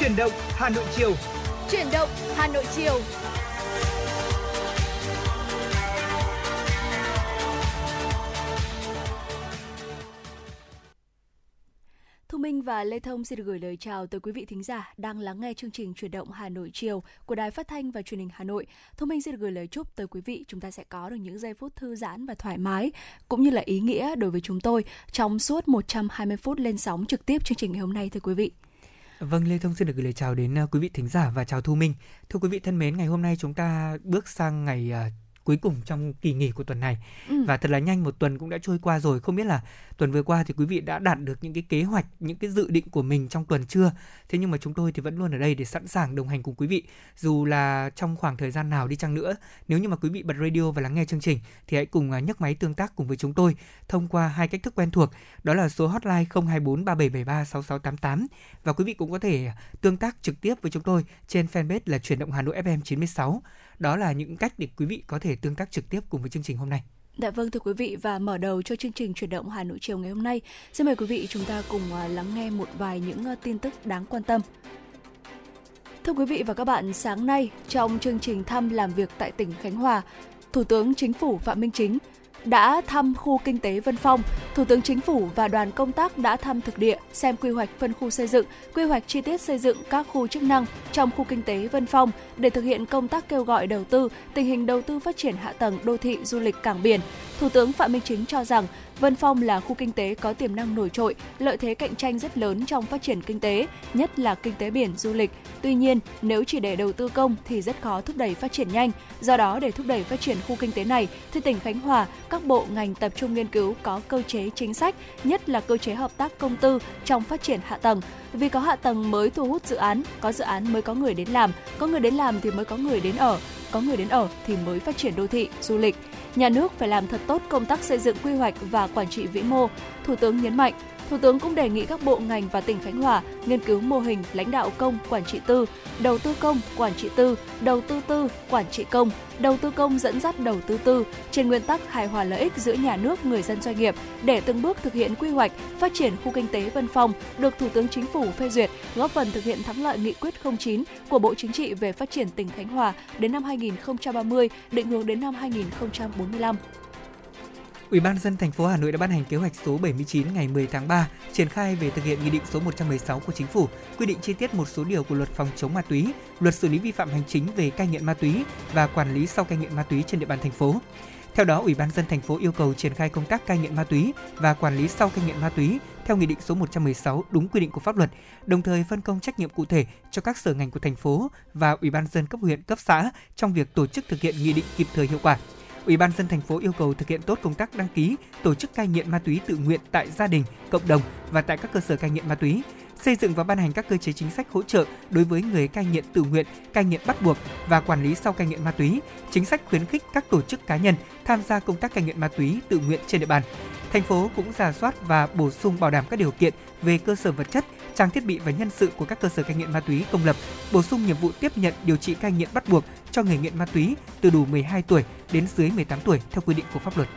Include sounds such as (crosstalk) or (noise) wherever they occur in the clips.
Chuyển động Hà Nội chiều. Chuyển động Hà Nội chiều. Thu Minh và Lê Thông xin được gửi lời chào tới quý vị thính giả đang lắng nghe chương trình Chuyển động Hà Nội chiều của Đài Phát thanh và Truyền hình Hà Nội. Thu Minh xin được gửi lời chúc tới quý vị chúng ta sẽ có được những giây phút thư giãn và thoải mái cũng như là ý nghĩa đối với chúng tôi trong suốt 120 phút lên sóng trực tiếp chương trình ngày hôm nay thưa quý vị. Vâng, Lê Thông xin được gửi lời chào đến ờ, quý vị thính giả và chào Thu Minh. Thưa quý vị thân mến, ngày hôm nay chúng ta bước sang ngày ờ, cuối cùng trong kỳ nghỉ của tuần này. Ừ. và thật là nhanh một tuần cũng đã trôi qua rồi. Không biết là tuần vừa qua thì quý vị đã đạt được những cái kế hoạch những cái dự định của mình trong tuần chưa? Thế nhưng mà chúng tôi thì vẫn luôn ở đây để sẵn sàng đồng hành cùng quý vị. Dù là trong khoảng thời gian nào đi chăng nữa nếu như mà quý vị bật radio và lắng nghe chương trình thì hãy cùng à, nhấc máy tương tác cùng với chúng tôi thông qua hai cách thức quen thuộc đó là số hotline 024 3773 6688 và quý vị cũng có thể tương tác trực tiếp với chúng tôi trên fanpage là chuyển động Hà Nội FM 96 đó là những cách để quý vị có thể tương tác trực tiếp cùng với chương trình hôm nay. Dạ vâng thưa quý vị và mở đầu cho chương trình chuyển động Hà Nội chiều ngày hôm nay, xin mời quý vị chúng ta cùng à, lắng nghe một vài những à, tin tức đáng quan tâm. Thưa quý vị và các bạn, sáng nay trong chương trình thăm làm việc tại tỉnh Khánh Hòa, Thủ tướng Chính phủ Phạm Minh Chính đã thăm khu kinh tế Vân Phong, Thủ tướng Chính phủ và đoàn công tác đã thăm thực địa, xem quy hoạch phân khu xây dựng, quy hoạch chi tiết xây dựng các khu chức năng trong khu kinh tế Vân Phong để thực hiện công tác kêu gọi đầu tư, tình hình đầu tư phát triển hạ tầng đô thị du lịch cảng biển. Thủ tướng Phạm Minh Chính cho rằng Vân Phong là khu kinh tế có tiềm năng nổi trội, lợi thế cạnh tranh rất lớn trong phát triển kinh tế, nhất là kinh tế biển du lịch. Tuy nhiên, nếu chỉ để đầu tư công thì rất khó thúc đẩy phát triển nhanh. Do đó, để thúc đẩy phát triển khu kinh tế này, thì tỉnh Khánh Hòa, các bộ ngành tập trung nghiên cứu có cơ chế chính sách, nhất là cơ chế hợp tác công tư trong phát triển hạ tầng. Vì có hạ tầng mới thu hút dự án, có dự án mới có người đến làm, có người đến làm thì mới có người đến ở, có người đến ở thì mới phát triển đô thị, du lịch nhà nước phải làm thật tốt công tác xây dựng quy hoạch và quản trị vĩ mô. Thủ tướng nhấn mạnh, Thủ tướng cũng đề nghị các bộ ngành và tỉnh Khánh Hòa nghiên cứu mô hình lãnh đạo công, quản trị tư, đầu tư công, quản trị tư, đầu tư tư, quản trị công, đầu tư công dẫn dắt đầu tư tư trên nguyên tắc hài hòa lợi ích giữa nhà nước, người dân doanh nghiệp để từng bước thực hiện quy hoạch phát triển khu kinh tế Vân Phong được Thủ tướng Chính phủ phê duyệt, góp phần thực hiện thắng lợi nghị quyết 09 của Bộ Chính trị về phát triển tỉnh Khánh Hòa đến năm 2030, định hướng đến năm 2045. Ủy ban dân thành phố Hà Nội đã ban hành kế hoạch số 79 ngày 10 tháng 3 triển khai về thực hiện nghị định số 116 của chính phủ quy định chi tiết một số điều của luật phòng chống ma túy, luật xử lý vi phạm hành chính về cai nghiện ma túy và quản lý sau cai nghiện ma túy trên địa bàn thành phố. Theo đó, Ủy ban dân thành phố yêu cầu triển khai công tác cai nghiện ma túy và quản lý sau cai nghiện ma túy theo nghị định số 116 đúng quy định của pháp luật, đồng thời phân công trách nhiệm cụ thể cho các sở ngành của thành phố và Ủy ban dân cấp huyện, cấp xã trong việc tổ chức thực hiện nghị định kịp thời hiệu quả. Ủy ban dân thành phố yêu cầu thực hiện tốt công tác đăng ký, tổ chức cai nghiện ma túy tự nguyện tại gia đình, cộng đồng và tại các cơ sở cai nghiện ma túy, xây dựng và ban hành các cơ chế chính sách hỗ trợ đối với người cai nghiện tự nguyện, cai nghiện bắt buộc và quản lý sau cai nghiện ma túy, chính sách khuyến khích các tổ chức cá nhân tham gia công tác cai nghiện ma túy tự nguyện trên địa bàn. Thành phố cũng giả soát và bổ sung bảo đảm các điều kiện về cơ sở vật chất, trang thiết bị và nhân sự của các cơ sở cai nghiện ma túy công lập, bổ sung nhiệm vụ tiếp nhận điều trị cai nghiện bắt buộc cho người nghiện ma túy từ đủ 12 tuổi đến dưới 18 tuổi theo quy định của pháp luật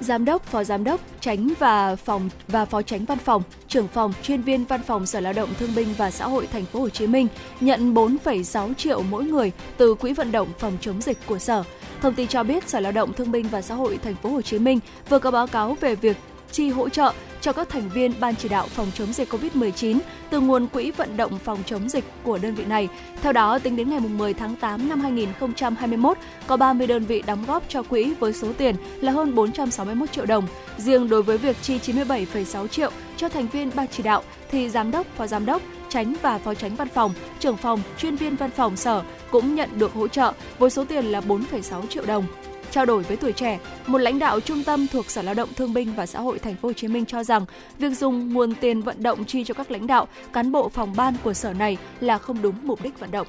giám đốc, phó giám đốc, tránh và phòng và phó tránh văn phòng, trưởng phòng, chuyên viên văn phòng Sở Lao động Thương binh và Xã hội Thành phố Hồ Chí Minh nhận 4,6 triệu mỗi người từ quỹ vận động phòng chống dịch của Sở. Thông tin cho biết Sở Lao động Thương binh và Xã hội Thành phố Hồ Chí Minh vừa có báo cáo về việc chi hỗ trợ cho các thành viên ban chỉ đạo phòng chống dịch COVID-19 từ nguồn quỹ vận động phòng chống dịch của đơn vị này. Theo đó, tính đến ngày 10 tháng 8 năm 2021, có 30 đơn vị đóng góp cho quỹ với số tiền là hơn 461 triệu đồng. Riêng đối với việc chi 97,6 triệu cho thành viên ban chỉ đạo thì giám đốc, phó giám đốc, tránh và phó tránh văn phòng, trưởng phòng, chuyên viên văn phòng sở cũng nhận được hỗ trợ với số tiền là 4,6 triệu đồng. Trao đổi với tuổi trẻ, một lãnh đạo trung tâm thuộc Sở Lao động Thương binh và Xã hội Thành phố Hồ Chí Minh cho rằng việc dùng nguồn tiền vận động chi cho các lãnh đạo, cán bộ phòng ban của sở này là không đúng mục đích vận động.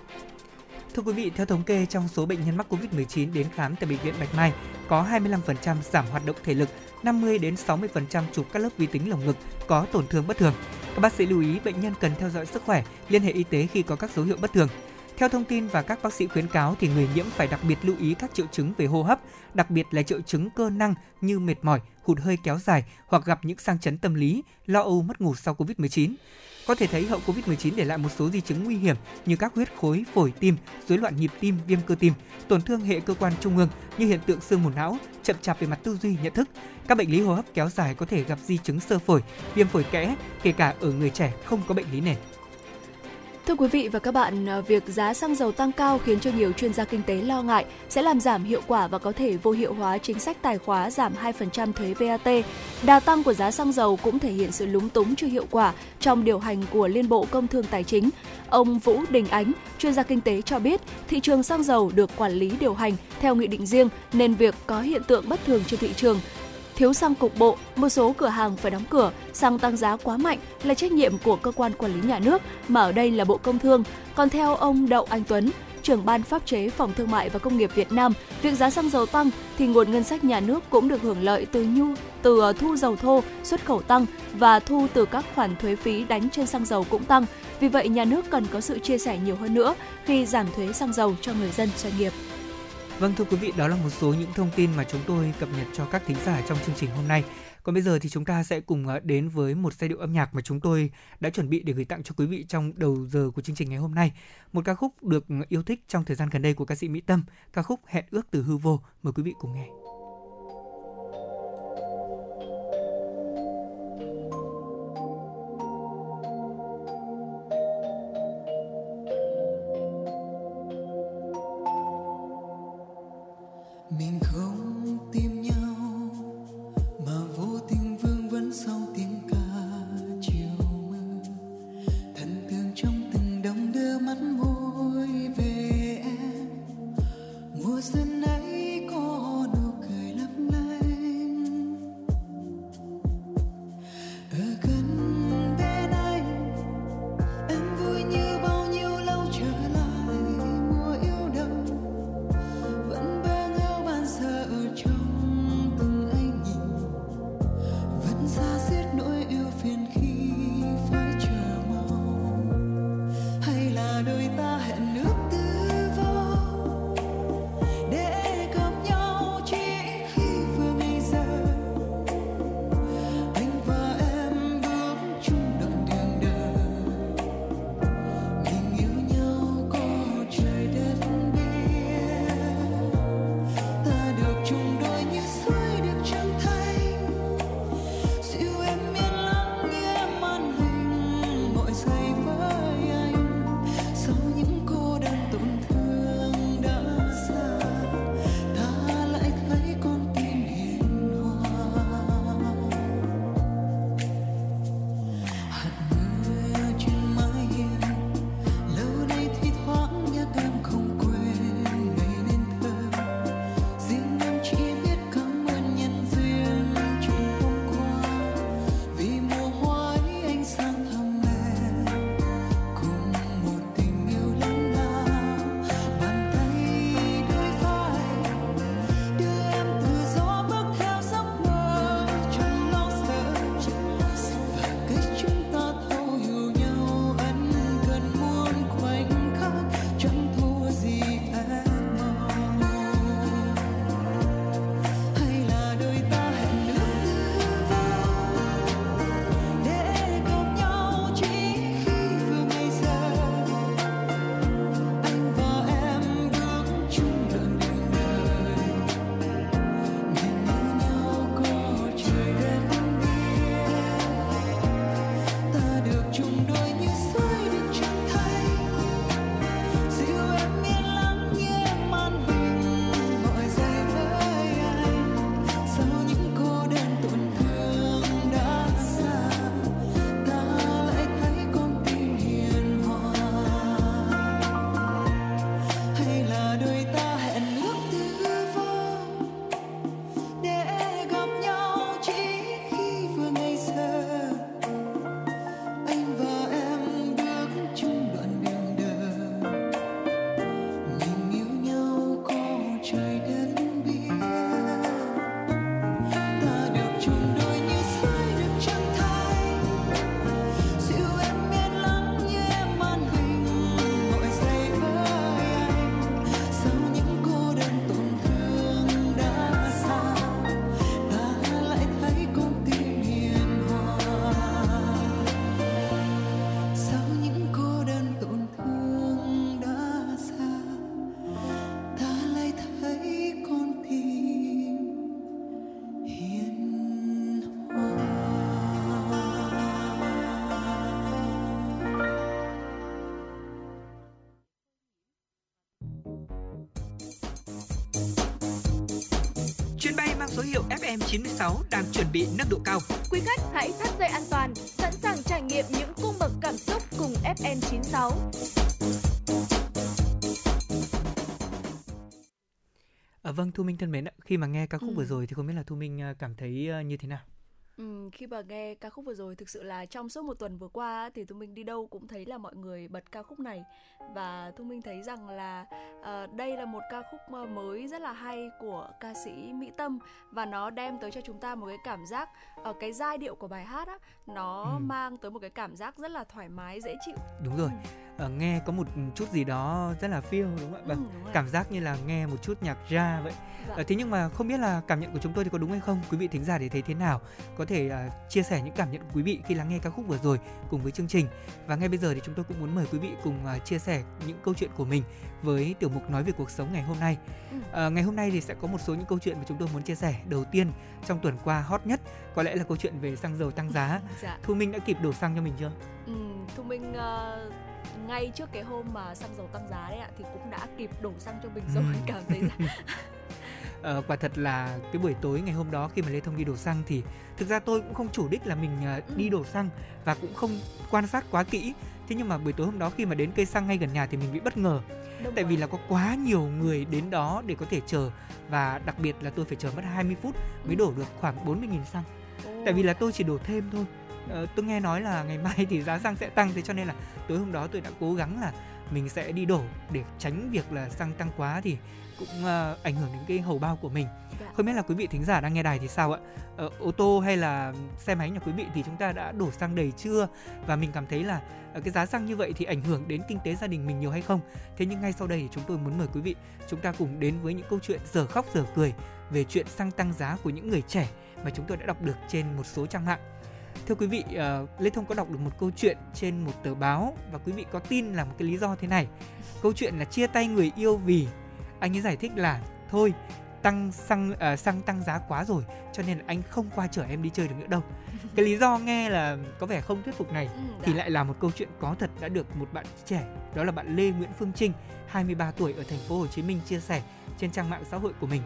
Thưa quý vị, theo thống kê trong số bệnh nhân mắc Covid-19 đến khám tại bệnh viện Bạch Mai, có 25% giảm hoạt động thể lực, 50 đến 60% chụp các lớp vi tính lồng ngực có tổn thương bất thường. Các bác sĩ lưu ý bệnh nhân cần theo dõi sức khỏe, liên hệ y tế khi có các dấu hiệu bất thường. Theo thông tin và các bác sĩ khuyến cáo thì người nhiễm phải đặc biệt lưu ý các triệu chứng về hô hấp, đặc biệt là triệu chứng cơ năng như mệt mỏi hụt hơi kéo dài hoặc gặp những sang chấn tâm lý, lo âu mất ngủ sau Covid-19. Có thể thấy hậu Covid-19 để lại một số di chứng nguy hiểm như các huyết khối, phổi tim, rối loạn nhịp tim, viêm cơ tim, tổn thương hệ cơ quan trung ương như hiện tượng sương mù não, chậm chạp về mặt tư duy, nhận thức. Các bệnh lý hô hấp kéo dài có thể gặp di chứng sơ phổi, viêm phổi kẽ, kể cả ở người trẻ không có bệnh lý nền. Thưa quý vị và các bạn, à, việc giá xăng dầu tăng cao khiến cho nhiều chuyên gia kinh tế lo ngại sẽ làm giảm hiệu quả và có thể vô hiệu hóa chính sách tài khóa giảm 2% thuế VAT. Đà tăng của giá xăng dầu cũng thể hiện sự lúng túng chưa hiệu quả trong điều hành của Liên Bộ Công Thương Tài chính. Ông Vũ Đình Ánh, chuyên gia kinh tế cho biết, thị trường xăng dầu được quản lý điều hành theo nghị định riêng nên việc có hiện tượng bất thường trên thị trường thiếu xăng cục bộ, một số cửa hàng phải đóng cửa, xăng tăng giá quá mạnh là trách nhiệm của cơ quan quản lý nhà nước, mà ở đây là Bộ Công Thương. Còn theo ông Đậu Anh Tuấn, trưởng ban pháp chế Phòng Thương mại và Công nghiệp Việt Nam, việc giá xăng dầu tăng thì nguồn ngân sách nhà nước cũng được hưởng lợi từ nhu từ ờ, thu dầu thô, xuất khẩu tăng và thu từ các khoản thuế phí đánh trên xăng dầu cũng tăng. Vì vậy nhà nước cần có sự chia sẻ nhiều hơn nữa khi giảm thuế xăng dầu cho người dân doanh nghiệp. Vâng thưa quý vị, đó là một số những thông tin mà chúng tôi cập nhật cho các thính giả trong chương trình hôm nay. Còn bây giờ thì chúng ta sẽ cùng ờ, đến với một giai điệu âm nhạc mà chúng tôi đã chuẩn bị để gửi tặng cho quý vị trong đầu giờ của chương trình ngày hôm nay. Một ca khúc được ờ, yêu thích trong thời gian gần đây của ca sĩ Mỹ Tâm, ca khúc Hẹn ước từ hư vô. Mời quý vị cùng nghe. Mùa xuân FM96 đang chuẩn bị nâng độ cao. Quý khách hãy thắt dây an toàn, sẵn sàng trải nghiệm những cung bậc cảm xúc cùng FM96. À, vâng Thu Minh thân mến ạ, khi mà nghe ca khúc ừ. vừa rồi thì không biết là Thu Minh à, cảm thấy à, như thế nào? Khi mà nghe ca khúc vừa rồi thực sự là trong suốt một tuần vừa qua thì Thu Minh đi đâu cũng thấy là mọi người bật ca khúc này và Thu Minh thấy rằng là uh, đây là một ca khúc mới rất là hay của ca sĩ Mỹ Tâm và nó đem tới cho chúng ta một cái cảm giác ở uh, cái giai điệu của bài hát á nó ừ. mang tới một cái cảm giác rất là thoải mái dễ chịu. Đúng rồi. Ừ uh, nghe có một chút gì đó rất là feel đúng không ạ? Vâng, ừ, cảm giác như là nghe một chút nhạc ra vậy. Dạ. Uh, thế nhưng mà không biết là cảm nhận của chúng tôi thì có đúng hay không? Quý vị thính giả để thấy thế nào? Có thể uh, chia sẻ những cảm nhận của quý vị khi lắng nghe ca khúc vừa rồi cùng với chương trình. Và ngay bây giờ thì chúng tôi cũng muốn mời quý vị cùng uh, chia sẻ những câu chuyện của mình với tiểu mục nói về cuộc sống ngày hôm nay. Ừ. Uh, ngày hôm nay thì sẽ có một số những câu chuyện mà chúng tôi muốn chia sẻ. Đầu tiên trong tuần qua hot nhất có lẽ là câu chuyện về xăng dầu tăng giá. (laughs) dạ. Thu Minh đã kịp đổ xăng cho mình chưa? Ừ, Thu Minh uh ngay trước cái hôm mà xăng dầu tăng giá đấy ạ thì cũng đã kịp đổ xăng cho mình rồi ừ. cảm thấy (laughs) (laughs) Ờ, quả thật là cái buổi tối ngày hôm đó khi mà Lê Thông đi đổ xăng thì thực ra tôi cũng không chủ đích là mình uh, đi đổ xăng và cũng không quan sát quá kỹ. Thế nhưng mà buổi tối hôm đó khi mà đến cây xăng ngay gần nhà thì mình bị bất ngờ. Đúng tại rồi. vì là có quá nhiều người đến đó để có thể chờ và đặc biệt là tôi phải chờ mất 20 phút mới đổ được khoảng 40.000 xăng. Tại vì là tôi chỉ đổ thêm thôi uh, tôi nghe nói là ngày mai thì giá xăng sẽ tăng thế cho nên là tối hôm đó tôi đã cố gắng là mình sẽ đi đổ để tránh việc là xăng tăng quá thì cũng uh, ảnh hưởng đến cái hầu bao của mình. Dạ. Không biết là quý vị thính giả đang nghe đài thì sao ạ? Ờ, ô tô hay là xe máy nhà quý vị thì chúng ta đã đổ xăng đầy chưa? Và mình cảm thấy là uh, cái giá xăng như vậy thì ảnh hưởng đến kinh tế gia đình mình nhiều hay không? Thế nhưng ngay sau đây thì chúng tôi muốn mời quý vị chúng ta cùng đến với những câu chuyện giờ khóc giờ cười về chuyện xăng tăng giá của những người trẻ mà chúng tôi đã đọc được trên một số trang mạng. Thưa quý vị, uh, Lê Thông có đọc được một câu chuyện trên một tờ báo và quý vị có tin là một cái lý do thế này. Câu chuyện là chia tay người yêu vì anh ấy giải thích là thôi tăng xăng uh, xăng tăng giá quá rồi cho nên là anh không qua chở em đi chơi được nữa đâu. Cái lý do nghe là có vẻ không thuyết phục này ừ, thì lại là một câu chuyện có thật đã được một bạn trẻ đó là bạn Lê Nguyễn Phương Trinh 23 tuổi ở thành phố Hồ Chí Minh chia sẻ trên trang mạng xã hội của mình.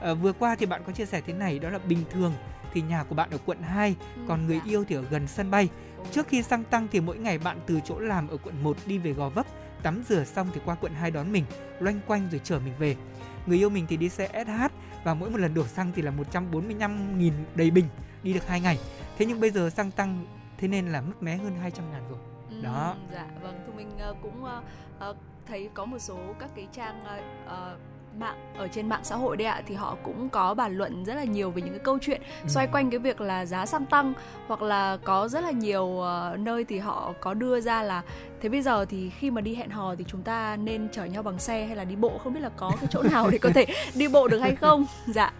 À, vừa qua thì bạn có chia sẻ thế này đó là bình thường thì nhà của bạn ở quận 2, ừ, còn người dạ. yêu thì ở gần sân bay. Trước khi xăng tăng thì mỗi ngày bạn từ chỗ làm ở quận 1 đi về Gò Vấp, tắm rửa xong thì qua quận 2 đón mình, loanh quanh rồi chở mình về. Người yêu mình thì đi xe SH và mỗi một lần đổ xăng thì là 145.000 đầy bình, đi được 2 ngày. Thế nhưng bây giờ xăng tăng thế nên là mất mé hơn 200 ngàn rồi. Ừ, Đó. Dạ vâng, thì mình uh, cũng uh, thấy có một số các cái trang uh, mạng ở trên mạng xã hội đấy ạ thì họ cũng có bàn luận rất là nhiều về những cái câu chuyện ừ. xoay quanh cái việc là giá xăng tăng hoặc là có rất là nhiều uh, nơi thì họ có đưa ra là thế bây giờ thì khi mà đi hẹn hò thì chúng ta nên chở nhau bằng xe hay là đi bộ? Không biết là có cái chỗ nào để có thể (laughs) đi bộ được hay không? Dạ.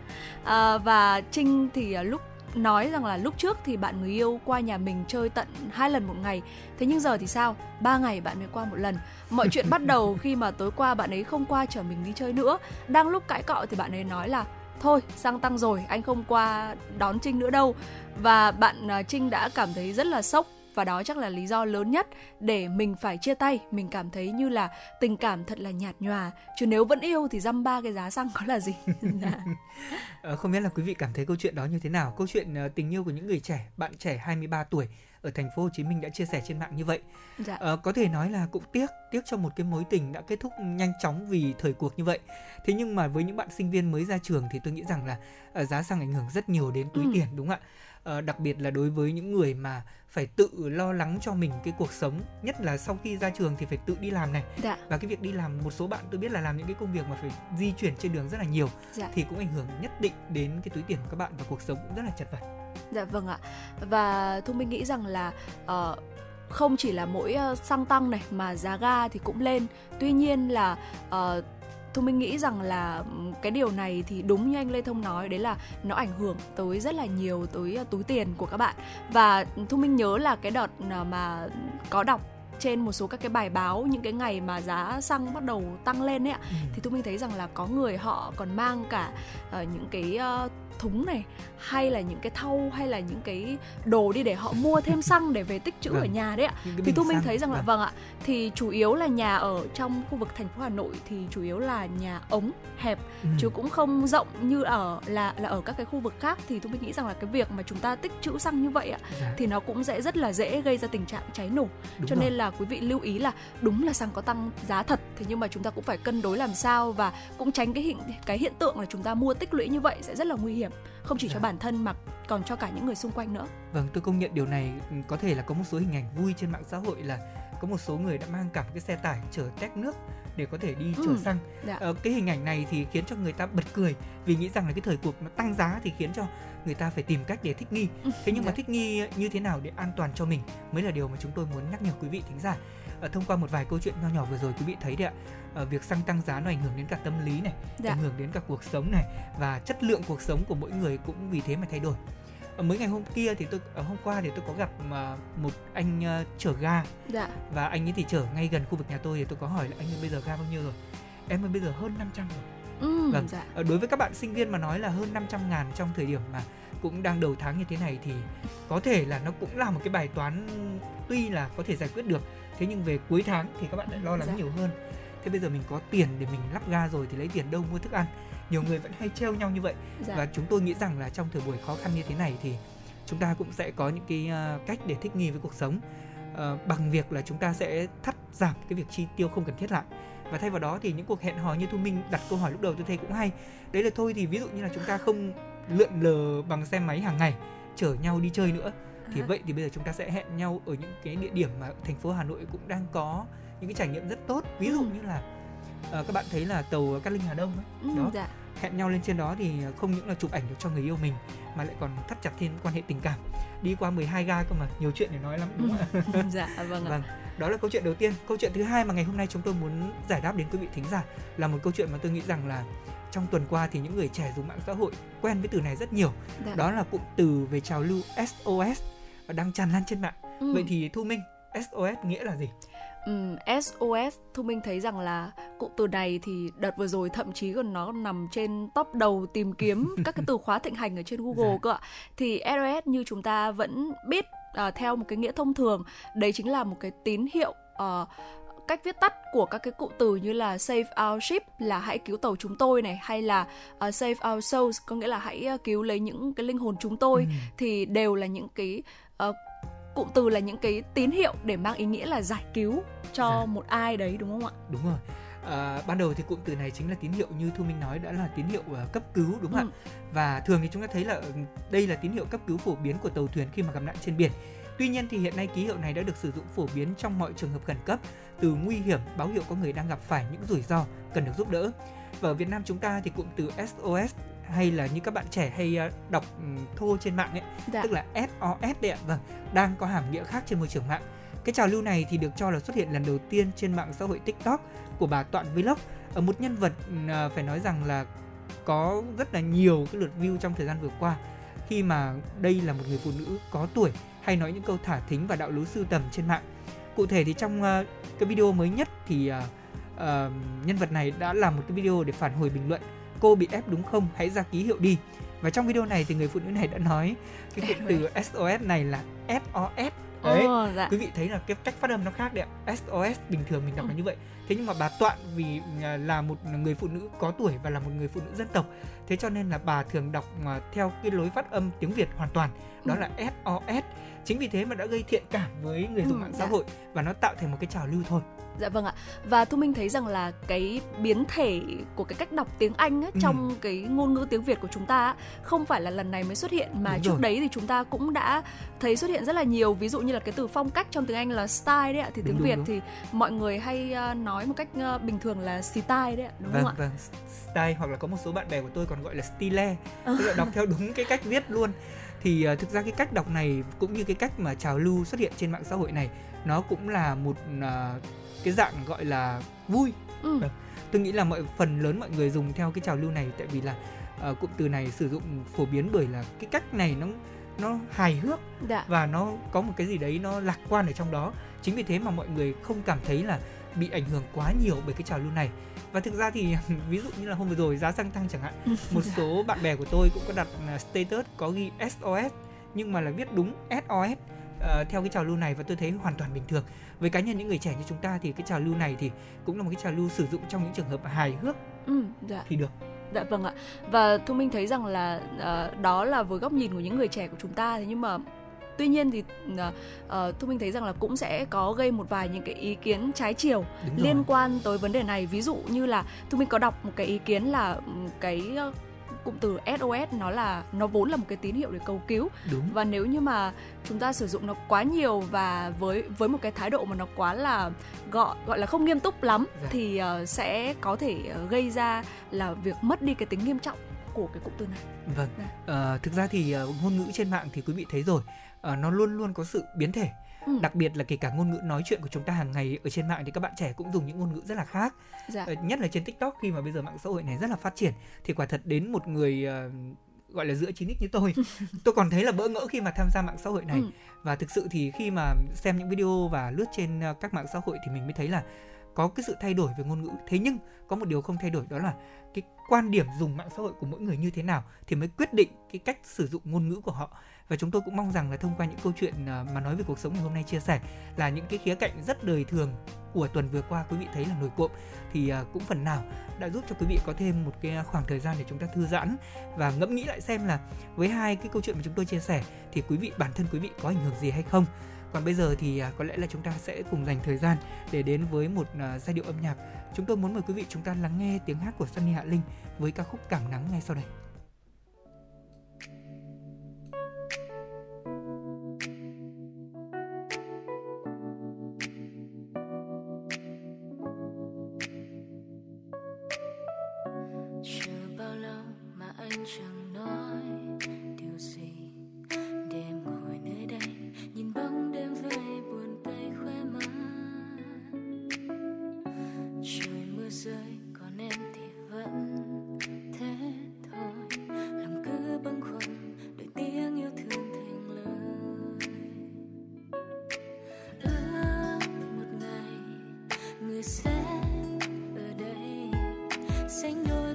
À, và trinh thì uh, lúc nói rằng là lúc trước thì bạn người yêu qua nhà mình chơi tận hai lần một ngày. Thế nhưng giờ thì sao? Ba ngày bạn mới qua một lần. Mọi chuyện bắt đầu (laughs) khi mà tối qua bạn ấy không qua chở mình đi chơi nữa. Đang lúc cãi cọ thì bạn ấy nói là thôi xăng tăng rồi anh không qua đón trinh nữa đâu. Và bạn à, trinh đã cảm thấy rất là sốc và đó chắc là lý do lớn nhất để mình phải chia tay mình cảm thấy như là tình cảm thật là nhạt nhòa chứ nếu vẫn yêu thì dăm ba cái giá xăng có là gì (laughs) (laughs) ờ, không biết là quý vị cảm thấy câu chuyện đó như thế nào câu chuyện ờ, tình yêu của những người trẻ bạn trẻ 23 tuổi ở thành phố Hồ Chí Minh đã chia sẻ trên mạng như vậy. Dạ. Ờ, có thể nói là cũng tiếc, tiếc cho một cái mối tình đã kết thúc nhanh chóng vì thời cuộc như vậy. Thế nhưng mà với những bạn sinh viên mới ra trường thì tôi nghĩ rằng là uh, giá xăng ảnh hưởng rất nhiều đến túi ừ. tiền đúng không ạ? Uh, đặc biệt là đối với những người mà phải tự lo lắng cho mình cái cuộc sống nhất là sau khi ra trường thì phải tự đi làm này dạ. và cái việc đi làm một số bạn tôi biết là làm những cái công việc mà phải di chuyển trên đường rất là nhiều dạ. thì cũng ảnh hưởng nhất định đến cái túi tiền của các bạn và cuộc sống cũng rất là chật vật dạ vâng ạ và thu minh nghĩ rằng là uh, không chỉ là mỗi uh, xăng tăng này mà giá ga thì cũng lên tuy nhiên là uh, Thu Minh nghĩ rằng là cái điều này thì đúng như anh Lê Thông nói đấy là nó ảnh hưởng tới rất là nhiều tới ờ, túi tiền của các bạn và Thu Minh nhớ là cái đợt ờ, mà có đọc trên một số các cái bài báo những cái ngày mà giá xăng bắt đầu tăng lên ấy ạ ừ. thì tôi minh thấy rằng là có người họ còn mang cả uh, những cái uh, thúng này hay là những cái thau hay là những cái đồ đi để họ mua thêm xăng để về tích trữ vâng. ở nhà đấy ạ thì thu minh thấy rằng là vâng. vâng ạ thì chủ yếu là nhà ở trong khu vực thành phố hà nội thì chủ yếu là nhà ống hẹp ừ. chứ cũng không rộng như ở là là ở các cái khu vực khác thì thu minh nghĩ rằng là cái việc mà chúng ta tích trữ xăng như vậy ạ dạ. thì nó cũng sẽ rất là dễ gây ra tình trạng cháy nổ đúng cho rồi. nên là quý vị lưu ý là đúng là xăng có tăng giá thật thế nhưng mà chúng ta cũng phải cân đối làm sao và cũng tránh cái hiện cái hiện tượng là chúng ta mua tích lũy như vậy sẽ rất là nguy hiểm không chỉ dạ. cho bản thân mà còn cho cả những người xung quanh nữa vâng tôi công nhận điều này ừ, có thể là có một số hình ảnh vui trên mạng xã hội là có một số người đã mang cả một cái xe tải chở tét nước để có thể đi chở ừ, xăng dạ. ờ, cái hình ảnh này thì khiến cho người ta bật cười vì nghĩ rằng là cái thời cuộc nó tăng giá thì khiến cho người ta phải tìm cách để thích nghi ừ, thế nhưng dạ. mà thích nghi như thế nào để an toàn cho mình mới là điều mà chúng tôi muốn nhắc nhở quý vị thính giả à, thông qua một vài câu chuyện nho nhỏ vừa rồi quý vị thấy đấy ạ à, việc xăng tăng giá nó ảnh hưởng đến cả tâm lý này dạ. ảnh hưởng đến cả cuộc sống này và chất lượng cuộc sống của mỗi người cũng vì thế mà thay đổi à, mới ngày hôm kia thì tôi hôm qua thì tôi có gặp uh, một anh uh, chở ga dạ. và anh ấy thì chở ngay gần khu vực nhà tôi thì tôi có hỏi là anh ấy bây giờ ga bao nhiêu rồi em ơi bây giờ hơn 500 rồi Ừ, vâng. dạ. đối với các bạn sinh viên mà nói là hơn 500 ngàn trong thời điểm mà cũng đang đầu tháng như thế này thì có thể là nó cũng là một cái bài toán tuy là có thể giải quyết được thế nhưng về cuối tháng thì các bạn lại lo lắng dạ. nhiều hơn. Thế bây giờ mình có tiền để mình lắp ga rồi thì lấy tiền đâu mua thức ăn. Nhiều người vẫn hay treo nhau như vậy. Dạ. và chúng tôi nghĩ rằng là trong thời buổi khó khăn như thế này thì chúng ta cũng sẽ có những cái uh, cách để thích nghi với cuộc sống. Uh, bằng việc là chúng ta sẽ thắt giảm cái việc chi tiêu không cần thiết lại. Và thay vào đó thì những cuộc hẹn hò như thu minh đặt câu hỏi lúc đầu tôi thấy cũng hay. Đấy là thôi thì ví dụ như là chúng ta không lượn lờ bằng xe máy hàng ngày chở nhau đi chơi nữa thì vậy thì bây giờ chúng ta sẽ hẹn nhau ở những cái địa điểm mà thành phố Hà Nội cũng đang có những cái trải nghiệm rất tốt. Ví dụ ừ. như là uh, các bạn thấy là tàu Cát Linh Hà Đông ấy ừ, đó. dạ. hẹn nhau lên trên đó thì không những là chụp ảnh được cho người yêu mình mà lại còn thắt chặt thêm quan hệ tình cảm. Đi qua 12 ga cơ mà nhiều chuyện để nói lắm đúng không ạ? (laughs) Dạ vâng ạ. Vâng đó là câu chuyện đầu tiên. Câu chuyện thứ hai mà ngày hôm nay chúng tôi muốn giải đáp đến quý vị thính giả là một câu chuyện mà tôi nghĩ rằng là trong tuần qua thì những người trẻ dùng mạng xã hội quen với từ này rất nhiều. Dạ. đó là cụm từ về trào lưu SOS đang tràn lan trên mạng ừ. vậy thì thu minh SOS nghĩa là gì Um, SOS Thu Minh thấy rằng là cụm từ này thì đợt vừa rồi thậm chí còn nó nằm trên top đầu tìm kiếm (laughs) các cái từ khóa thịnh hành ở trên Google dạ. cơ ạ. Thì SOS như chúng ta vẫn biết uh, theo một cái nghĩa thông thường, đấy chính là một cái tín hiệu uh, cách viết tắt của các cái cụm từ như là save our ship là hãy cứu tàu chúng tôi này hay là uh, save our souls có nghĩa là hãy uh, cứu lấy những cái linh hồn chúng tôi ừ. thì đều là những cái uh, cụm từ là những cái tín hiệu để mang ý nghĩa là giải cứu cho dạ. một ai đấy đúng không ạ? Đúng rồi. À, ban đầu thì cụm từ này chính là tín hiệu như thu minh nói đã là tín hiệu uh, cấp cứu đúng không ừ. ạ và thường thì chúng ta thấy là ừ, đây là tín hiệu cấp cứu phổ biến của tàu thuyền khi mà gặp nạn trên biển tuy nhiên thì hiện nay ký hiệu này đã được sử dụng phổ biến trong mọi trường hợp khẩn cấp từ nguy hiểm báo hiệu có người đang gặp phải những rủi ro cần được giúp đỡ và ở Việt Nam chúng ta thì cụm từ SOS hay là như các bạn trẻ hay ờ, đọc thô trên mạng ấy dạ. tức là SOS đấy ạ. Vâng đang có hàm nghĩa khác trên môi trường mạng. Cái trào lưu này thì được cho là xuất hiện lần đầu tiên trên mạng xã hội TikTok của bà Toạn Vlog. Ở một nhân vật ờ, phải nói rằng là có rất là nhiều cái lượt view trong thời gian vừa qua. Khi mà đây là một người phụ nữ có tuổi hay nói những câu thả thính và đạo lý sưu tầm trên mạng. Cụ thể thì trong uh, cái video mới nhất thì uh, uh, nhân vật này đã làm một cái video để phản hồi bình luận cô bị ép đúng không hãy ra ký hiệu đi và trong video này thì người phụ nữ này đã nói cái cụm từ (laughs) SOS này là SOS đấy oh, dạ. quý vị thấy là cái cách phát âm nó khác đấy ạ SOS bình thường mình đọc là ừ. như vậy thế nhưng mà bà Toạn vì à, là một người phụ nữ có tuổi và là một người phụ nữ dân tộc thế cho nên là bà thường đọc à, theo cái lối phát âm tiếng Việt hoàn toàn đó ừ. là SOS chính vì thế mà đã gây thiện cảm với người dùng ừ, mạng xã dạ. hội và nó tạo thành một cái trào lưu thôi Dạ vâng ạ. Và Thu Minh thấy rằng là cái biến thể của cái cách đọc tiếng Anh ấy, ừ. trong cái ngôn ngữ tiếng Việt của chúng ta không phải là lần này mới xuất hiện mà Đúng trước rồi. đấy thì chúng ta cũng đã thấy xuất hiện rất là nhiều. Ví dụ như là cái từ phong cách trong tiếng Anh là style đấy ạ. Thì tiếng đúng, Việt đúng. thì mọi người hay uh, nói một cách uh, bình thường là style đấy ạ. Đúng vâng, không ạ? Vâng, style hoặc là có một số bạn bè của tôi còn gọi là style. Tức là đọc theo đúng cái cách viết luôn thì uh, thực ra cái cách đọc này cũng như cái cách mà trào lưu xuất hiện trên mạng xã hội này nó cũng là một uh, cái dạng gọi là vui ừ. Vâng. tôi nghĩ là mọi phần lớn mọi người dùng theo cái trào lưu này tại vì là uh, cụm từ này sử dụng phổ biến bởi là cái cách này nó nó hài hước dạ. và nó có một cái gì đấy nó lạc quan ở trong đó chính vì thế mà mọi người không cảm thấy là bị ảnh hưởng quá nhiều bởi cái trào lưu này và thực ra thì (laughs) ví dụ như là hôm vừa rồi giá xăng tăng chẳng hạn (laughs) một số bạn bè của tôi cũng có đặt à, status có ghi SOS nhưng mà là viết đúng SOS uh, ờ, theo cái trào lưu này và tôi thấy hoàn toàn bình thường. Với cá nhân những người trẻ như chúng ta thì cái trào lưu này thì cũng là một cái trào lưu sử dụng trong những trường hợp hài hước. Ừ, dạ. thì được. Dạ vâng ạ. Và Thu Minh thấy rằng là uh, đó là với góc nhìn của những người trẻ của chúng ta thế nhưng mà tuy nhiên thì uh, uh, thu minh thấy rằng là cũng sẽ có gây một vài những cái ý kiến trái chiều liên quan tới vấn đề này. Ví dụ như là thu minh có đọc một cái ý kiến là cái cụm từ SOS nó là nó vốn là một cái tín hiệu để cầu cứu Đúng. và nếu như mà chúng ta sử dụng nó quá nhiều và với với một cái thái độ mà nó quá là gọi gọi là không nghiêm túc lắm dạ. thì uh, sẽ có thể uh, gây ra là việc mất đi cái tính nghiêm trọng của cái cụm từ này. Vâng. Dạ. Uh, thực ra thì ngôn ngữ trên mạng thì quý vị thấy rồi uh, nó luôn luôn có sự biến thể ừ. đặc biệt là kể cả ngôn ngữ nói chuyện của chúng ta hàng ngày ở trên mạng thì các bạn trẻ cũng dùng những ngôn ngữ rất là khác dạ. uh, nhất là trên tiktok khi mà bây giờ mạng xã hội này rất là phát triển thì quả thật đến một người uh, gọi là giữa chín x như tôi (laughs) tôi còn thấy là bỡ ngỡ khi mà tham gia mạng xã hội này ừ. và thực sự thì khi mà xem những video và lướt trên các mạng xã hội thì mình mới thấy là có cái sự thay đổi về ngôn ngữ thế nhưng có một điều không thay đổi đó là cái quan điểm dùng mạng xã hội của mỗi người như thế nào thì mới quyết định cái cách sử dụng ngôn ngữ của họ và chúng tôi cũng mong rằng là thông qua những câu chuyện à, mà nói về cuộc sống ngày hôm nay chia sẻ là những cái khía cạnh rất đời thường của tuần vừa qua quý vị thấy là nổi cộm thì à, cũng phần nào đã giúp cho quý vị có thêm một cái khoảng thời gian để chúng ta thư giãn và ngẫm nghĩ lại xem là với hai cái câu chuyện mà chúng tôi chia sẻ thì quý vị, bản thân quý vị có ảnh hưởng gì hay không. Còn bây giờ thì à, có lẽ là chúng ta sẽ cùng dành thời gian để đến với một giai điệu âm nhạc. Chúng tôi muốn mời quý vị chúng ta lắng nghe tiếng hát của Sunny Hạ Linh với ca khúc Cảm nắng ngay sau đây. 醒到。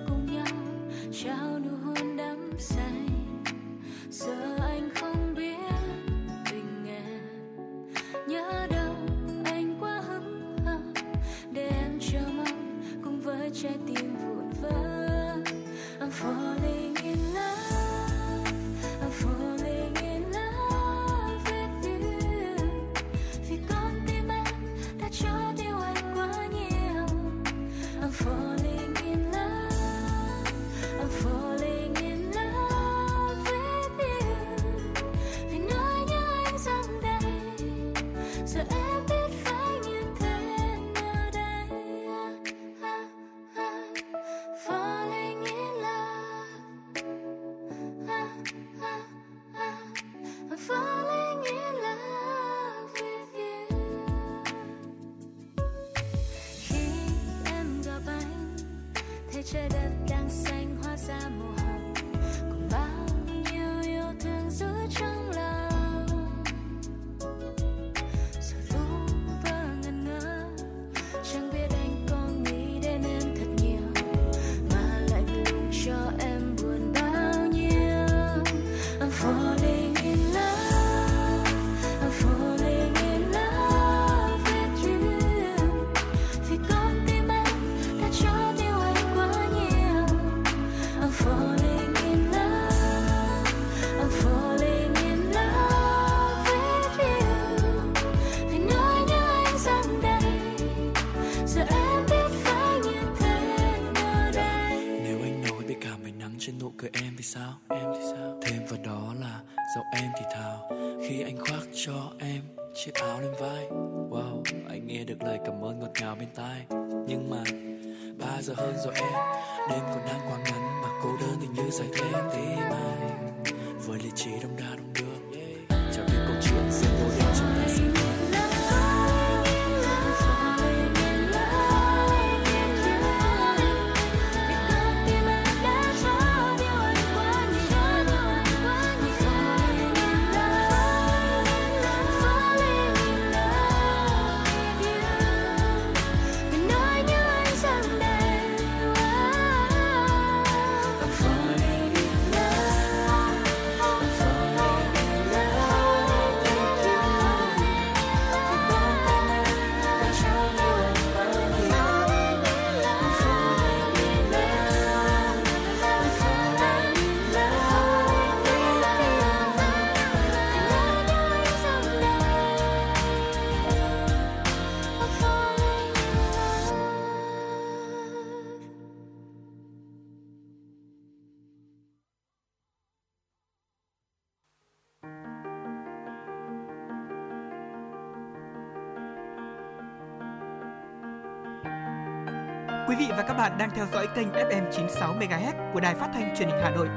Bạn đang theo dõi kênh FM 96 MHz của Đài Phát thanh Truyền hình Hà Nội.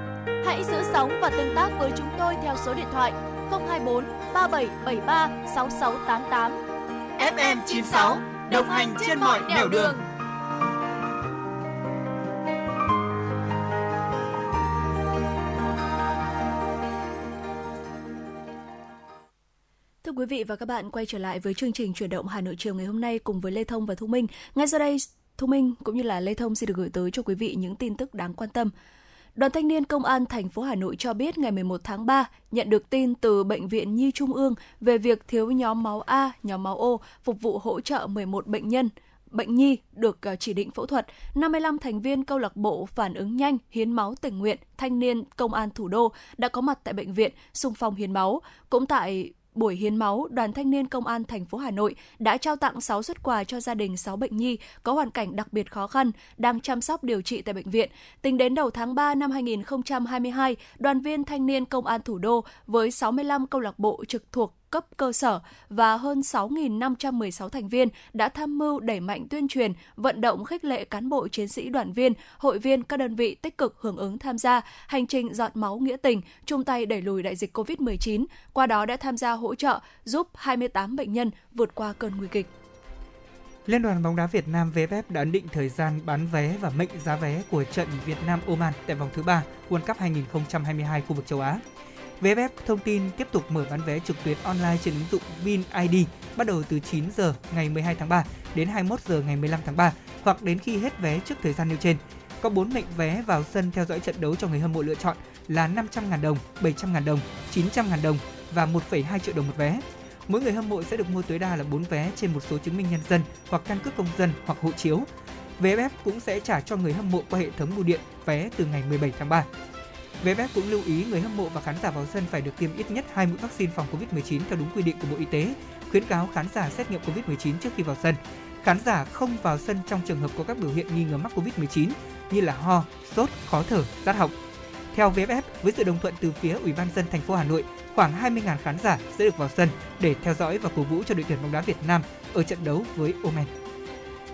Hãy giữ sóng và tương tác với chúng tôi theo số điện thoại 024 3773 6688. FM 96 đồng hành trên mọi nẻo đường. Thưa quý vị và các bạn, quay trở lại với chương trình chuyển động Hà Nội chiều ngày hôm nay cùng với Lê Thông và Thu Minh. Ngay sau đây, Thu Minh cũng như là Lê Thông xin được gửi tới cho quý vị những tin tức đáng quan tâm. Đoàn thanh niên Công an thành phố Hà Nội cho biết ngày 11 tháng 3 nhận được tin từ Bệnh viện Nhi Trung ương về việc thiếu nhóm máu A, nhóm máu O phục vụ hỗ trợ 11 bệnh nhân bệnh nhi được à, chỉ định phẫu thuật, 55 thành viên câu lạc bộ phản ứng nhanh hiến máu tình nguyện thanh niên công an thủ đô đã có mặt tại bệnh viện xung phong hiến máu. Cũng tại buổi hiến máu, Đoàn Thanh niên Công an thành phố Hà Nội đã trao tặng 6 xuất quà cho gia đình 6 bệnh nhi có hoàn cảnh đặc biệt khó khăn đang chăm sóc điều trị tại bệnh viện. Tính đến đầu tháng 3 năm 2022, đoàn viên thanh niên Công an thủ đô với 65 câu lạc bộ trực thuộc cấp cơ sở và hơn 6.516 thành viên đã tham mưu đẩy mạnh tuyên truyền, vận động khích lệ cán bộ chiến sĩ đoàn viên, hội viên các đơn vị tích cực hưởng ứng tham gia hành trình dọn máu nghĩa tình, chung tay đẩy lùi đại dịch COVID-19, qua đó đã tham gia hỗ trợ giúp 28 bệnh nhân vượt qua cơn nguy kịch. Liên đoàn bóng đá Việt Nam VFF đã ấn định thời gian bán vé và mệnh giá vé của trận Việt Nam Oman tại vòng thứ 3 World Cup 2022 khu vực châu Á. VFF thông tin tiếp tục mở bán vé trực tuyến online trên ứng dụng VinID bắt đầu từ 9 giờ ngày 12 tháng 3 đến 21 giờ ngày 15 tháng 3 hoặc đến khi hết vé trước thời gian nêu trên. Có 4 mệnh vé vào sân theo dõi trận đấu cho người hâm mộ lựa chọn là 500.000 đồng, 700.000 đồng, 900.000 đồng và 1,2 triệu đồng một vé. Mỗi người hâm mộ sẽ được mua tối đa là 4 vé trên một số chứng minh nhân dân hoặc căn cước công dân hoặc hộ chiếu. VFF cũng sẽ trả cho người hâm mộ qua hệ thống bưu điện vé từ ngày 17 tháng 3. VFF cũng lưu ý người hâm mộ và khán giả vào sân phải được tiêm ít nhất 2 mũi vaccine phòng COVID-19 theo đúng quy định của Bộ Y tế, khuyến cáo khán giả xét nghiệm COVID-19 trước khi vào sân. Khán giả không vào sân trong trường hợp có các biểu hiện nghi ngờ mắc COVID-19 như là ho, sốt, khó thở, rát họng. Theo VFF, với sự đồng thuận từ phía Ủy ban dân thành phố Hà Nội, khoảng 20.000 khán giả sẽ được vào sân để theo dõi và cổ vũ cho đội tuyển bóng đá Việt Nam ở trận đấu với Oman.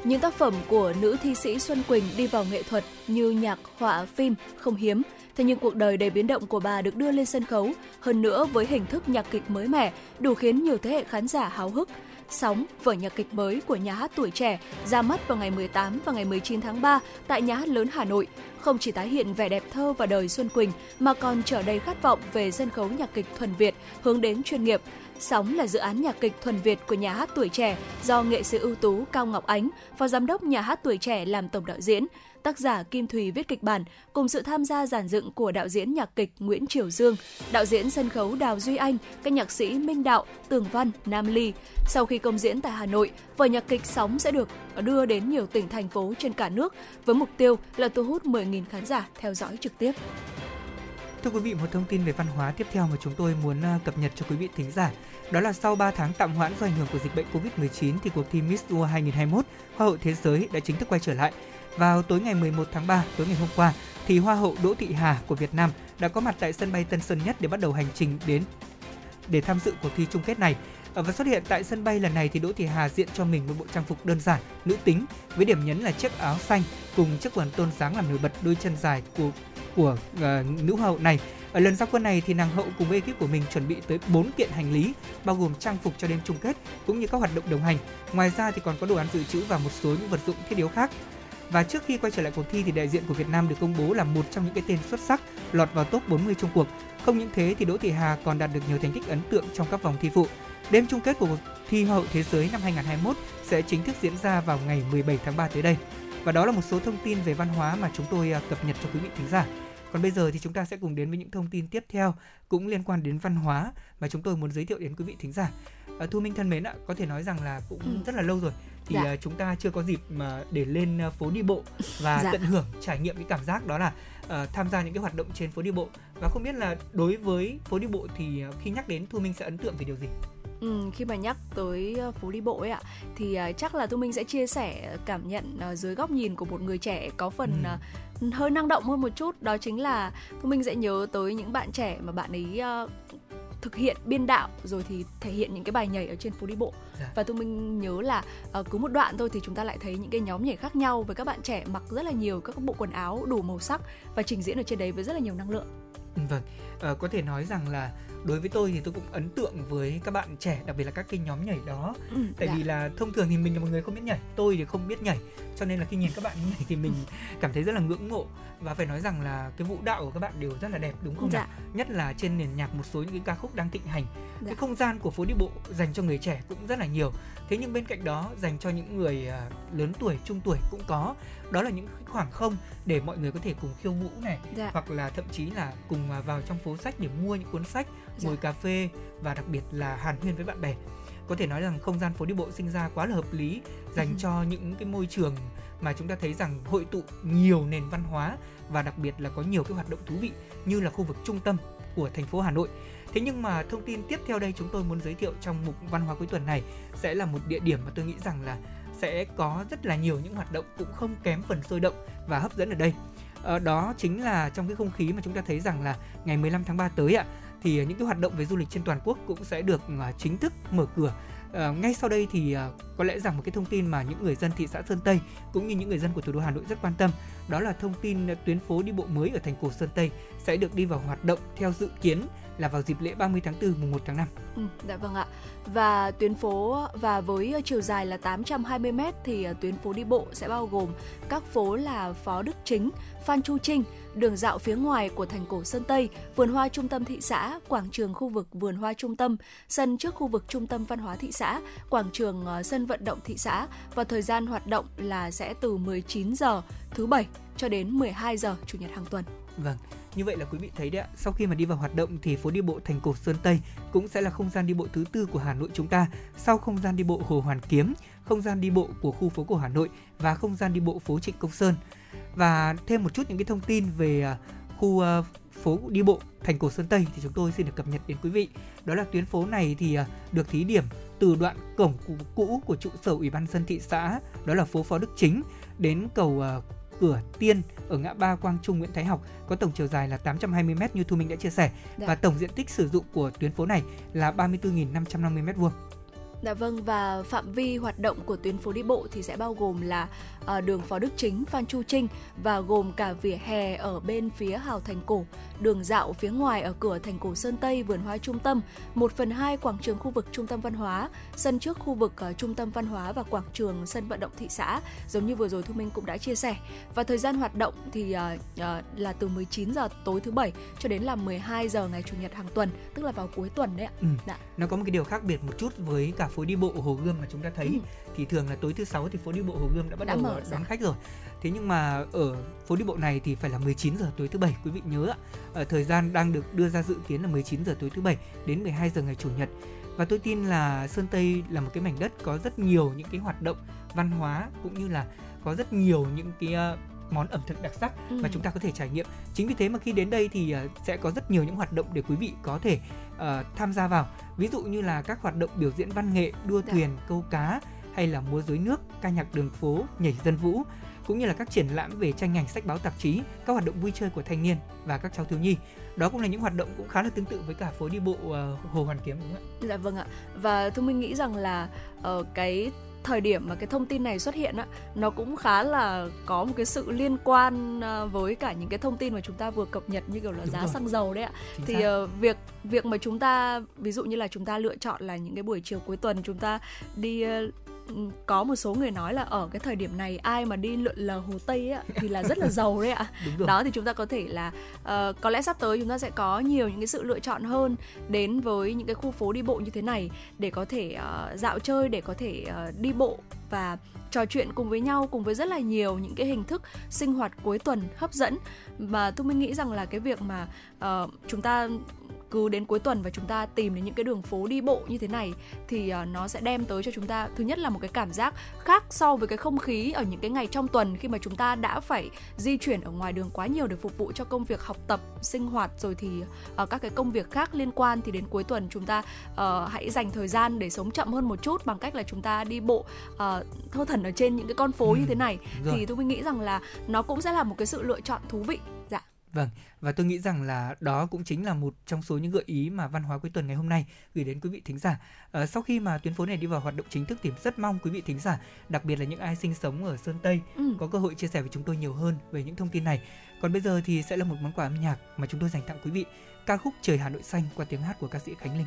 Những tác phẩm của nữ thi sĩ Xuân Quỳnh đi vào nghệ thuật như nhạc, họa, phim không hiếm. Thế nhưng cuộc đời đầy biến động của bà được đưa lên sân khấu, hơn nữa với hình thức nhạc kịch mới mẻ, đủ khiến nhiều thế hệ khán giả háo hức. Sóng, vở nhạc kịch mới của nhà hát tuổi trẻ ra mắt vào ngày 18 và ngày 19 tháng 3 tại nhà hát lớn Hà Nội, không chỉ tái hiện vẻ đẹp thơ và đời Xuân Quỳnh mà còn trở đầy khát vọng về sân khấu nhạc kịch thuần Việt hướng đến chuyên nghiệp. Sóng là dự án nhạc kịch thuần Việt của nhà hát tuổi trẻ do nghệ sĩ ưu tú Cao Ngọc Ánh, phó giám đốc nhà hát tuổi trẻ làm tổng đạo diễn tác giả Kim Thùy viết kịch bản, cùng sự tham gia giản dựng của đạo diễn nhạc kịch Nguyễn Triều Dương, đạo diễn sân khấu Đào Duy Anh, các nhạc sĩ Minh Đạo, Tường Văn, Nam Ly. Sau khi công diễn tại Hà Nội, vở nhạc kịch Sóng sẽ được đưa đến nhiều tỉnh thành phố trên cả nước với mục tiêu là thu hút 10.000 khán giả theo dõi trực tiếp. Thưa quý vị, một thông tin về văn hóa tiếp theo mà chúng tôi muốn à, cập nhật cho quý vị thính giả. Đó là sau 3 tháng tạm hoãn do ảnh hưởng của dịch bệnh Covid-19 thì cuộc thi Miss World 2021 Hoa hậu Thế giới đã chính thức quay trở lại. Vào tối ngày 11 tháng 3, tối ngày hôm qua, thì Hoa hậu Đỗ Thị Hà của Việt Nam đã có mặt tại sân bay Tân Sơn Nhất để bắt đầu hành trình đến để tham dự cuộc thi chung kết này. À, và xuất hiện tại sân bay lần này thì Đỗ Thị Hà diện cho mình một bộ trang phục đơn giản, nữ tính với điểm nhấn là chiếc áo xanh cùng chiếc quần tôn dáng làm nổi bật đôi chân dài của của uh, nữ hậu này. Ở lần ra quân này thì nàng hậu cùng với ekip của mình chuẩn bị tới 4 kiện hành lý bao gồm trang phục cho đêm chung kết cũng như các hoạt động đồng hành. Ngoài ra thì còn có đồ ăn dự trữ và một số những vật dụng thiết yếu khác. Và trước khi quay trở lại cuộc thi thì đại diện của Việt Nam được công bố là một trong những cái tên xuất sắc lọt vào top 40 chung cuộc. Không những thế thì Đỗ Thị Hà còn đạt được nhiều thành tích ấn tượng trong các vòng thi phụ. Đêm chung kết của cuộc thi Hoa hậu Thế giới năm 2021 sẽ chính thức diễn ra vào ngày 17 tháng 3 tới đây. Và đó là một số thông tin về văn hóa mà chúng tôi à, cập nhật cho quý vị thính giả. Còn bây giờ thì chúng ta sẽ cùng đến với những thông tin tiếp theo cũng liên quan đến văn hóa mà chúng tôi muốn giới thiệu đến quý vị thính giả. À, Thu Minh thân mến ạ, có thể nói rằng là cũng ừ. rất là lâu rồi thì dạ. uh, chúng ta chưa có dịp mà để lên uh, phố đi bộ và dạ. tận hưởng trải nghiệm cái cảm giác đó là uh, tham gia những cái hoạt động trên phố đi bộ và không biết là đối với phố đi bộ thì khi nhắc đến Thu Minh sẽ ấn tượng về điều gì? Ừ, khi mà nhắc tới phố đi bộ ấy ạ thì uh, chắc là Thu Minh sẽ chia sẻ cảm nhận uh, dưới góc nhìn của một người trẻ có phần ừ. uh, hơi năng động hơn một chút đó chính là Minh sẽ nhớ tới những bạn trẻ mà bạn ấy uh, thực hiện biên đạo rồi thì thể hiện những cái bài nhảy ở trên phố đi bộ dạ. và tôi mình nhớ là uh, cứ một đoạn thôi thì chúng ta lại thấy những cái nhóm nhảy khác nhau với các bạn trẻ mặc rất là nhiều các bộ quần áo đủ màu sắc và trình diễn ở trên đấy với rất là nhiều năng lượng vâng uh, có thể nói rằng là đối với tôi thì tôi cũng ấn tượng với các bạn trẻ đặc biệt là các cái nhóm nhảy đó. Ừ, tại dạ. vì là thông thường thì mình là một người không biết nhảy tôi thì không biết nhảy. Cho nên là khi nhìn các bạn nhảy thì mình (laughs) cảm thấy rất là ngưỡng mộ. Và phải nói rằng là cái vũ đạo của các bạn đều rất là đẹp đúng không dạ. nào nhất là trên nền nhạc một số những cái ca khúc đang thịnh hành. Dạ. cái không gian của phố đi bộ dành cho người trẻ cũng rất là nhiều. Thế nhưng bên cạnh đó dành cho những người à, lớn tuổi trung tuổi cũng có đó là những khoảng không để mọi người có thể cùng khiêu vũ này dạ. hoặc là thậm chí là cùng vào trong phố sách để mua những cuốn sách dạ. ngồi cà phê và đặc biệt là hàn huyên với bạn bè có thể nói rằng không gian phố đi bộ sinh ra quá là hợp lý dành ừ. cho những cái môi trường mà chúng ta thấy rằng hội tụ nhiều nền văn hóa và đặc biệt là có nhiều cái hoạt động thú vị như là khu vực trung tâm của thành phố Hà Nội. Thế nhưng mà thông tin tiếp theo đây chúng tôi muốn giới thiệu trong mục văn hóa cuối tuần này sẽ là một địa điểm mà tôi nghĩ rằng là sẽ có rất là nhiều những hoạt động cũng không kém phần sôi động và hấp dẫn ở đây. Ờ, đó chính là trong cái không khí mà chúng ta thấy rằng là ngày 15 tháng 3 tới ạ thì những cái hoạt động về du lịch trên toàn quốc cũng sẽ được ờ, chính thức mở cửa À, ngay sau đây thì à, có lẽ rằng một cái thông tin mà những người dân thị xã Sơn Tây cũng như những người dân của thủ đô Hà Nội rất quan tâm đó là thông tin tuyến phố đi bộ mới ở thành cổ Sơn Tây sẽ được đi vào hoạt động theo dự kiến là vào dịp lễ 30 tháng 4 mùng 1 tháng 5. Ừ, dạ vâng ạ. Và tuyến phố và với chiều dài là 820 m thì à, tuyến phố đi bộ sẽ bao gồm các phố là Phó Đức Chính, Phan Chu Trinh, đường dạo phía ngoài của thành cổ Sơn Tây, vườn hoa trung tâm thị xã, quảng trường khu vực vườn hoa trung tâm, sân trước khu vực trung tâm văn hóa thị xã, quảng trường uh, sân vận động thị xã và thời gian hoạt động là sẽ từ 19 giờ thứ bảy cho đến 12 giờ chủ nhật hàng tuần. Vâng, như vậy là quý vị thấy đấy ạ, sau khi mà đi vào hoạt động thì phố đi bộ thành cổ Sơn Tây cũng sẽ là không gian đi bộ thứ tư của Hà Nội chúng ta, sau không gian đi bộ Hồ Hoàn Kiếm, không gian đi bộ của khu phố cổ Hà Nội và không gian đi bộ phố Trịnh Công Sơn. Và thêm một chút những cái thông tin về à, khu à, phố đi bộ thành cổ Sơn Tây thì chúng tôi xin được cập nhật đến quý vị. Đó là tuyến phố này thì à, được thí điểm từ đoạn cổng cũ của trụ sở Ủy ban dân thị xã, đó là phố Phó Đức Chính đến cầu cửa Tiên ở ngã ba Quang Trung Nguyễn Thái Học có tổng chiều dài là 820 m như Thu Minh đã chia sẻ Đã. và tổng diện tích sử dụng của tuyến phố này là 34.550 m vuông. Dạ vâng và phạm vi hoạt động của tuyến phố đi bộ thì sẽ bao gồm là uh, đường Phó Đức Chính, Phan Chu Trinh và gồm cả vỉa hè ở bên phía Hào Thành Cổ, đường dạo phía ngoài ở cửa thành cổ Sơn Tây, vườn hoa trung tâm, 1 phần 2 quảng trường khu vực trung tâm văn hóa, sân trước khu vực uh, trung tâm văn hóa và quảng trường sân vận động thị xã, giống như vừa rồi Thu Minh cũng đã chia sẻ. Và thời gian hoạt động thì uh, uh, là từ 19 giờ tối thứ bảy cho đến là 12 giờ ngày chủ nhật hàng tuần, tức là vào cuối tuần đấy ạ. Ừ. Đã. Nó có một cái điều khác biệt một chút với cả phố đi bộ Hồ Gươm mà chúng ta thấy ừ. thì thường là tối thứ sáu thì phố đi bộ Hồ Gươm đã bắt đã đầu mở đón khách rồi. Thế nhưng mà ở phố đi bộ này thì phải là 19 giờ tối thứ bảy quý vị nhớ ạ. Ở thời gian đang được đưa ra dự kiến là 19 giờ tối thứ bảy đến 12 giờ ngày chủ nhật. Và tôi tin là Sơn Tây là một cái mảnh đất có rất nhiều những cái hoạt động văn hóa cũng như là có rất nhiều những cái ờ, món ẩm thực đặc sắc ừ. mà chúng ta có thể trải nghiệm. Chính vì thế mà khi đến đây thì ờ, sẽ có rất nhiều những hoạt động để quý vị có thể uh, tham gia vào. Ví dụ như là các hoạt động biểu diễn văn nghệ, đua dạ. thuyền, câu cá hay là múa rối nước, ca nhạc đường phố, nhảy dân vũ cũng như là các triển lãm về tranh ảnh sách báo tạp chí, các hoạt động vui chơi của thanh niên và các cháu thiếu nhi. Đó cũng là những hoạt động cũng khá là tương tự với cả phố đi bộ uh, Hồ Hoàn Kiếm đúng không ạ? Dạ vâng ạ. Và Thu Minh nghĩ rằng là uh, cái thời điểm mà cái thông tin này xuất hiện á nó cũng khá là có một cái sự liên quan ờ, với cả những cái thông tin mà chúng ta vừa cập nhật như kiểu là Đúng giá rồi. xăng dầu đấy ạ Chính thì uh, việc việc mà chúng ta ví dụ như là chúng ta lựa chọn là những cái buổi chiều cuối tuần chúng ta đi uh, có một số người nói là ở cái thời điểm này ai mà đi lượn lờ hồ tây á, thì là rất là (laughs) giàu đấy ạ. Đó thì chúng ta có thể là uh, có lẽ sắp tới chúng ta sẽ có nhiều những cái sự lựa chọn hơn đến với những cái khu phố đi bộ như thế này để có thể uh, dạo chơi để có thể uh, đi bộ và trò chuyện cùng với nhau cùng với rất là nhiều những cái hình thức sinh hoạt cuối tuần hấp dẫn. Mà tôi mới nghĩ rằng là cái việc mà uh, chúng ta cứ đến cuối tuần và chúng ta tìm đến những cái đường phố đi bộ như thế này thì uh, nó sẽ đem tới cho chúng ta thứ nhất là một cái cảm giác khác so với cái không khí ở những cái ngày trong tuần khi mà chúng ta đã phải di chuyển ở ngoài đường quá nhiều để phục vụ cho công việc học tập sinh hoạt rồi thì uh, các cái công việc khác liên quan. Thì đến cuối tuần chúng ta uh, hãy dành thời gian để sống chậm hơn một chút bằng cách là chúng ta đi bộ uh, thơ thần ở trên những cái con phố ừ, như thế này. rồi. thì tôi nghĩ rằng là nó cũng sẽ là một cái sự lựa chọn thú vị Vâng, và tôi nghĩ rằng là đó cũng chính là một trong số những gợi ý mà văn hóa cuối tuần ngày hôm nay gửi đến quý vị thính giả. À, sau khi mà tuyến phố này đi vào hoạt động chính thức thì rất mong quý vị thính giả, đặc biệt là những ai sinh sống ở Sơn Tây ừ. có cơ hội chia sẻ với chúng tôi nhiều hơn về những thông tin này. Còn bây giờ thì sẽ là một món quà âm nhạc mà chúng tôi dành tặng quý vị, ca khúc Trời Hà Nội xanh qua tiếng hát của ca sĩ Khánh Linh.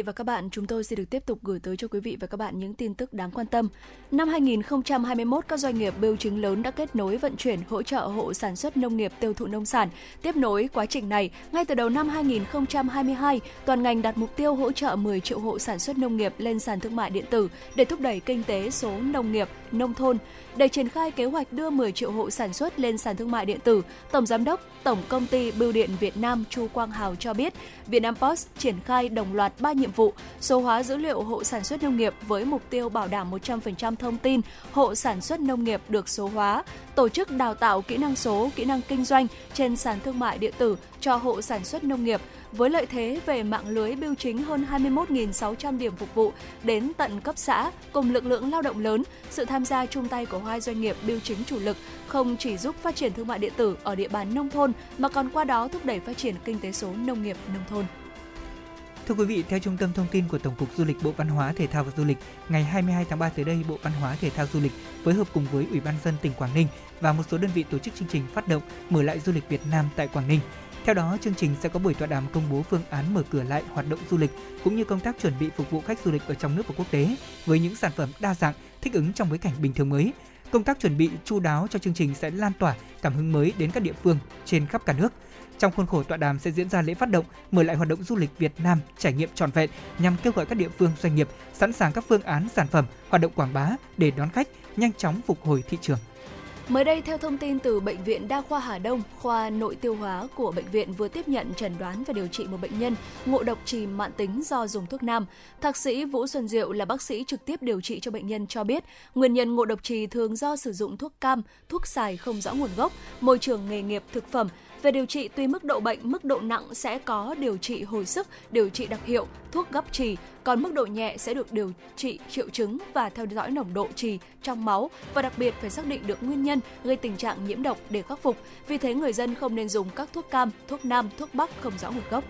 Vị và các bạn, chúng tôi sẽ được tiếp tục gửi tới cho quý vị và các bạn những tin tức đáng quan tâm. Năm 2021, các doanh nghiệp bưu chính lớn đã kết nối vận chuyển hỗ trợ hộ sản xuất nông nghiệp tiêu thụ nông sản. Tiếp nối quá trình này, ngay từ đầu năm 2022, toàn ngành đặt mục tiêu hỗ trợ 10 triệu hộ sản xuất nông nghiệp lên sàn thương mại điện tử để thúc đẩy kinh tế số nông nghiệp, nông thôn. Để triển khai kế hoạch đưa 10 triệu hộ sản xuất lên sàn thương mại điện tử, Tổng Giám đốc Tổng Công ty Bưu điện Việt Nam Chu Quang Hào cho biết, Vietnam Post triển khai đồng loạt 3 nhiệm vụ số hóa dữ liệu hộ sản xuất nông nghiệp với mục tiêu bảo đảm 100% thông tin hộ sản xuất nông nghiệp được số hóa, tổ chức đào tạo kỹ năng số, kỹ năng kinh doanh trên sàn thương mại điện tử cho hộ sản xuất nông nghiệp với lợi thế về mạng lưới bưu chính hơn 21.600 điểm phục vụ đến tận cấp xã cùng lực lượng lao động lớn, sự tham gia chung tay của hai doanh nghiệp bưu chính chủ lực không chỉ giúp phát triển thương mại điện tử ở địa bàn nông thôn mà còn qua đó thúc đẩy phát triển kinh tế số nông nghiệp nông thôn. Thưa quý vị, theo Trung tâm Thông tin của Tổng cục Du lịch Bộ Văn hóa, Thể thao và Du lịch, ngày 22 tháng 3 tới đây, Bộ Văn hóa, Thể thao Du lịch phối hợp cùng với Ủy ban dân tỉnh Quảng Ninh và một số đơn vị tổ chức chương trình phát động mở lại du lịch Việt Nam tại Quảng Ninh. Theo đó, chương trình sẽ có buổi tọa đàm công bố phương án mở cửa lại hoạt động du lịch cũng như công tác chuẩn bị phục vụ khách du lịch ở trong nước và quốc tế với những sản phẩm đa dạng thích ứng trong bối cảnh bình thường mới. Công tác chuẩn bị chu đáo cho chương trình sẽ lan tỏa cảm hứng mới đến các địa phương trên khắp cả nước. Trong khuôn khổ tọa đàm sẽ diễn ra lễ phát động mở lại hoạt động du lịch Việt Nam trải nghiệm trọn vẹn nhằm kêu gọi các địa phương doanh nghiệp sẵn sàng các phương án sản phẩm, hoạt động quảng bá để đón khách nhanh chóng phục hồi thị trường. Mới đây, theo thông tin từ Bệnh viện Đa khoa Hà Đông, khoa nội tiêu hóa của bệnh viện vừa tiếp nhận chẩn đoán và điều trị một bệnh nhân ngộ độc trì mạng tính do dùng thuốc nam. Thạc sĩ Vũ Xuân Diệu là bác sĩ trực tiếp điều trị cho bệnh nhân cho biết, nguyên nhân ngộ độc trì thường do sử dụng thuốc cam, thuốc xài không rõ nguồn gốc, môi trường nghề nghiệp thực phẩm, về điều trị tùy mức độ bệnh, mức độ nặng sẽ có điều trị hồi sức, điều trị đặc hiệu, thuốc gấp trì, còn mức độ nhẹ sẽ được điều trị triệu chứng và theo dõi nồng độ trì trong máu và đặc biệt phải xác định được nguyên nhân gây tình trạng nhiễm độc để khắc phục. Vì thế người dân không nên dùng các thuốc cam, thuốc nam, thuốc bắc không rõ nguồn gốc.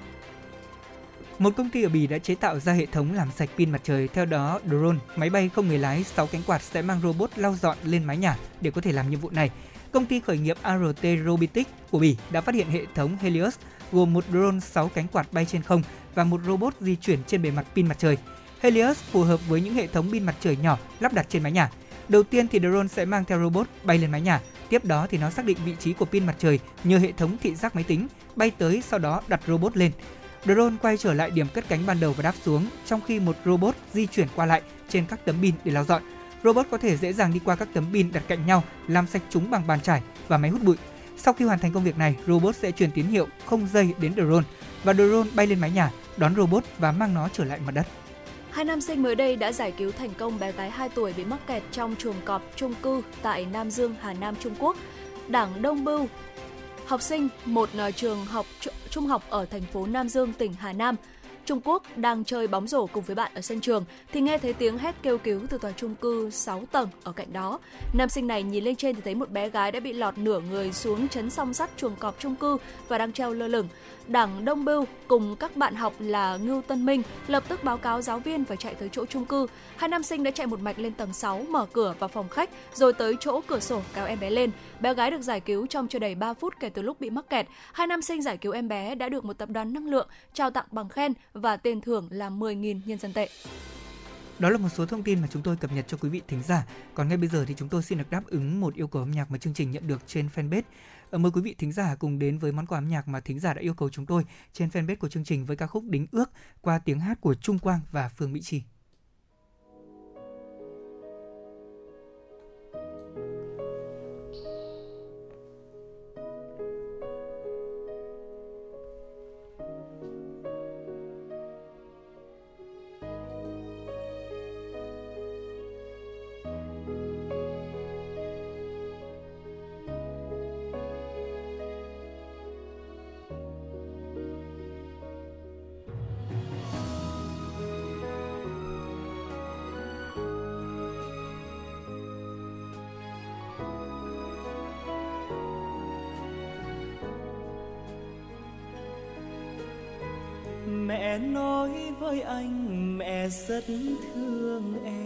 Một công ty ở Bỉ đã chế tạo ra hệ thống làm sạch pin mặt trời. Theo đó, drone, máy bay không người lái 6 cánh quạt sẽ mang robot lau dọn lên mái nhà để có thể làm nhiệm vụ này. Công ty khởi nghiệp ART Robotics của Bỉ đã phát hiện hệ thống Helios gồm một drone 6 cánh quạt bay trên không và một robot di chuyển trên bề mặt pin mặt trời. Helios phù hợp với những hệ thống pin mặt trời nhỏ lắp đặt trên mái nhà. Đầu tiên thì drone sẽ mang theo robot bay lên mái nhà, tiếp đó thì nó xác định vị trí của pin mặt trời nhờ hệ thống thị giác máy tính, bay tới sau đó đặt robot lên. Drone quay trở lại điểm cất cánh ban đầu và đáp xuống, trong khi một robot di chuyển qua lại trên các tấm pin để lau dọn robot có thể dễ dàng đi qua các tấm pin đặt cạnh nhau, làm sạch chúng bằng bàn chải và máy hút bụi. Sau khi hoàn thành công việc này, robot sẽ truyền tín hiệu không dây đến drone và drone bay lên mái nhà, đón robot và mang nó trở lại mặt đất. Hai nam sinh mới đây đã giải cứu thành công bé gái 2 tuổi bị mắc kẹt trong chuồng cọp chung cư tại Nam Dương, Hà Nam, Trung Quốc. Đảng Đông Bưu, học sinh một ờ, trường học trung học ở thành phố Nam Dương, tỉnh Hà Nam, Trung Quốc đang chơi bóng rổ cùng với bạn ở sân trường thì nghe thấy tiếng hét kêu cứu từ tòa chung cư 6 tầng ở cạnh đó. Nam sinh này nhìn lên trên thì thấy một bé gái đã bị lọt nửa người xuống chấn song sắt chuồng cọp chung cư và đang treo lơ lửng. Đảng Đông Bưu cùng các bạn học là Ngưu Tân Minh lập tức báo cáo giáo viên và chạy tới chỗ chung cư. Hai nam sinh đã chạy một mạch lên tầng 6, mở cửa vào phòng khách rồi tới chỗ cửa sổ kéo em bé lên. Bé gái được giải cứu trong chưa đầy 3 phút kể từ lúc bị mắc kẹt. Hai nam sinh giải cứu em bé đã được một tập đoàn năng lượng trao tặng bằng khen và tiền thưởng là 10.000 nhân dân tệ. Đó là một số thông tin mà chúng tôi cập nhật cho quý vị thính giả. Còn ngay bây giờ thì chúng tôi xin được đáp ứng một yêu cầu âm nhạc mà chương trình nhận được trên fanpage. Ờ, mời quý vị thính giả cùng đến với món quà âm nhạc mà thính giả đã yêu cầu chúng tôi trên fanpage của chương trình với ca khúc Đính ước qua tiếng hát của Trung Quang và Phương Mỹ Trì. Rất thương em.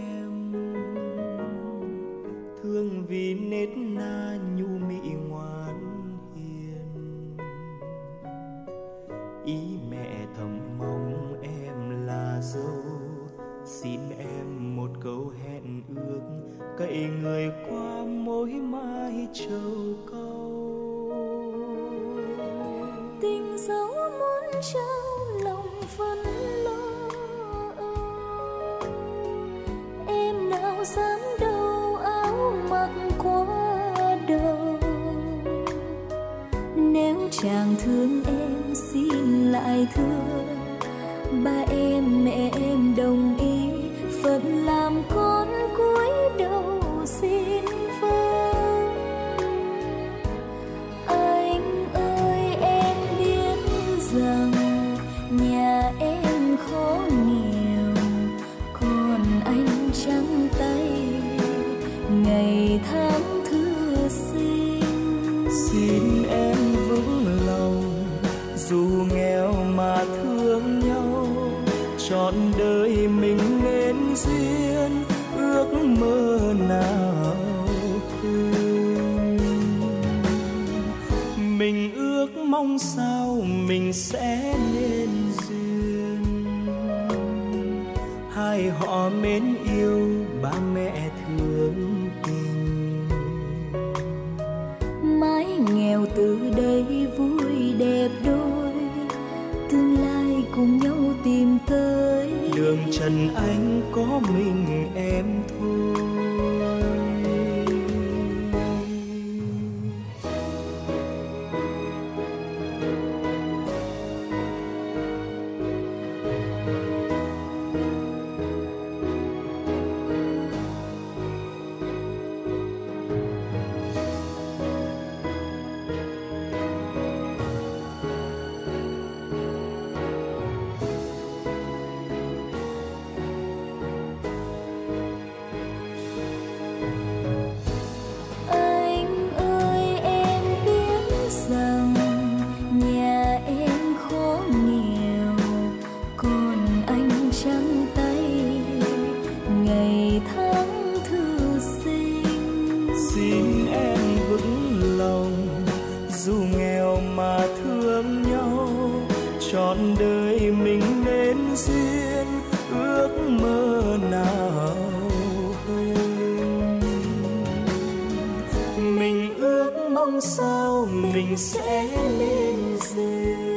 Sẽ lên duyên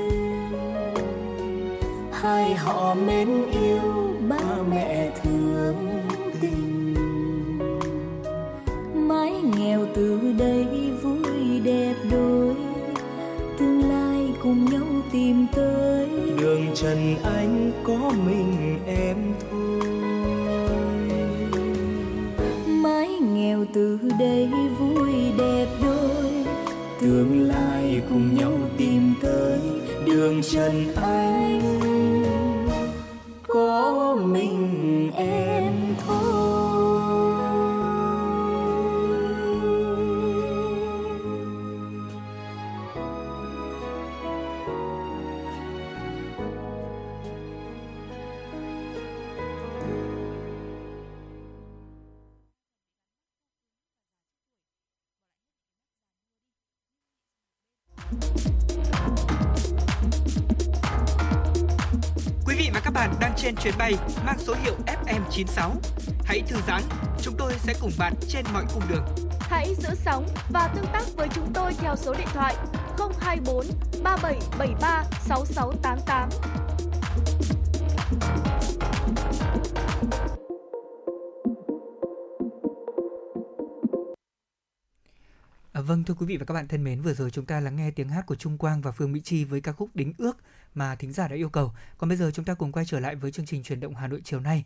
hai họ mến yêu, ba mẹ thương tình. Mái nghèo từ đây vui đẹp đôi, tương lai cùng nhau tìm tới. Đường trần anh có mình đường trần 0773 6688. À, vâng thưa quý vị và các bạn thân mến, vừa rồi chúng ta lắng nghe tiếng hát của Trung Quang và Phương Mỹ Chi với ca khúc Đính ước mà thính giả đã yêu cầu. Còn bây giờ chúng ta cùng quay trở lại với chương trình truyền động Hà Nội chiều nay.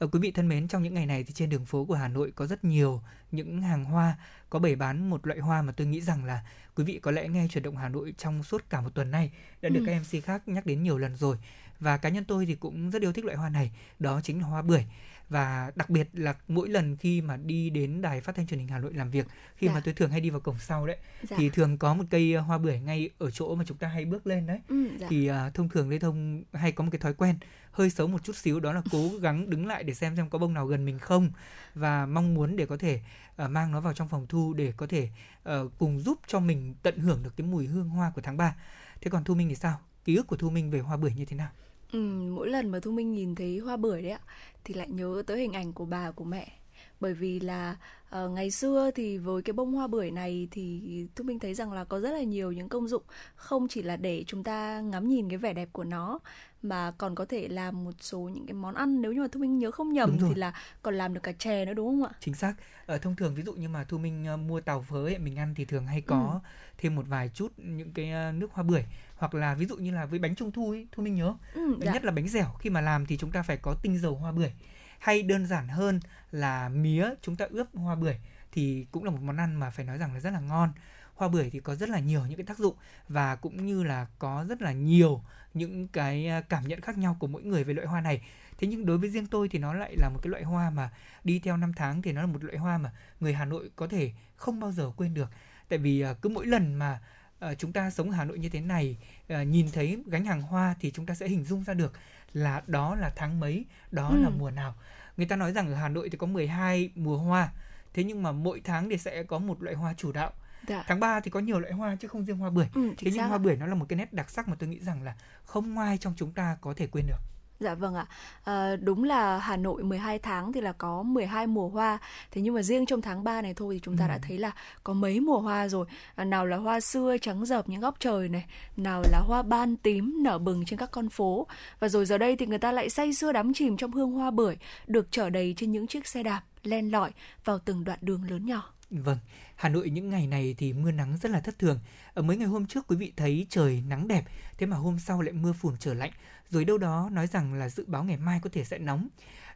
Ở quý vị thân mến, trong những ngày này thì trên đường phố của Hà Nội có rất nhiều những hàng hoa có bày bán một loại hoa mà tôi nghĩ rằng là quý vị có lẽ nghe truyền động Hà Nội trong suốt cả một tuần nay đã được Ừ. các MC khác nhắc đến nhiều lần rồi. Và cá nhân tôi thì cũng rất yêu thích loại hoa này, đó chính là hoa bưởi. Và đặc biệt là mỗi lần khi mà đi đến đài phát thanh truyền hình Hà Nội làm việc khi Dạ. mà tôi thường hay đi vào cổng sau đấy Dạ. thì thường có một cây hoa bưởi ngay ở chỗ mà chúng ta hay bước lên đấy Ừ, dạ. thì à, thông thường Lê Thông hay có một cái thói quen hơi xấu một chút xíu đó là cố gắng đứng lại để xem xem có bông nào gần mình không và mong muốn để có thể à, mang nó vào trong phòng thu để có thể ờ, cùng giúp cho mình tận hưởng được cái mùi hương hoa của tháng 3. Thế còn Thu Minh thì sao? Ký ức của Thu Minh về hoa bưởi như thế nào? Ừ, mỗi lần mà Thu Minh nhìn thấy hoa bưởi đấy ạ thì lại nhớ tới hình ảnh của bà của mẹ bởi vì là ờ, ngày xưa thì với cái bông hoa bưởi này thì Thu Minh thấy rằng là có rất là nhiều những công dụng không chỉ là để chúng ta ngắm nhìn cái vẻ đẹp của nó mà còn có thể làm một số những cái món ăn nếu như mà Thu Minh nhớ không nhầm thì là còn làm được cả chè nữa đúng không ạ? Chính xác. Ờ, thông thường ví dụ như mà Thu Minh ờ, mua tàu phớ ấy, mình ăn thì thường hay có thêm một vài chút những cái ờ, nước hoa bưởi hoặc là ví dụ như là với bánh trung thu ấy, Thu Minh nhớ. Ừ, dạ. nhất là bánh dẻo khi mà làm thì chúng ta phải có tinh dầu hoa bưởi. Hay đơn giản hơn là mía chúng ta ướp hoa bưởi thì cũng là một món ăn mà phải nói rằng là rất là ngon. Hoa bưởi thì có rất là nhiều những cái tác dụng và cũng như là có rất là nhiều những cái à, cảm nhận khác nhau của mỗi người về loại hoa này. Thế nhưng đối với riêng tôi thì nó lại là một cái loại hoa mà đi theo năm tháng thì nó là một loại hoa mà người Hà Nội có thể không bao giờ quên được. Tại vì à, cứ mỗi lần mà à, chúng ta sống ở Hà Nội như thế này à, nhìn thấy gánh hàng hoa thì chúng ta sẽ hình dung ra được là đó là tháng mấy, đó Ừ. là mùa nào. Người ta nói rằng ở Hà Nội thì có 12 mùa hoa. Thế nhưng mà mỗi tháng thì sẽ có một loại hoa chủ đạo. Dạ. Tháng 3 thì có nhiều loại hoa chứ không riêng hoa bưởi. Ừ, Thế nhưng hoa bưởi nó là một cái nét đặc sắc mà tôi nghĩ rằng là không ai trong chúng ta có thể quên được. Dạ vâng ạ. À, đúng là Hà Nội 12 tháng thì là có 12 mùa hoa. Thế nhưng mà riêng trong tháng 3 này thôi thì chúng ta Ừ. đã thấy là có mấy mùa hoa rồi. À, nào là hoa xưa trắng rợp những góc trời này, nào là hoa ban tím nở bừng trên các con phố. Và rồi giờ đây thì người ta lại say sưa đắm chìm trong hương hoa bưởi được chở đầy trên những chiếc xe đạp len lỏi vào từng đoạn đường lớn nhỏ. Vâng, Hà Nội những ngày này thì mưa nắng rất là thất thường. Ở mấy ngày hôm trước quý vị thấy trời nắng đẹp, thế mà hôm sau lại mưa phùn trở lạnh. Rồi đâu đó nói rằng là dự báo ngày mai có thể sẽ nóng.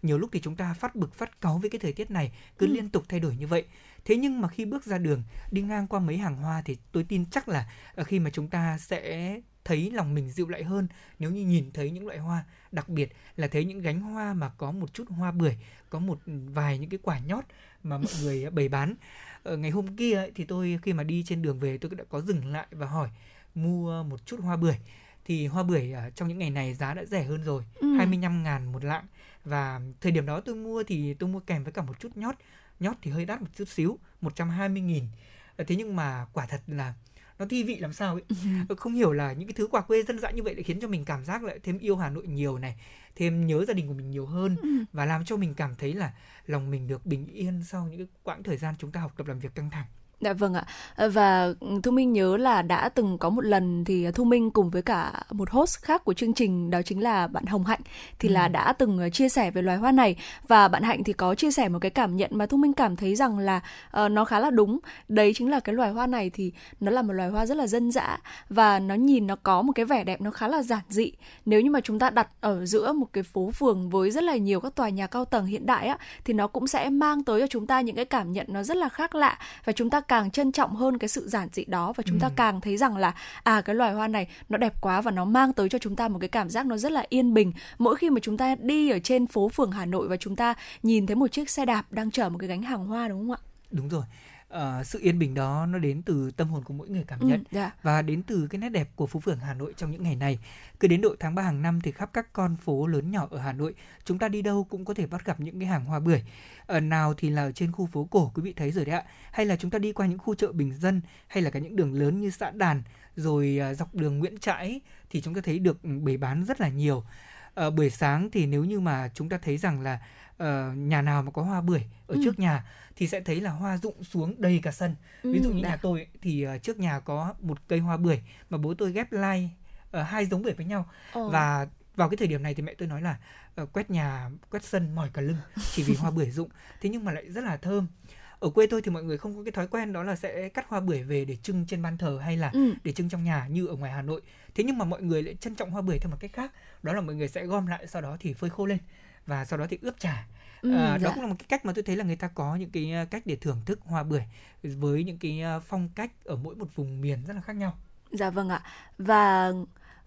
Nhiều lúc thì chúng ta phát bực phát cáu với cái thời tiết này, cứ Ừ. liên tục thay đổi như vậy. Thế nhưng mà khi bước ra đường, đi ngang qua mấy hàng hoa thì tôi tin chắc là ờ, khi mà chúng ta sẽ thấy lòng mình dịu lại hơn nếu như nhìn thấy những loại hoa đặc biệt là thấy những gánh hoa mà có một chút hoa bưởi có một vài những cái quả nhót mà mọi người bày bán. Ờ, ngày hôm kia ấy, thì tôi khi mà đi trên đường về tôi đã có dừng lại và hỏi mua một chút hoa bưởi. Thì hoa bưởi à, trong những ngày này giá đã rẻ hơn rồi Ừ. 25 ngàn một lạng. Và thời điểm đó tôi mua thì tôi mua kèm với cả một chút nhót. Nhót thì hơi đắt một chút xíu 120 nghìn. Ờ, thế nhưng mà quả thật là nó thi vị làm sao ấy. Ờ, không hiểu là những cái thứ quà quê dân dã như vậy lại khiến cho mình cảm giác lại thêm yêu Hà Nội nhiều này thêm nhớ gia đình của mình nhiều hơn Ừ. và làm cho mình cảm thấy là lòng mình được bình yên sau những cái quãng thời gian chúng ta học tập làm việc căng thẳng Dạ vâng ạ. Ờ, Và Thu Minh nhớ là đã từng có một lần thì Thu Minh cùng với cả một host khác của chương trình đó chính là bạn Hồng Hạnh thì là Ừ. đã từng ờ, chia sẻ về loài hoa này và bạn Hạnh thì có chia sẻ một cái cảm nhận mà Thu Minh cảm thấy rằng là ờ, nó khá là đúng. Đấy chính là cái loài hoa này thì nó là một loài hoa rất là dân dã và nó nhìn nó có một cái vẻ đẹp nó khá là giản dị. Nếu như mà chúng ta đặt ở giữa một cái phố phường với rất là nhiều các tòa nhà cao tầng hiện đại á thì nó cũng sẽ mang tới cho chúng ta những cái cảm nhận nó rất là khác lạ và chúng ta càng trân trọng hơn cái sự giản dị đó và chúng ta Ừ. càng thấy rằng là à cái loài hoa này nó đẹp quá và nó mang tới cho chúng ta một cái cảm giác nó rất là yên bình mỗi khi mà chúng ta đi ở trên phố phường Hà Nội và chúng ta nhìn thấy một chiếc xe đạp đang chở một cái gánh hàng hoa đúng không ạ? đúng rồi Ờ, sự yên bình đó nó đến từ tâm hồn của mỗi người cảm Ừ, nhận dạ. và đến từ cái nét đẹp của phố phường Hà Nội trong những ngày này. Cứ đến độ tháng 3 hàng năm thì khắp các con phố lớn nhỏ ở Hà Nội, chúng ta đi đâu cũng có thể bắt gặp những cái hàng hoa bưởi. Ở nào thì là ở trên khu phố cổ quý vị thấy rồi đấy ạ, hay là chúng ta đi qua những khu chợ bình dân hay là cả những đường lớn như xã Đàn rồi à, dọc đường Nguyễn Trãi thì chúng ta thấy được ừ, bày bán rất là nhiều. Ờ, buổi sáng thì nếu như mà chúng ta thấy rằng là ờ, nhà nào mà có hoa bưởi ở Ừ. trước nhà thì sẽ thấy là hoa rụng xuống đầy cả sân ví dụ Ừ, như dạ. nhà tôi thì ờ, trước nhà có một cây hoa bưởi mà bố tôi ghép lai ờ, hai giống bưởi với nhau Ờ. và vào cái thời điểm này thì mẹ tôi nói là ờ, quét nhà quét sân mỏi cả lưng chỉ vì hoa bưởi rụng (laughs) thế nhưng mà lại rất là thơm ở quê tôi thì mọi người không có cái thói quen đó là sẽ cắt hoa bưởi về để trưng trên ban thờ hay là Ừ. để trưng trong nhà như ở ngoài Hà Nội thế nhưng mà mọi người lại trân trọng hoa bưởi theo một cách khác đó là mọi người sẽ gom lại sau đó thì phơi khô lên và sau đó thì ướp trà Ừ, À, dạ. đó cũng là một cái cách mà tôi thấy là người ta có những cái uh, cách để thưởng thức hoa bưởi với những cái uh, phong cách ở mỗi một vùng miền rất là khác nhau. Dạ vâng ạ. Và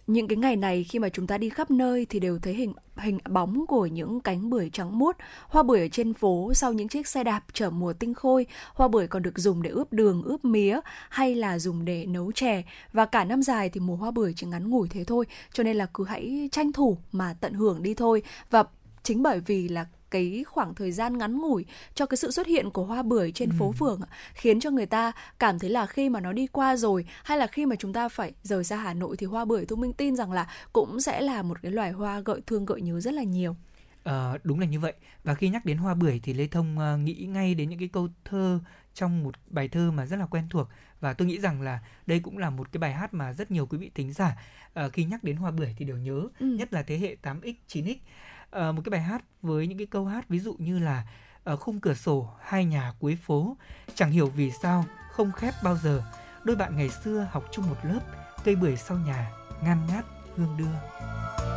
những cái ngày này khi mà chúng ta đi khắp nơi thì đều thấy hình hình bóng của những cánh bưởi trắng muốt, hoa bưởi ở trên phố sau những chiếc xe đạp chở mùa tinh khôi, hoa bưởi còn được dùng để ướp đường, ướp mía hay là dùng để nấu chè và cả năm dài thì mùa hoa bưởi chỉ ngắn ngủi thế thôi, cho nên là cứ hãy tranh thủ mà tận hưởng đi thôi và chính bởi vì là cái khoảng thời gian ngắn ngủi cho cái sự xuất hiện của hoa bưởi trên ừ. phố phường khiến cho người ta cảm thấy là khi mà nó đi qua rồi hay là khi mà chúng ta phải rời xa Hà Nội thì hoa bưởi tôi minh tin rằng là cũng sẽ là một cái loài hoa gợi thương gợi nhớ rất là nhiều. À, đúng là như vậy và khi nhắc đến hoa bưởi thì Lê Thông uh, nghĩ ngay đến những cái câu thơ trong một bài thơ mà rất là quen thuộc và tôi nghĩ rằng là đây cũng là một cái bài hát mà rất nhiều quý vị tính giả uh, khi nhắc đến hoa bưởi thì đều nhớ ừ. nhất là thế hệ 8x 9x uh, một cái bài hát với những cái câu hát ví dụ như là ở khung cửa sổ hai nhà cuối phố chẳng hiểu vì sao không khép bao giờ. Đôi bạn ngày xưa học chung một lớp cây bưởi sau nhà ngan ngát hương đưa.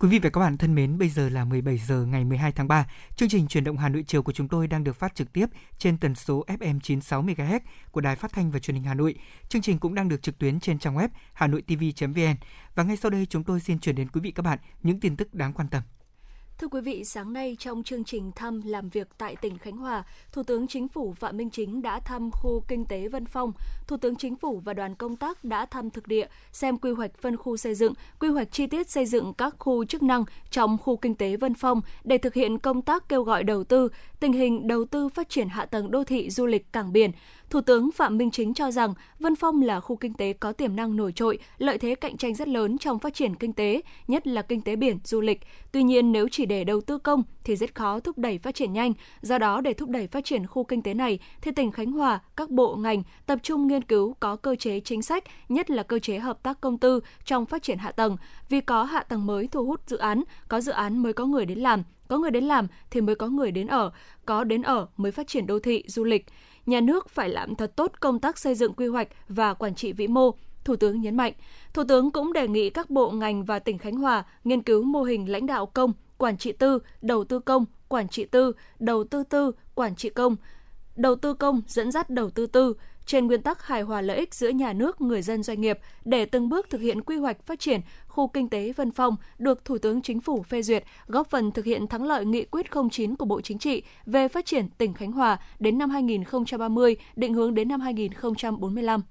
Quý vị và các bạn thân mến, bây giờ là 17 giờ ngày 12 tháng 3. Chương trình truyền động Hà Nội chiều của chúng tôi đang được phát trực tiếp trên tần số FM 96 MHz của Đài Phát thanh và Truyền hình Hà Nội. Chương trình cũng đang được trực tuyến trên trang web hanoitv.vn. Và ngay sau đây chúng tôi xin chuyển đến quý vị các bạn những tin tức đáng quan tâm. Thưa quý vị, sáng nay trong chương trình thăm làm việc tại tỉnh Khánh Hòa, Thủ tướng Chính phủ Phạm Minh Chính đã thăm khu kinh tế Vân Phong. Thủ tướng Chính phủ và đoàn công tác đã thăm thực địa, xem quy hoạch phân khu xây dựng, quy hoạch chi tiết xây dựng các khu chức năng trong khu kinh tế Vân Phong để thực hiện công tác kêu gọi đầu tư, tình hình đầu tư phát triển hạ tầng đô thị du lịch cảng biển, Thủ tướng Phạm Minh Chính cho rằng Vân Phong là khu kinh tế có tiềm năng nổi trội, lợi thế cạnh tranh rất lớn trong phát triển kinh tế, nhất là kinh tế biển, du lịch. Tuy nhiên, nếu chỉ để đầu tư công thì rất khó thúc đẩy phát triển nhanh. Do đó, để thúc đẩy phát triển khu kinh tế này, thì tỉnh Khánh Hòa, các bộ ngành tập trung nghiên cứu có cơ chế chính sách, nhất là cơ chế hợp tác công tư trong phát triển hạ tầng. Vì có hạ tầng mới thu hút dự án, có dự án mới có người đến làm, có người đến làm thì mới có người đến ở, có đến ở mới phát triển đô thị, du lịch nhà nước phải làm thật tốt công tác xây dựng quy hoạch và quản trị vĩ mô, Thủ tướng nhấn mạnh. Thủ tướng cũng đề nghị các bộ ngành và tỉnh Khánh Hòa nghiên cứu mô hình lãnh đạo công, quản trị tư, đầu tư công, quản trị tư, đầu tư tư, quản trị công, đầu tư công dẫn dắt đầu tư tư, trên nguyên tắc hài hòa lợi ích giữa nhà nước, người dân doanh nghiệp để từng bước thực hiện quy hoạch phát triển khu kinh tế Vân Phong được Thủ tướng Chính phủ phê duyệt, góp phần thực hiện thắng lợi nghị quyết 09 của Bộ Chính trị về phát triển tỉnh Khánh Hòa đến năm 2030, định hướng đến năm 2045.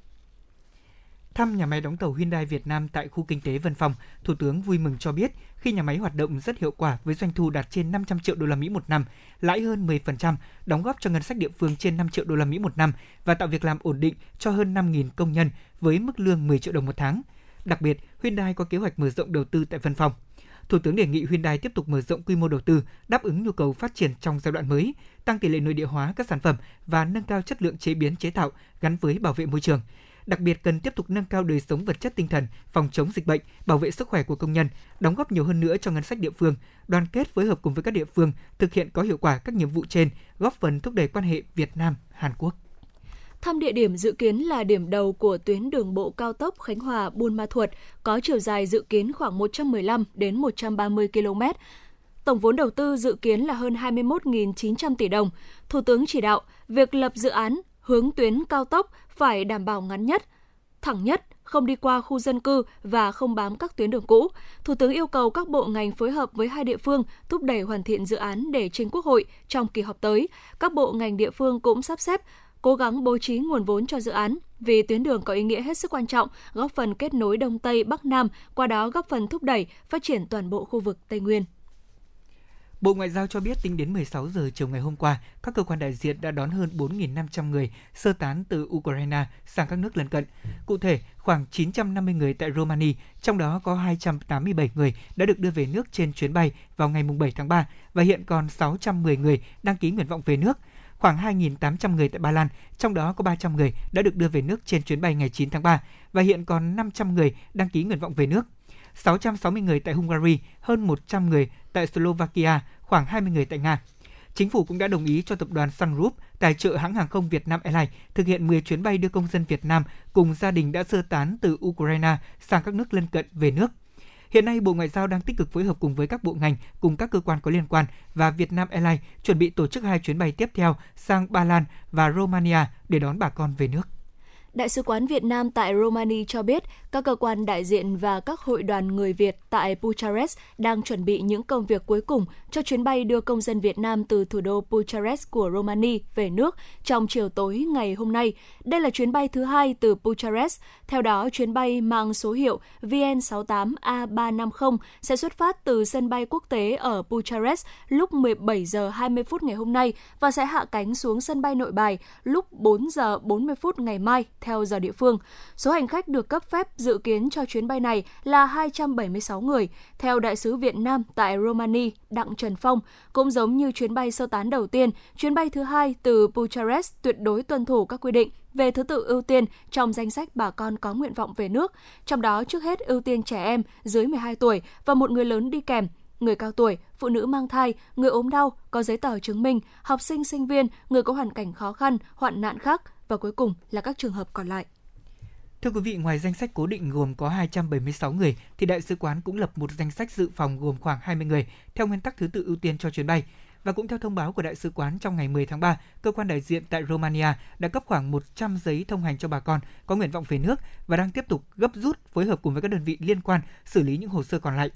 Thăm nhà máy đóng tàu Hyundai Việt Nam tại khu kinh tế Vân Phong, Thủ tướng vui mừng cho biết khi nhà máy hoạt động rất hiệu quả với doanh thu đạt trên 500 triệu đô la Mỹ một năm, lãi hơn 10%, đóng góp cho ngân sách địa phương trên 5 triệu đô la Mỹ một năm và tạo việc làm ổn định cho hơn 5.000 công nhân với mức lương 10 triệu đồng một tháng. Đặc biệt, Hyundai có kế hoạch mở rộng đầu tư tại Vân Phong. Thủ tướng đề nghị Hyundai tiếp tục mở rộng quy mô đầu tư, đáp ứng nhu cầu phát triển trong giai đoạn mới, tăng tỷ lệ nội địa hóa các sản phẩm và nâng cao chất lượng chế biến chế tạo gắn với bảo vệ môi trường đặc biệt cần tiếp tục nâng cao đời sống vật chất tinh thần, phòng chống dịch bệnh, bảo vệ sức khỏe của công nhân, đóng góp nhiều hơn nữa cho ngân sách địa phương, đoàn kết phối hợp cùng với các địa phương thực hiện có hiệu quả các nhiệm vụ trên, góp phần thúc đẩy quan hệ Việt Nam Hàn Quốc. Thăm địa điểm dự kiến là điểm đầu của tuyến đường bộ cao tốc Khánh Hòa Buôn Ma Thuột, có chiều dài dự kiến khoảng 115 đến 130 km. Tổng vốn đầu tư dự kiến là hơn 21.900 tỷ đồng. Thủ tướng chỉ đạo việc lập dự án hướng tuyến cao tốc phải đảm bảo ngắn nhất, thẳng nhất, không đi qua khu dân cư và không bám các tuyến đường cũ. Thủ tướng yêu cầu các bộ ngành phối hợp với hai địa phương thúc đẩy hoàn thiện dự án để trình Quốc hội trong kỳ họp tới. Các bộ ngành địa phương cũng sắp xếp cố gắng bố trí nguồn vốn cho dự án vì tuyến đường có ý nghĩa hết sức quan trọng, góp phần kết nối Đông Tây Bắc Nam, qua đó góp phần thúc đẩy phát triển toàn bộ khu vực Tây Nguyên. Bộ Ngoại giao cho biết tính đến 16 giờ chiều ngày hôm qua, các cơ quan đại diện đã đón hơn 4.500 người sơ tán từ Ukraine sang các nước lân cận. Cụ thể, khoảng 950 người tại Romania, trong đó có 287 người đã được đưa về nước trên chuyến bay vào ngày 7 tháng 3 và hiện còn 610 người đăng ký nguyện vọng về nước. Khoảng 2.800 người tại Ba Lan, trong đó có 300 người đã được đưa về nước trên chuyến bay ngày 9 tháng 3 và hiện còn 500 người đăng ký nguyện vọng về nước. 660 người tại Hungary, hơn 100 người tại Slovakia, khoảng 20 người tại Nga. Chính phủ cũng đã đồng ý cho tập đoàn Sun Group tài trợ hãng hàng không Việt Nam Airlines thực hiện 10 chuyến bay đưa công dân Việt Nam cùng gia đình đã sơ tán từ Ukraine sang các nước lân cận về nước. Hiện nay, Bộ Ngoại giao đang tích cực phối hợp cùng với các bộ ngành, cùng các cơ quan có liên quan và Việt Nam Airlines chuẩn bị tổ chức hai chuyến bay tiếp theo sang Ba Lan và Romania để đón bà con về nước. Đại sứ quán Việt Nam tại Romania cho biết các cơ quan đại diện và các hội đoàn người Việt tại Bucharest đang chuẩn bị những công việc cuối cùng cho chuyến bay đưa công dân Việt Nam từ thủ đô Bucharest của Romania về nước trong chiều tối ngày hôm nay. Đây là chuyến bay thứ hai từ Bucharest. Theo đó, chuyến bay mang số hiệu VN68A350 sẽ xuất phát từ sân bay quốc tế ở Bucharest lúc 17 giờ 20 phút ngày hôm nay và sẽ hạ cánh xuống sân bay Nội Bài lúc 4 giờ 40 phút ngày mai theo giờ địa phương. Số hành khách được cấp phép dự kiến cho chuyến bay này là 276 người. Theo đại sứ Việt Nam tại Romania, Đặng Trần Phong, cũng giống như chuyến bay sơ tán đầu tiên, chuyến bay thứ hai từ Bucharest tuyệt đối tuân thủ các quy định về thứ tự ưu tiên trong danh sách bà con có nguyện vọng về nước, trong đó trước hết ưu tiên trẻ em dưới 12 tuổi và một người lớn đi kèm, người cao tuổi, phụ nữ mang thai, người ốm đau, có giấy tờ chứng minh, học sinh, sinh viên, người có hoàn cảnh khó khăn, hoạn nạn khác và cuối cùng là các trường hợp còn lại. Thưa quý vị, ngoài danh sách cố định gồm có 276 người, thì đại sứ quán cũng lập một danh sách dự phòng gồm khoảng 20 người, theo nguyên tắc thứ tự ưu tiên cho chuyến bay. Và cũng theo thông báo của đại sứ quán trong ngày 10 tháng 3, cơ quan đại diện tại Romania đã cấp khoảng 100 giấy thông hành cho bà con có nguyện vọng về nước và đang tiếp tục gấp rút phối hợp cùng với các đơn vị liên quan xử lý những hồ sơ còn lại.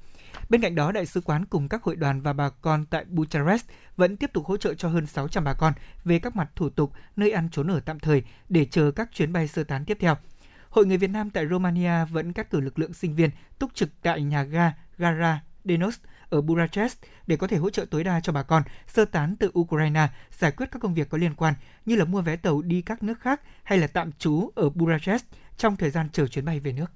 Bên cạnh đó, đại sứ quán cùng các hội đoàn và bà con tại Bucharest vẫn tiếp tục hỗ trợ cho hơn 600 bà con về các mặt thủ tục, nơi ăn trốn ở tạm thời để chờ các chuyến bay sơ tán tiếp theo. Hội người Việt Nam tại Romania vẫn cắt cử lực lượng sinh viên túc trực tại nhà ga Gara Denos ở Bucharest để có thể hỗ trợ tối đa cho bà con sơ tán từ Ukraine, giải quyết các công việc có liên quan như là mua vé tàu đi các nước khác hay là tạm trú ở Bucharest trong thời gian chờ chuyến bay về nước.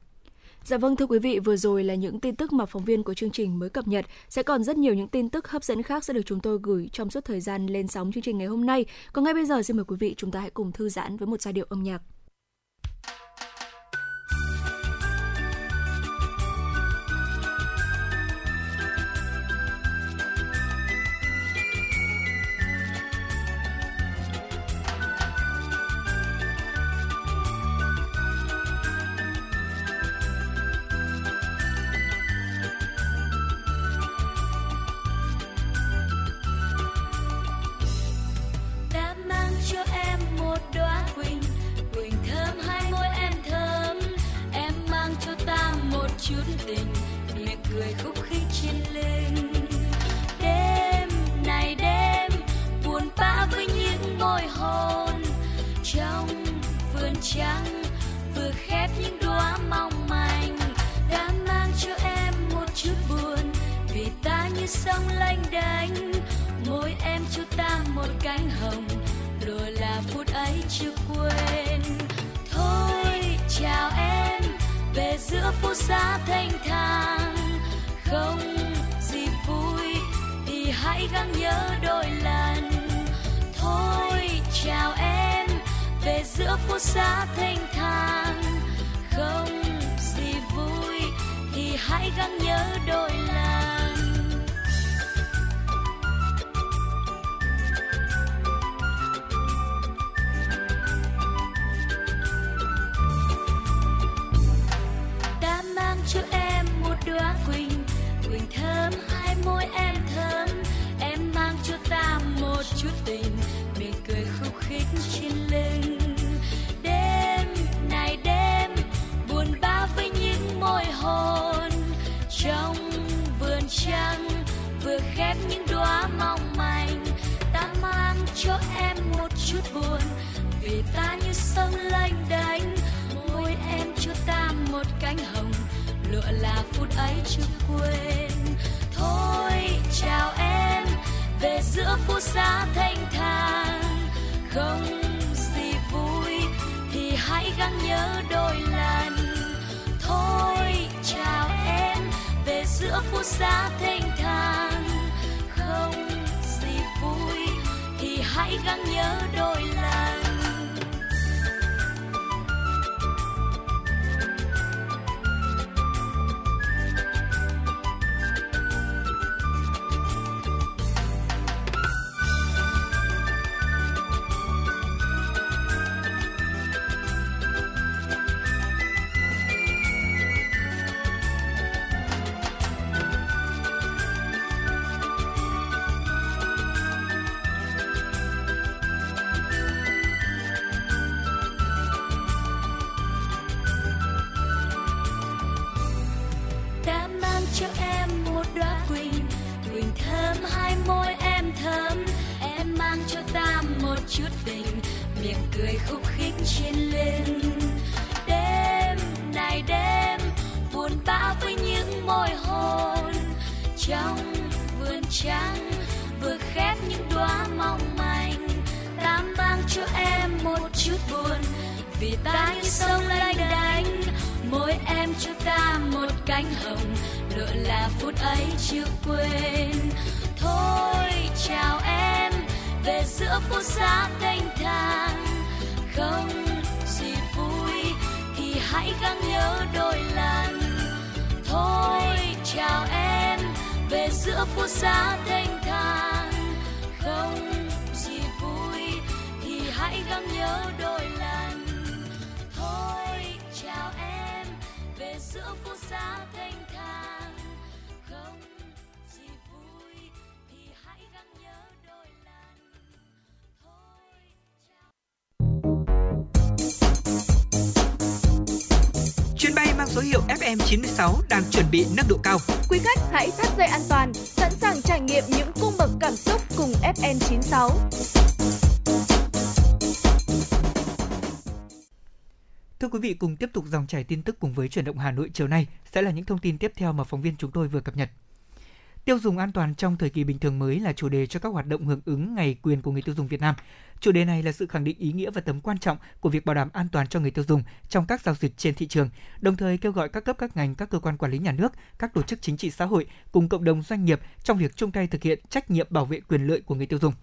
Dạ vâng thưa quý vị, vừa rồi là những tin tức mà phóng viên của chương trình mới cập nhật. Sẽ còn rất nhiều những tin tức hấp dẫn khác sẽ được chúng tôi gửi trong suốt thời gian lên sóng chương trình ngày hôm nay. Còn ngay bây giờ xin mời quý vị chúng ta hãy cùng thư giãn với một giai điệu âm nhạc. Hãy gắng nhớ đôi lần. Thôi, chào em, về giữa phố xá thanh thang. Không gì vui thì hãy gắng nhớ đôi lần. Ta mang cho em một đóa quỳnh quỳnh thơm, hai môi em thơm chút tình, mỉm cười khúc khích trên lưng. Đêm này đêm, buồn bã với những môi hôn. Trong vườn trăng, vừa khép những đóa mong manh. Ta mang cho em một chút buồn, vì ta như sông lênh đênh. Môi em cho ta một cánh hồng, lụa là phút ấy chưa quên. Thôi, chào em về giữa phố xa thanh thang không gì vui thì hãy gắng nhớ đôi lần. Thôi, chào em, về giữa phố xa thanh thang không gì vui thì hãy gắng nhớ đôi lần. FM96 đang chuẩn bị nâng độ cao. Quý khách hãy thắt dây an toàn, sẵn sàng trải nghiệm những cung bậc cảm xúc cùng FN96. Thưa quý vị, cùng tiếp tục dòng chảy tin tức cùng với chuyển động Hà Nội chiều nay sẽ là những thông tin tiếp theo mà phóng viên chúng tôi vừa cập nhật. Tiêu dùng an toàn trong thời kỳ bình thường mới là chủ đề cho các hoạt động hưởng ứng Ngày quyền của người tiêu dùng Việt Nam. Chủ đề này là sự khẳng định ý nghĩa và tầm quan trọng của việc bảo đảm an toàn cho người tiêu dùng trong các giao dịch trên thị trường, đồng thời kêu gọi các cấp các ngành, các cơ quan quản lý nhà nước, các tổ chức chính trị xã hội cùng cộng đồng doanh nghiệp trong việc chung tay thực hiện trách nhiệm bảo vệ quyền lợi của người tiêu dùng.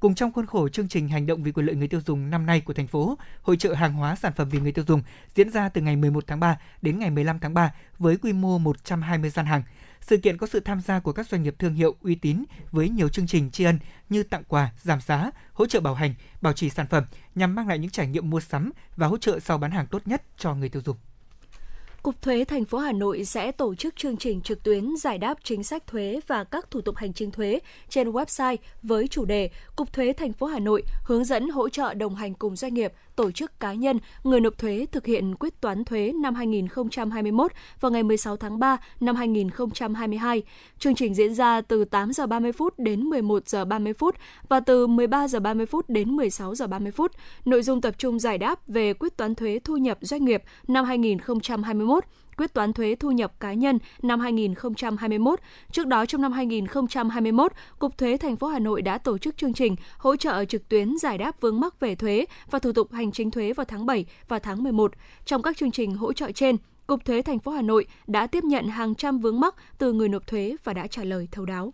Cùng trong khuôn khổ chương trình hành động vì quyền lợi người tiêu dùng năm nay của thành phố, hội trợ hàng hóa sản phẩm vì người tiêu dùng diễn ra từ ngày 11 tháng 3 đến ngày 15 tháng 3 với quy mô 120 gian hàng. Sự kiện có sự tham gia của các doanh nghiệp thương hiệu uy tín với nhiều chương trình tri ân như tặng quà, giảm giá, hỗ trợ bảo hành, bảo trì sản phẩm nhằm mang lại những trải nghiệm mua sắm và hỗ trợ sau bán hàng tốt nhất cho người tiêu dùng. Cục Thuế thành phố Hà Nội sẽ tổ chức chương trình trực tuyến giải đáp chính sách thuế và các thủ tục hành chính thuế trên website với chủ đề Cục Thuế thành phố Hà Nội hướng dẫn hỗ trợ đồng hành cùng doanh nghiệp, tổ chức cá nhân, người nộp thuế thực hiện quyết toán thuế năm 2021 vào ngày 16 tháng 3 năm 2022. Chương trình diễn ra từ 8 giờ 30 phút đến 11 giờ 30 phút và từ 13 giờ 30 phút đến 16 giờ 30 phút. Nội dung tập trung giải đáp về quyết toán thuế thu nhập doanh nghiệp năm 2021 quyết toán thuế thu nhập cá nhân năm 2021. Trước đó trong năm 2021, Cục Thuế thành phố Hà Nội đã tổ chức chương trình hỗ trợ trực tuyến giải đáp vướng mắc về thuế và thủ tục hành chính thuế vào tháng 7 và tháng 11. Trong các chương trình hỗ trợ trên, Cục Thuế thành phố Hà Nội đã tiếp nhận hàng trăm vướng mắc từ người nộp thuế và đã trả lời thấu đáo.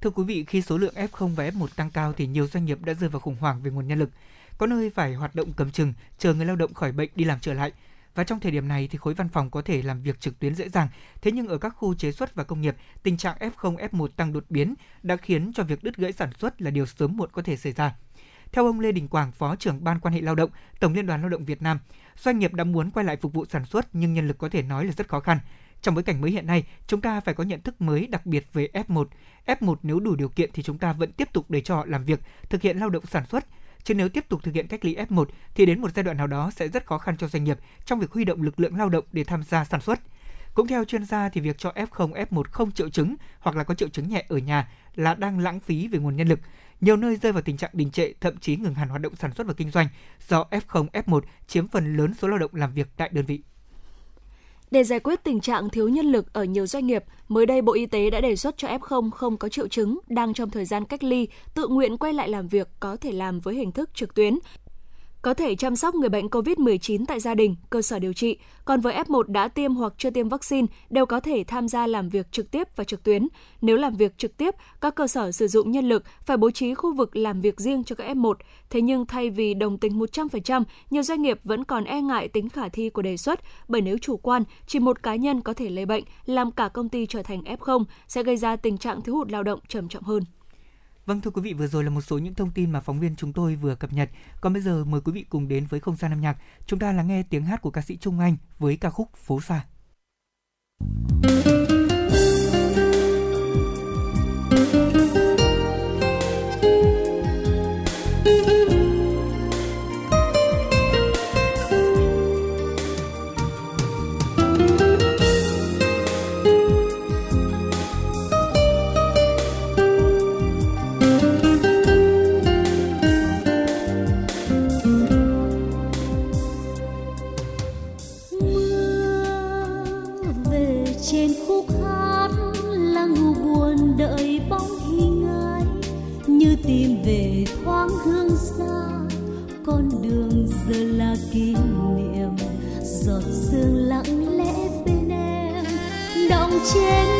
Thưa quý vị, khi số lượng F0 và F1 tăng cao thì nhiều doanh nghiệp đã rơi vào khủng hoảng về nguồn nhân lực. Có nơi phải hoạt động cầm chừng, chờ người lao động khỏi bệnh đi làm trở lại. Và trong thời điểm này thì khối văn phòng có thể làm việc trực tuyến dễ dàng. Thế nhưng ở các khu chế xuất và công nghiệp, tình trạng F0, F1 tăng đột biến đã khiến cho việc đứt gãy sản xuất là điều sớm muộn có thể xảy ra. Theo ông Lê Đình Quảng, Phó trưởng Ban quan hệ lao động, Tổng Liên đoàn Lao động Việt Nam, doanh nghiệp đã muốn quay lại phục vụ sản xuất nhưng nhân lực có thể nói là rất khó khăn. Trong bối cảnh mới hiện nay, chúng ta phải có nhận thức mới đặc biệt về F1. F1 nếu đủ điều kiện thì chúng ta vẫn tiếp tục để cho họ làm việc, thực hiện lao động sản xuất. Chứ nếu tiếp tục thực hiện cách ly F1 thì đến một giai đoạn nào đó sẽ rất khó khăn cho doanh nghiệp trong việc huy động lực lượng lao động để tham gia sản xuất. Cũng theo chuyên gia thì việc cho F0, F1 không triệu chứng hoặc là có triệu chứng nhẹ ở nhà là đang lãng phí về nguồn nhân lực. Nhiều nơi rơi vào tình trạng đình trệ, thậm chí ngừng hẳn hoạt động sản xuất và kinh doanh do F0, F1 chiếm phần lớn số lao động làm việc tại đơn vị. Để giải quyết tình trạng thiếu nhân lực ở nhiều doanh nghiệp, mới đây Bộ Y tế đã đề xuất cho F0 không có triệu chứng đang trong thời gian cách ly tự nguyện quay lại làm việc có thể làm với hình thức trực tuyến có thể chăm sóc người bệnh COVID-19 tại gia đình, cơ sở điều trị. Còn với F1 đã tiêm hoặc chưa tiêm vaccine đều có thể tham gia làm việc trực tiếp và trực tuyến. Nếu làm việc trực tiếp, các cơ sở sử dụng nhân lực phải bố trí khu vực làm việc riêng cho các F1. Thế nhưng thay vì đồng tình 100%, nhiều doanh nghiệp vẫn còn e ngại tính khả thi của đề xuất bởi nếu chủ quan, chỉ một cá nhân có thể lây bệnh, làm cả công ty trở thành F0 sẽ gây ra tình trạng thiếu hụt lao động trầm trọng hơn. Vâng thưa quý vị, vừa rồi là một số những thông tin mà phóng viên chúng tôi vừa cập nhật. Còn bây giờ mời quý vị cùng đến với không gian âm nhạc. Chúng ta lắng nghe tiếng hát của ca sĩ Trung Anh với ca khúc Phố xa. 见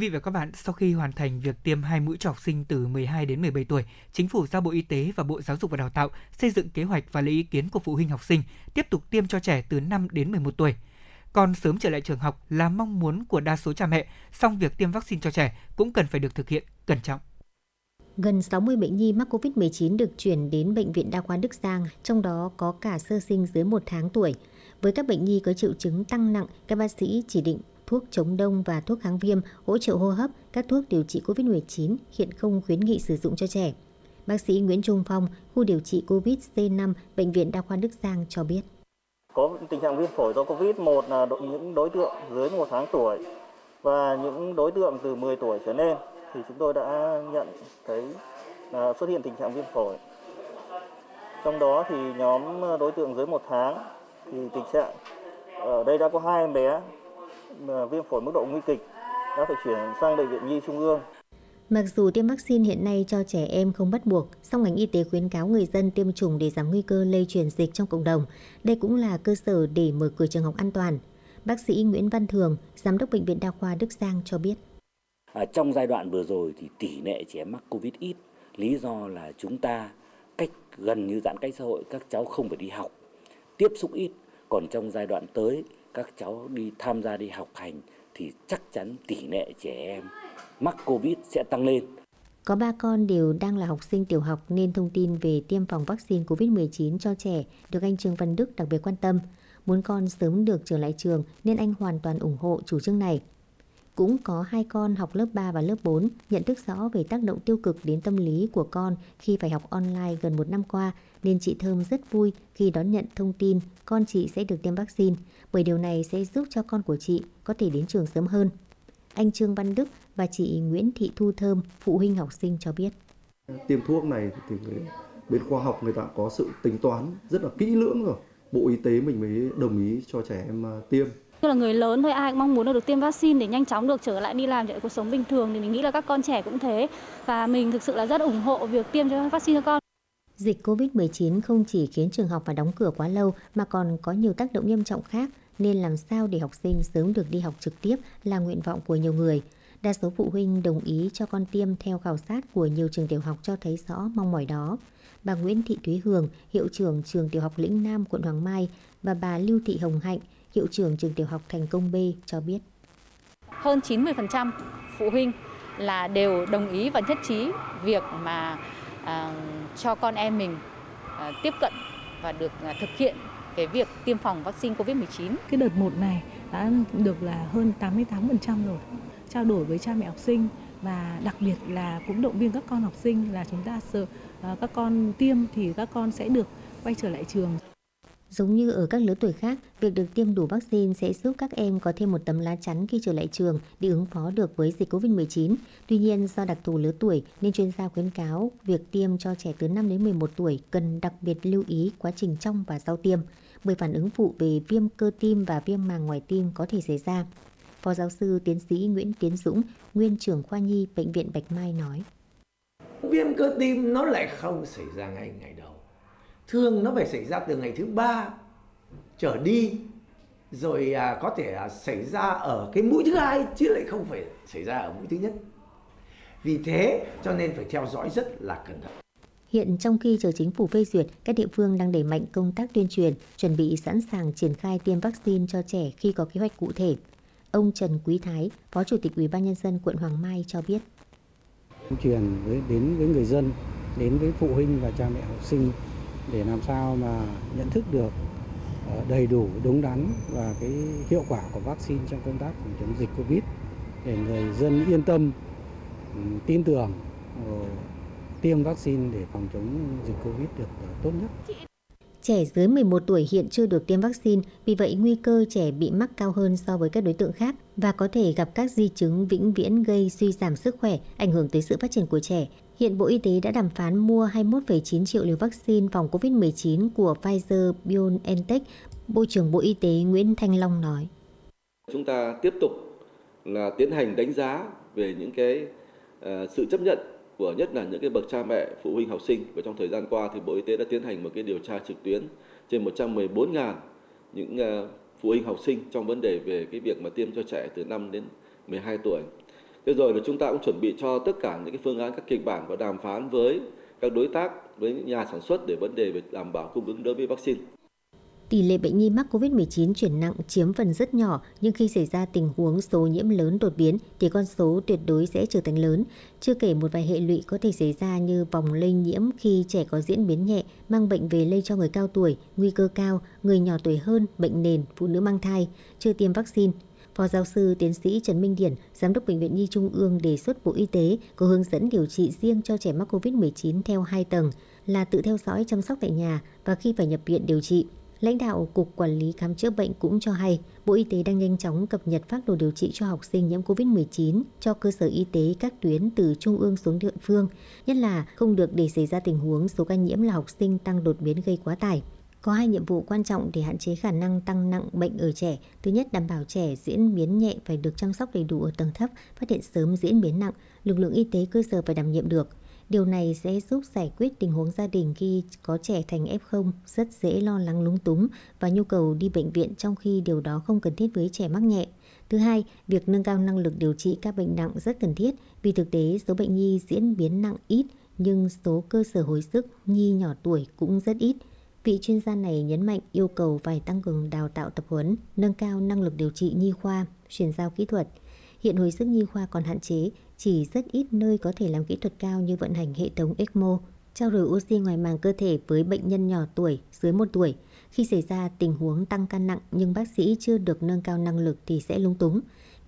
vị và các bạn, sau khi hoàn thành việc tiêm hai mũi cho học sinh từ 12 đến 17 tuổi, Chính phủ giao Bộ Y tế và Bộ Giáo dục và Đào tạo xây dựng kế hoạch và lấy ý kiến của phụ huynh học sinh tiếp tục tiêm cho trẻ từ 5 đến 11 tuổi. Còn sớm trở lại trường học là mong muốn của đa số cha mẹ, song việc tiêm vaccine cho trẻ cũng cần phải được thực hiện cẩn trọng. Gần 60 bệnh nhi mắc COVID-19 được chuyển đến Bệnh viện Đa khoa Đức Giang, trong đó có cả sơ sinh dưới 1 tháng tuổi. Với các bệnh nhi có triệu chứng tăng nặng, các bác sĩ chỉ định thuốc chống đông và thuốc kháng viêm, hỗ trợ hô hấp, các thuốc điều trị COVID-19 hiện không khuyến nghị sử dụng cho trẻ. Bác sĩ Nguyễn Trung Phong, khu điều trị COVID C5, Bệnh viện Đa khoa Đức Giang cho biết. Có tình trạng viêm phổi do Covid, một là những đối tượng dưới 1 tháng tuổi và những đối tượng từ 10 tuổi trở lên thì chúng tôi đã nhận thấy là xuất hiện tình trạng viêm phổi. Trong đó thì nhóm ờ, đối tượng dưới 1 tháng thì tình trạng ờ, ở đây đã có hai em bé viêm phổi mức độ nguy kịch đã phải chuyển sang bệnh viện Nhi Trung ương. Mặc dù tiêm vaccine hiện nay cho trẻ em không bắt buộc, song ngành y tế khuyến cáo người dân tiêm chủng để giảm nguy cơ lây truyền dịch trong cộng đồng. Đây cũng là cơ sở để mở cửa trường học an toàn. Bác sĩ Nguyễn Văn Thường, Giám đốc Bệnh viện Đa khoa Đức Giang cho biết. À, trong giai đoạn vừa rồi thì tỷ lệ trẻ mắc Covid ít. Lý do là chúng ta cách gần như giãn cách xã hội, các cháu không phải đi học, tiếp xúc ít. Còn trong giai đoạn tới, các cháu đi tham gia đi học hành thì chắc chắn tỷ lệ trẻ em mắc Covid sẽ tăng lên. Có ba con đều đang là học sinh tiểu học nên thông tin về tiêm phòng vaccine COVID-19 cho trẻ được anh Trương Văn Đức đặc biệt quan tâm. Muốn con sớm được trở lại trường nên anh hoàn toàn ủng hộ chủ trương này. cũng có hai con học lớp 3 và lớp 4 nhận thức rõ về tác động tiêu cực đến tâm lý của con khi phải học online gần một năm qua nên chị Thơm rất vui khi đón nhận thông tin con chị sẽ được tiêm vaccine bởi điều này sẽ giúp cho con của chị có thể đến trường sớm hơn. Anh Trương Văn Đức và chị Nguyễn Thị Thu Thơm, phụ huynh học sinh cho biết. Tiêm thuốc này thì bên khoa học người ta có sự tính toán rất là kỹ lưỡng rồi. Bộ Y tế mình mới đồng ý cho trẻ em à, tiêm. Như là người lớn thôi ai cũng mong muốn được tiêm vaccine để nhanh chóng được trở lại đi làm trở lại cuộc sống bình thường thì mình nghĩ là các con trẻ cũng thế và mình thực sự là rất ủng hộ việc tiêm cho vaccine cho con. Dịch Covid-19 không chỉ khiến trường học phải đóng cửa quá lâu mà còn có nhiều tác động nghiêm trọng khác nên làm sao để học sinh sớm được đi học trực tiếp là nguyện vọng của nhiều người. Đa số phụ huynh đồng ý cho con tiêm theo khảo sát của nhiều trường tiểu học cho thấy rõ mong mỏi đó. Bà Nguyễn Thị Thúy Hường, hiệu trưởng trường tiểu học Lĩnh Nam, quận Hoàng Mai và bà Lưu Thị Hồng Hạnh, hiệu trưởng trường tiểu học Thành Công B cho biết. Hơn 90% phụ huynh là đều đồng ý và nhất trí việc mà À, cho con em mình à, tiếp cận và được à, thực hiện cái việc tiêm phòng vaccine COVID-19. Cái đợt 1 này đã được là hơn 88% rồi. Trao đổi với cha mẹ học sinh và đặc biệt là cũng động viên các con học sinh là chúng ta sợ các con tiêm thì các con sẽ được quay trở lại trường. Giống như ở các lứa tuổi khác, việc được tiêm đủ vaccine sẽ giúp các em có thêm một tấm lá chắn khi trở lại trường để ứng phó được với dịch Covid-19. Tuy nhiên, do đặc thù lứa tuổi nên chuyên gia khuyến cáo việc tiêm cho trẻ từ 5 đến 11 tuổi cần đặc biệt lưu ý quá trình trong và sau tiêm, bởi phản ứng phụ về viêm cơ tim và viêm màng ngoài tim có thể xảy ra. Phó giáo sư tiến sĩ Nguyễn Tiến Dũng, nguyên trưởng khoa nhi Bệnh viện Bạch Mai nói. Viêm cơ tim nó lại không xảy ra ngay ngày đầu thường nó phải xảy ra từ ngày thứ ba trở đi rồi à, có thể à, xảy ra ở cái mũi thứ hai chứ lại không phải xảy ra ở mũi thứ nhất vì thế cho nên phải theo dõi rất là cẩn thận Hiện trong khi chờ chính phủ phê duyệt, các địa phương đang đẩy mạnh công tác tuyên truyền, chuẩn bị sẵn sàng triển khai tiêm vaccine cho trẻ khi có kế hoạch cụ thể. Ông Trần Quý Thái, Phó Chủ tịch Ủy ban nhân dân quận Hoàng Mai cho biết. Tuyên truyền với đến với người dân, đến với phụ huynh và cha mẹ học sinh để làm sao mà nhận thức được ờ, đầy đủ đúng đắn và cái hiệu quả của vaccine trong công tác phòng chống dịch covid để người dân yên tâm ừ, tin tưởng ờ, tiêm vaccine để phòng chống dịch covid được ờ, tốt nhất Trẻ dưới 11 tuổi hiện chưa được tiêm vaccine, vì vậy nguy cơ trẻ bị mắc cao hơn so với các đối tượng khác và có thể gặp các di chứng vĩnh viễn gây suy giảm sức khỏe, ảnh hưởng tới sự phát triển của trẻ. Hiện Bộ Y tế đã đàm phán mua 21,9 triệu liều vaccine phòng COVID-19 của Pfizer-BioNTech, Bộ trưởng Bộ Y tế Nguyễn Thanh Long nói. Chúng ta tiếp tục là tiến hành đánh giá về những cái uh, sự chấp nhận của nhất là những cái bậc cha mẹ, phụ huynh học sinh và trong thời gian qua thì Bộ Y tế đã tiến hành một cái điều tra trực tuyến trên 114.000 những uh, phụ huynh học sinh trong vấn đề về cái việc mà tiêm cho trẻ từ 5 đến 12 tuổi. Thế rồi là chúng ta cũng chuẩn bị cho tất cả những cái phương án các kịch bản và đàm phán với các đối tác với nhà sản xuất để vấn đề về đảm bảo cung ứng đối với vaccine. Tỷ lệ bệnh nhi mắc COVID-19 chuyển nặng chiếm phần rất nhỏ, nhưng khi xảy ra tình huống số nhiễm lớn đột biến thì con số tuyệt đối sẽ trở thành lớn. Chưa kể một vài hệ lụy có thể xảy ra như vòng lây nhiễm khi trẻ có diễn biến nhẹ, mang bệnh về lây cho người cao tuổi, nguy cơ cao, người nhỏ tuổi hơn, bệnh nền, phụ nữ mang thai, chưa tiêm vaccine. Phó giáo sư tiến sĩ Trần Minh Điển, Giám đốc Bệnh viện Nhi Trung ương đề xuất Bộ Y tế có hướng dẫn điều trị riêng cho trẻ mắc COVID-19 theo hai tầng là tự theo dõi chăm sóc tại nhà và khi phải nhập viện điều trị. Lãnh đạo Cục Quản lý Khám chữa bệnh cũng cho hay, Bộ Y tế đang nhanh chóng cập nhật phác đồ điều trị cho học sinh nhiễm COVID-19 cho cơ sở y tế các tuyến từ trung ương xuống địa phương, nhất là không được để xảy ra tình huống số ca nhiễm là học sinh tăng đột biến gây quá tải. Có hai nhiệm vụ quan trọng để hạn chế khả năng tăng nặng bệnh ở trẻ. Thứ nhất, đảm bảo trẻ diễn biến nhẹ phải được chăm sóc đầy đủ ở tầng thấp, phát hiện sớm diễn biến nặng, lực lượng y tế cơ sở phải đảm nhiệm được. Điều này sẽ giúp giải quyết tình huống gia đình khi có trẻ thành F0 rất dễ lo lắng lúng túng và nhu cầu đi bệnh viện trong khi điều đó không cần thiết với trẻ mắc nhẹ. Thứ hai, việc nâng cao năng lực điều trị các bệnh nặng rất cần thiết vì thực tế số bệnh nhi diễn biến nặng ít nhưng số cơ sở hồi sức nhi nhỏ tuổi cũng rất ít. Vị chuyên gia này nhấn mạnh yêu cầu phải tăng cường đào tạo tập huấn, nâng cao năng lực điều trị nhi khoa, chuyển giao kỹ thuật. Hiện hồi sức nhi khoa còn hạn chế, chỉ rất ít nơi có thể làm kỹ thuật cao như vận hành hệ thống ECMO, trao đổi oxy ngoài màng cơ thể với bệnh nhân nhỏ tuổi dưới 1 tuổi. Khi xảy ra tình huống tăng cân nặng nhưng bác sĩ chưa được nâng cao năng lực thì sẽ lung túng.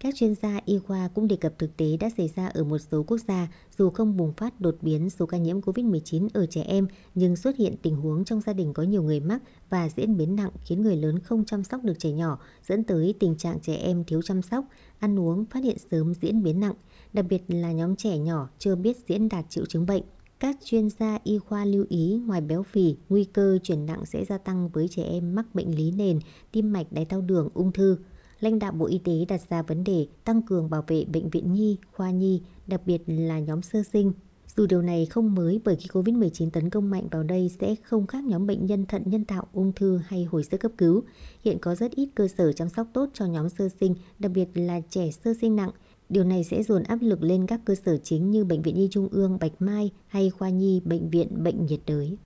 Các chuyên gia y khoa cũng đề cập thực tế đã xảy ra ở một số quốc gia dù không bùng phát đột biến số ca nhiễm COVID-19 ở trẻ em nhưng xuất hiện tình huống trong gia đình có nhiều người mắc và diễn biến nặng khiến người lớn không chăm sóc được trẻ nhỏ, dẫn tới tình trạng trẻ em thiếu chăm sóc, ăn uống phát hiện sớm diễn biến nặng, đặc biệt là nhóm trẻ nhỏ chưa biết diễn đạt triệu chứng bệnh. Các chuyên gia y khoa lưu ý ngoài béo phì, nguy cơ chuyển nặng sẽ gia tăng với trẻ em mắc bệnh lý nền, tim mạch, đái tháo đường, ung thư. Lãnh đạo Bộ Y tế đặt ra vấn đề tăng cường bảo vệ bệnh viện nhi, khoa nhi, đặc biệt là nhóm sơ sinh. Dù điều này không mới bởi khi COVID-19 tấn công mạnh vào đây sẽ không khác nhóm bệnh nhân thận nhân tạo, ung thư hay hồi sức cấp cứu. Hiện có rất ít cơ sở chăm sóc tốt cho nhóm sơ sinh, đặc biệt là trẻ sơ sinh nặng. Điều này sẽ dồn áp lực lên các cơ sở chính như Bệnh viện Nhi Trung ương, Bạch Mai hay khoa nhi Bệnh viện Bệnh nhiệt đới.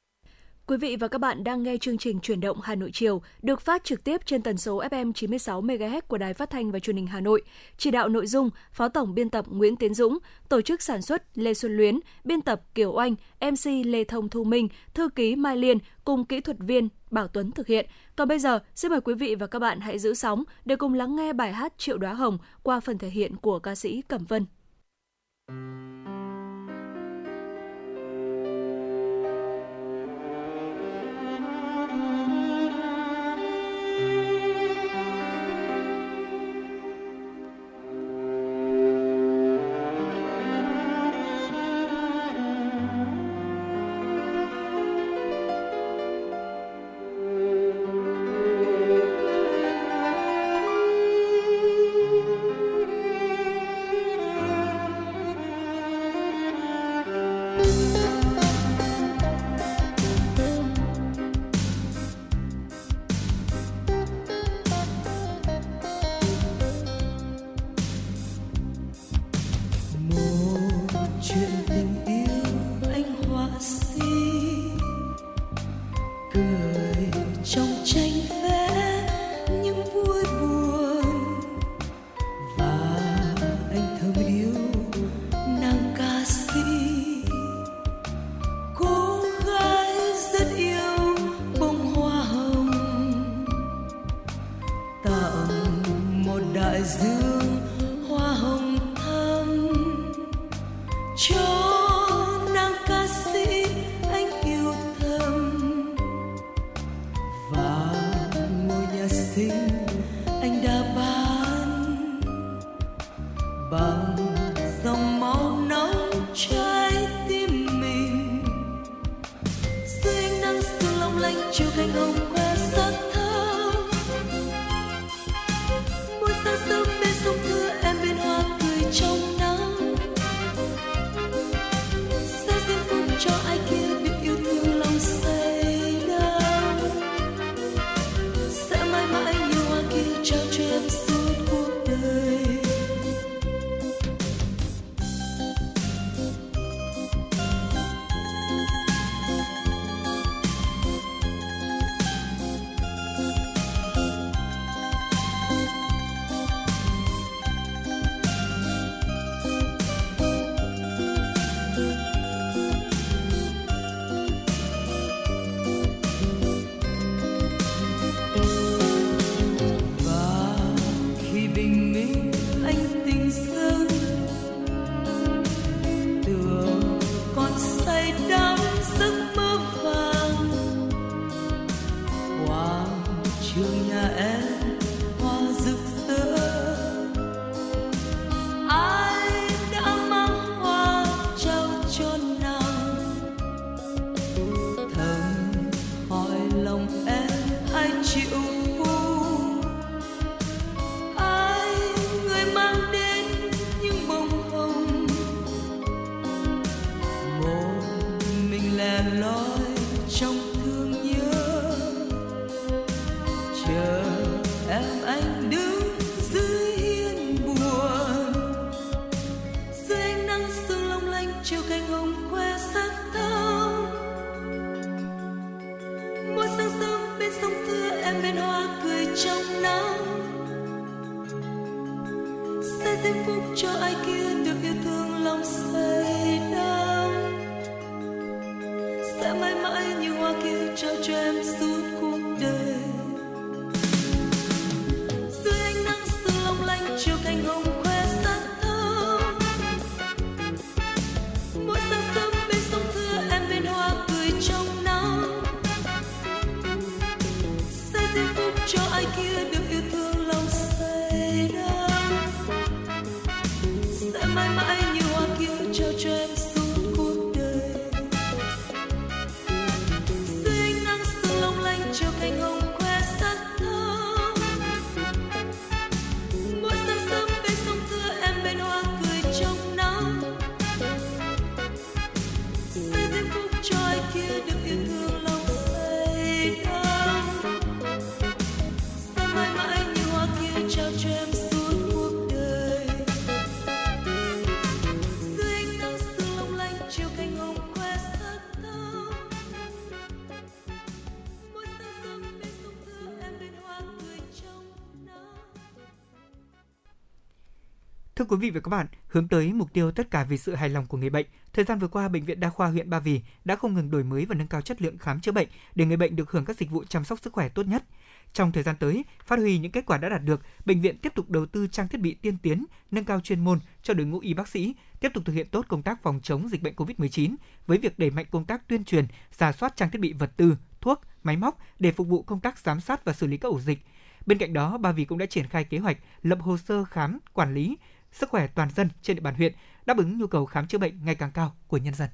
Quý vị và các bạn đang nghe chương trình Chuyển động Hà Nội chiều được phát trực tiếp trên tần số FM 96 MHz của Đài Phát thanh và Truyền hình Hà Nội. Chỉ đạo nội dung Phó tổng biên tập Nguyễn Tiến Dũng, tổ chức sản xuất Lê Xuân Luyến, biên tập Kiều Oanh, MC Lê Thông Thu Minh, thư ký Mai Liên cùng kỹ thuật viên Bảo Tuấn thực hiện. Còn bây giờ, xin mời quý vị và các bạn hãy giữ sóng để cùng lắng nghe bài hát Triệu Đóa Hồng qua phần thể hiện của ca sĩ Cẩm Vân. Em bên hoa cười trong nắng. Sẽ hạnh phúc cho ai kia được yêu thương lòng say đắm. Sẽ mãi mãi như hoa kia trao cho em suốt cuộc đời. Quý vị và các bạn, hướng tới mục tiêu tất cả vì sự hài lòng của người bệnh, thời gian vừa qua bệnh viện Đa khoa huyện Ba Vì đã không ngừng đổi mới và nâng cao chất lượng khám chữa bệnh để người bệnh được hưởng các dịch vụ chăm sóc sức khỏe tốt nhất. Trong thời gian tới, phát huy những kết quả đã đạt được, bệnh viện tiếp tục đầu tư trang thiết bị tiên tiến, nâng cao chuyên môn cho đội ngũ y bác sĩ, tiếp tục thực hiện tốt công tác phòng chống dịch bệnh COVID-19 với việc đẩy mạnh công tác tuyên truyền, giả soát trang thiết bị vật tư, thuốc, máy móc để phục vụ công tác giám sát và xử lý các ổ dịch. Bên cạnh đó, Ba Vì cũng đã triển khai kế hoạch lập hồ sơ khám, quản lý sức khỏe toàn dân trên địa bàn huyện, đáp ứng nhu cầu khám chữa bệnh ngày càng cao của nhân dân.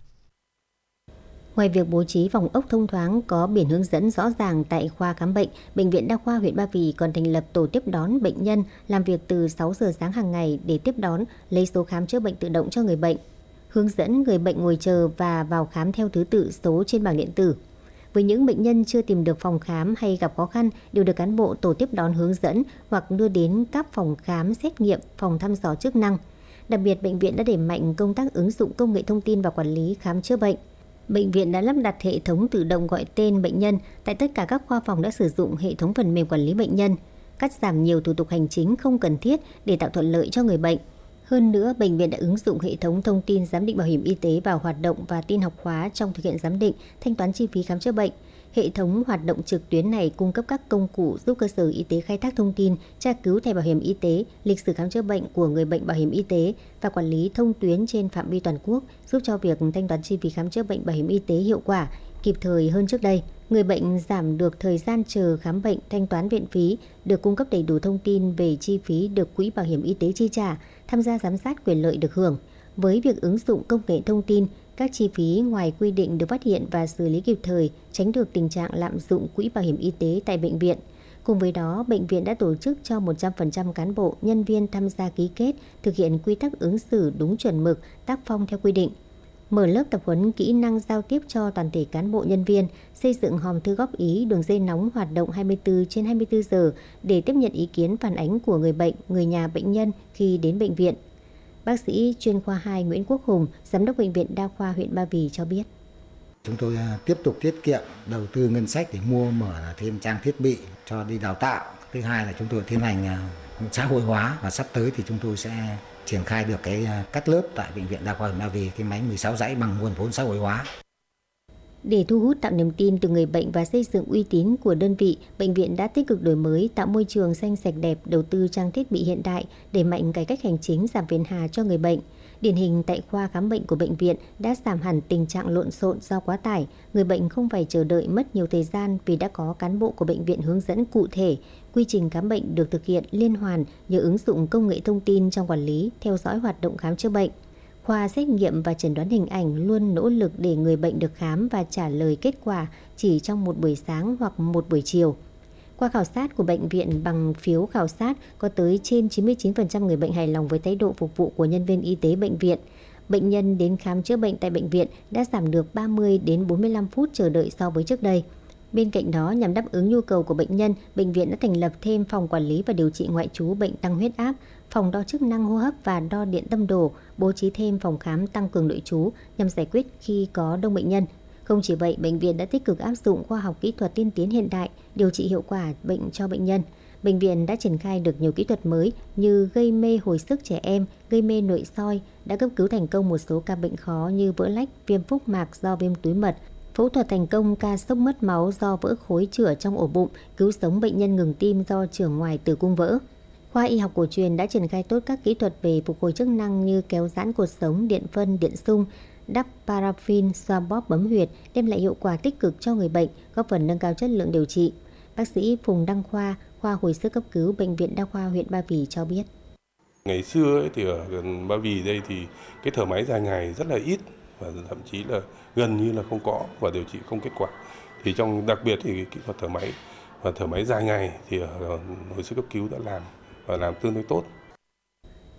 Ngoài việc bố trí phòng ốc thông thoáng có biển hướng dẫn rõ ràng tại khoa khám bệnh, Bệnh viện Đa khoa huyện Ba Vì còn thành lập tổ tiếp đón bệnh nhân làm việc từ 6 giờ sáng hàng ngày để tiếp đón, lấy số khám chữa bệnh tự động cho người bệnh, hướng dẫn người bệnh ngồi chờ và vào khám theo thứ tự số trên bảng điện tử. Với những bệnh nhân chưa tìm được phòng khám hay gặp khó khăn đều được cán bộ tổ tiếp đón hướng dẫn hoặc đưa đến các phòng khám xét nghiệm, phòng thăm dò chức năng. Đặc biệt, bệnh viện đã đẩy mạnh công tác ứng dụng công nghệ thông tin và quản lý khám chữa bệnh. Bệnh viện đã lắp đặt hệ thống tự động gọi tên bệnh nhân, tại tất cả các khoa phòng đã sử dụng hệ thống phần mềm quản lý bệnh nhân, cắt giảm nhiều thủ tục hành chính không cần thiết để tạo thuận lợi cho người bệnh. Hơn nữa, bệnh viện đã ứng dụng hệ thống thông tin giám định bảo hiểm y tế vào hoạt động và tin học hóa trong thực hiện giám định, thanh toán chi phí khám chữa bệnh. Hệ thống hoạt động trực tuyến này cung cấp các công cụ giúp cơ sở y tế khai thác thông tin, tra cứu thẻ bảo hiểm y tế, lịch sử khám chữa bệnh của người bệnh bảo hiểm y tế và quản lý thông tuyến trên phạm vi toàn quốc, giúp cho việc thanh toán chi phí khám chữa bệnh bảo hiểm y tế hiệu quả, kịp thời hơn trước đây. Người bệnh giảm được thời gian chờ khám bệnh, thanh toán viện phí, được cung cấp đầy đủ thông tin về chi phí được quỹ bảo hiểm y tế chi trả, tham gia giám sát quyền lợi được hưởng. Với việc ứng dụng công nghệ thông tin, các chi phí ngoài quy định được phát hiện và xử lý kịp thời, tránh được tình trạng lạm dụng quỹ bảo hiểm y tế tại bệnh viện. Cùng với đó, bệnh viện đã tổ chức cho 100% cán bộ, nhân viên tham gia ký kết, thực hiện quy tắc ứng xử đúng chuẩn mực, tác phong theo quy định. Mở lớp tập huấn kỹ năng giao tiếp cho toàn thể cán bộ nhân viên, xây dựng hòm thư góp ý đường dây nóng hoạt động 24 trên 24 giờ để tiếp nhận ý kiến phản ánh của người bệnh, người nhà bệnh nhân khi đến bệnh viện. Bác sĩ chuyên khoa 2 Nguyễn Quốc Hùng, Giám đốc Bệnh viện Đa khoa huyện Ba Vì cho biết. Chúng tôi à, tiếp tục tiết kiệm đầu tư ngân sách để mua mở thêm trang thiết bị cho đi đào tạo. Thứ hai là chúng tôi tiến hành à, xã hội hóa và sắp tới thì chúng tôi sẽ triển khai được cái à, cắt lớp tại bệnh viện đa khoa huyện Ba Vì cái máy 16 dãy bằng nguồn vốn xã hội hóa. Để thu hút tạo niềm tin từ người bệnh và xây dựng uy tín của đơn vị, bệnh viện đã tích cực đổi mới, tạo môi trường xanh sạch đẹp, đầu tư trang thiết bị hiện đại, đẩy mạnh cải cách hành chính giảm phiền hà cho người bệnh. Điển hình tại khoa khám bệnh của bệnh viện đã giảm hẳn tình trạng lộn xộn do quá tải, người bệnh không phải chờ đợi mất nhiều thời gian vì đã có cán bộ của bệnh viện hướng dẫn cụ thể, quy trình khám bệnh được thực hiện liên hoàn nhờ ứng dụng công nghệ thông tin trong quản lý, theo dõi hoạt động khám chữa bệnh. Khoa xét nghiệm và chẩn đoán hình ảnh luôn nỗ lực để người bệnh được khám và trả lời kết quả chỉ trong một buổi sáng hoặc một buổi chiều. Qua khảo sát của bệnh viện bằng phiếu khảo sát, có tới trên 99% người bệnh hài lòng với thái độ phục vụ của nhân viên y tế bệnh viện. Bệnh nhân đến khám chữa bệnh tại bệnh viện đã giảm được 30 đến 45 phút chờ đợi so với trước đây. Bên cạnh đó, nhằm đáp ứng nhu cầu của bệnh nhân, bệnh viện đã thành lập thêm phòng quản lý và điều trị ngoại trú bệnh tăng huyết áp, phòng đo chức năng hô hấp và đo điện tâm đồ, bố trí thêm phòng khám tăng cường nội trú nhằm giải quyết khi có đông bệnh nhân. Không chỉ vậy, bệnh viện đã tích cực áp dụng khoa học kỹ thuật tiên tiến hiện đại, điều trị hiệu quả bệnh cho bệnh nhân. Bệnh viện đã triển khai được nhiều kỹ thuật mới như gây mê hồi sức trẻ em, gây mê nội soi, đã cấp cứu thành công một số ca bệnh khó như vỡ lách, viêm phúc mạc do viêm túi mật, phẫu thuật thành công ca sốc mất máu do vỡ khối chữa trong ổ bụng, cứu sống bệnh nhân ngừng tim do trưởng ngoài tử cung vỡ. Khoa y học cổ truyền đã triển khai tốt các kỹ thuật về phục hồi chức năng như kéo giãn cột sống, điện phân, điện sung, đắp paraffin, xoa bóp bấm huyệt, đem lại hiệu quả tích cực cho người bệnh, góp phần nâng cao chất lượng điều trị. Bác sĩ Phùng Đăng Khoa, khoa hồi sức cấp cứu Bệnh viện Đa khoa huyện Ba Vì cho biết. Ngày xưa ấy, thì ở gần Ba Vì đây thì cái thở máy dài ngày rất là ít và thậm chí là gần như là không có và điều trị không kết quả. Thì trong đặc biệt thì kỹ thuật thở máy và thở máy dài ngày thì ở hồi sức cấp cứu đã làm và làm tương đối tốt.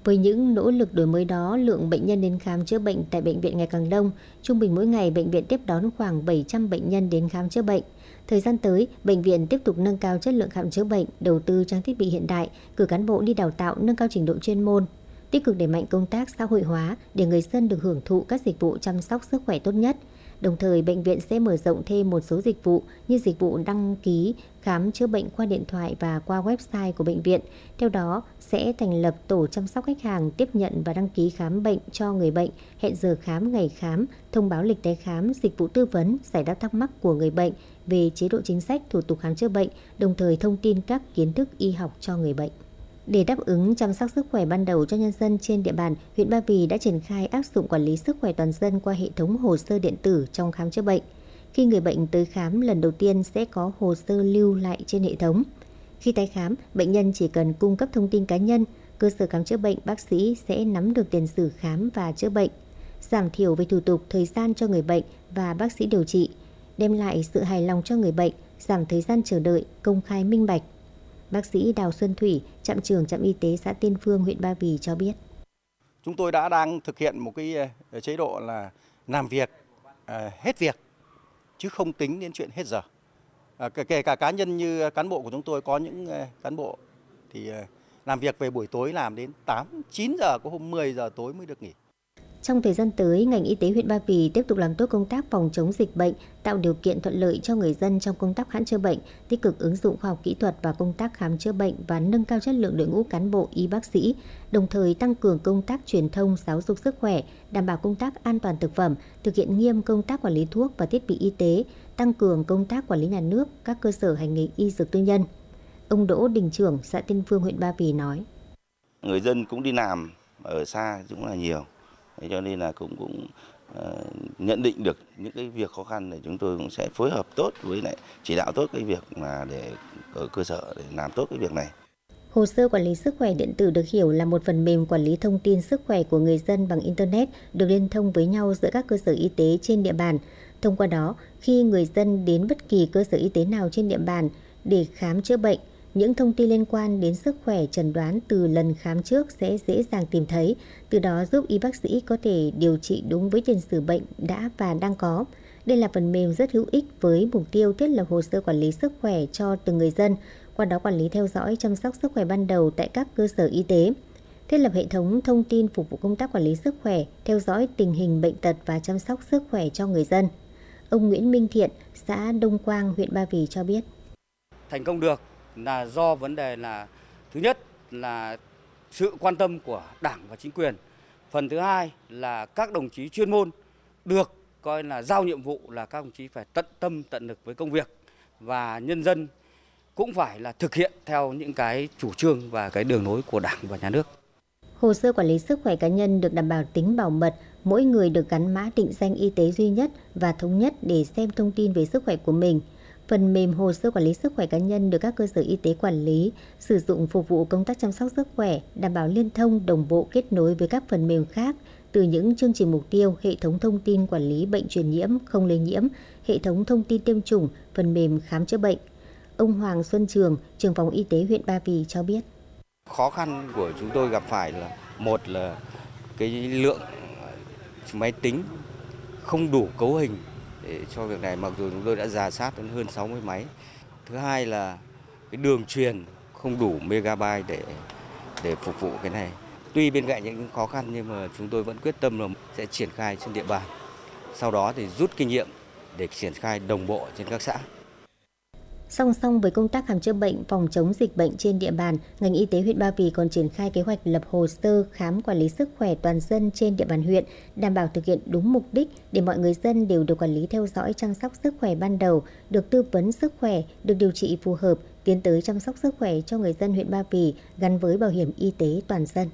Với những nỗ lực đổi mới đó, lượng bệnh nhân đến khám chữa bệnh tại bệnh viện ngày càng đông. Trung bình mỗi ngày, bệnh viện tiếp đón khoảng 700 bệnh nhân đến khám chữa bệnh. Thời gian tới, bệnh viện tiếp tục nâng cao chất lượng khám chữa bệnh, đầu tư trang thiết bị hiện đại, cử cán bộ đi đào tạo nâng cao trình độ chuyên môn, tích cực đẩy mạnh công tác xã hội hóa để người dân được hưởng thụ các dịch vụ chăm sóc sức khỏe tốt nhất. Đồng thời, bệnh viện sẽ mở rộng thêm một số dịch vụ như dịch vụ đăng ký khám chữa bệnh qua điện thoại và qua website của bệnh viện. Theo đó, sẽ thành lập tổ chăm sóc khách hàng tiếp nhận và đăng ký khám bệnh cho người bệnh, hẹn giờ khám, ngày khám, thông báo lịch tái khám, dịch vụ tư vấn, giải đáp thắc mắc của người bệnh về chế độ chính sách, thủ tục khám chữa bệnh, đồng thời thông tin các kiến thức y học cho người bệnh. Để đáp ứng chăm sóc sức khỏe ban đầu cho nhân dân trên địa bàn, huyện Ba Vì đã triển khai áp dụng quản lý sức khỏe toàn dân qua hệ thống hồ sơ điện tử trong khám chữa bệnh. Khi người bệnh tới khám lần đầu tiên sẽ có hồ sơ lưu lại trên hệ thống. Khi tái khám, bệnh nhân chỉ cần cung cấp thông tin cá nhân, cơ sở khám chữa bệnh bác sĩ sẽ nắm được tiền sử khám và chữa bệnh, giảm thiểu về thủ tục thời gian cho người bệnh và bác sĩ điều trị, đem lại sự hài lòng cho người bệnh, giảm thời gian chờ đợi, công khai minh bạch. Bác sĩ Đào Xuân Thủy, trạm trưởng trạm y tế xã Tiên Phương, huyện Ba Vì cho biết. Chúng tôi đã đang thực hiện một cái ờ, chế độ là làm việc ờ, hết việc chứ không tính đến chuyện hết giờ. Ờ, kể cả cá nhân như cán bộ của chúng tôi có những cán bộ thì làm việc về buổi tối làm đến 8, 9 giờ, có hôm 10 giờ tối mới được nghỉ. Trong thời gian tới, ngành y tế huyện Ba Vì tiếp tục làm tốt công tác phòng chống dịch bệnh, tạo điều kiện thuận lợi cho người dân trong công tác khám chữa bệnh, tích cực ứng dụng khoa học kỹ thuật và công tác khám chữa bệnh và nâng cao chất lượng đội ngũ cán bộ y bác sĩ, đồng thời tăng cường công tác truyền thông giáo dục sức khỏe, đảm bảo công tác an toàn thực phẩm, thực hiện nghiêm công tác quản lý thuốc và thiết bị y tế, tăng cường công tác quản lý nhà nước các cơ sở hành nghề y dược tư nhân. Ông Đỗ Đình Trưởng, xã Tiên Phương, huyện Ba Vì nói: Người dân cũng đi làm ở xa cũng là nhiều Thế cho nên là cũng cũng uh, nhận định được những cái việc khó khăn để chúng tôi cũng sẽ phối hợp tốt với lại chỉ đạo tốt cái việc mà để ở cơ sở để làm tốt cái việc này. Hồ sơ quản lý sức khỏe điện tử được hiểu là một phần mềm quản lý thông tin sức khỏe của người dân bằng Internet được liên thông với nhau giữa các cơ sở y tế trên địa bàn. Thông qua đó, khi người dân đến bất kỳ cơ sở y tế nào trên địa bàn để khám chữa bệnh, những thông tin liên quan đến sức khỏe trần đoán từ lần khám trước sẽ dễ dàng tìm thấy, từ đó giúp y bác sĩ có thể điều trị đúng với tiền sử bệnh đã và đang có. Đây là phần mềm rất hữu ích với mục tiêu thiết lập hồ sơ quản lý sức khỏe cho từng người dân, qua đó quản lý theo dõi chăm sóc sức khỏe ban đầu tại các cơ sở y tế. Thiết lập hệ thống thông tin phục vụ công tác quản lý sức khỏe, theo dõi tình hình bệnh tật và chăm sóc sức khỏe cho người dân. Ông Nguyễn Minh Thiện, xã Đông Quang, huyện Ba Vì cho biết. Thành công được là do vấn đề là thứ nhất là sự quan tâm của Đảng và chính quyền. Phần thứ hai là các đồng chí chuyên môn được coi là giao nhiệm vụ là các đồng chí phải tận tâm tận lực với công việc và nhân dân cũng phải là thực hiện theo những cái chủ trương và cái đường lối của Đảng và nhà nước. Hồ sơ quản lý sức khỏe cá nhân được đảm bảo tính bảo mật, mỗi người được gắn mã định danh y tế duy nhất và thống nhất để xem thông tin về sức khỏe của mình – Phần mềm hồ sơ quản lý sức khỏe cá nhân được các cơ sở y tế quản lý, sử dụng phục vụ công tác chăm sóc sức khỏe, đảm bảo liên thông đồng bộ kết nối với các phần mềm khác từ những chương trình mục tiêu, hệ thống thông tin quản lý bệnh truyền nhiễm không lây nhiễm, hệ thống thông tin tiêm chủng, phần mềm khám chữa bệnh. Ông Hoàng Xuân Trường, trưởng phòng y tế huyện Ba Vì cho biết. Khó khăn của chúng tôi gặp phải là một là cái lượng máy tính không đủ cấu hình để cho việc này, mặc dù chúng tôi đã giả sát đến hơn 60 máy. Thứ hai là cái đường truyền không đủ megabyte để để phục vụ cái này. Tuy bên cạnh những khó khăn nhưng mà chúng tôi vẫn quyết tâm là sẽ triển khai trên địa bàn. Sau đó thì rút kinh nghiệm để triển khai đồng bộ trên các xã. Song song với công tác khám chữa bệnh, phòng chống dịch bệnh trên địa bàn, ngành y tế huyện Ba Vì còn triển khai kế hoạch lập hồ sơ khám quản lý sức khỏe toàn dân trên địa bàn huyện, đảm bảo thực hiện đúng mục đích để mọi người dân đều được quản lý theo dõi chăm sóc sức khỏe ban đầu, được tư vấn sức khỏe, được điều trị phù hợp, tiến tới chăm sóc sức khỏe cho người dân huyện Ba Vì gắn với bảo hiểm y tế toàn dân.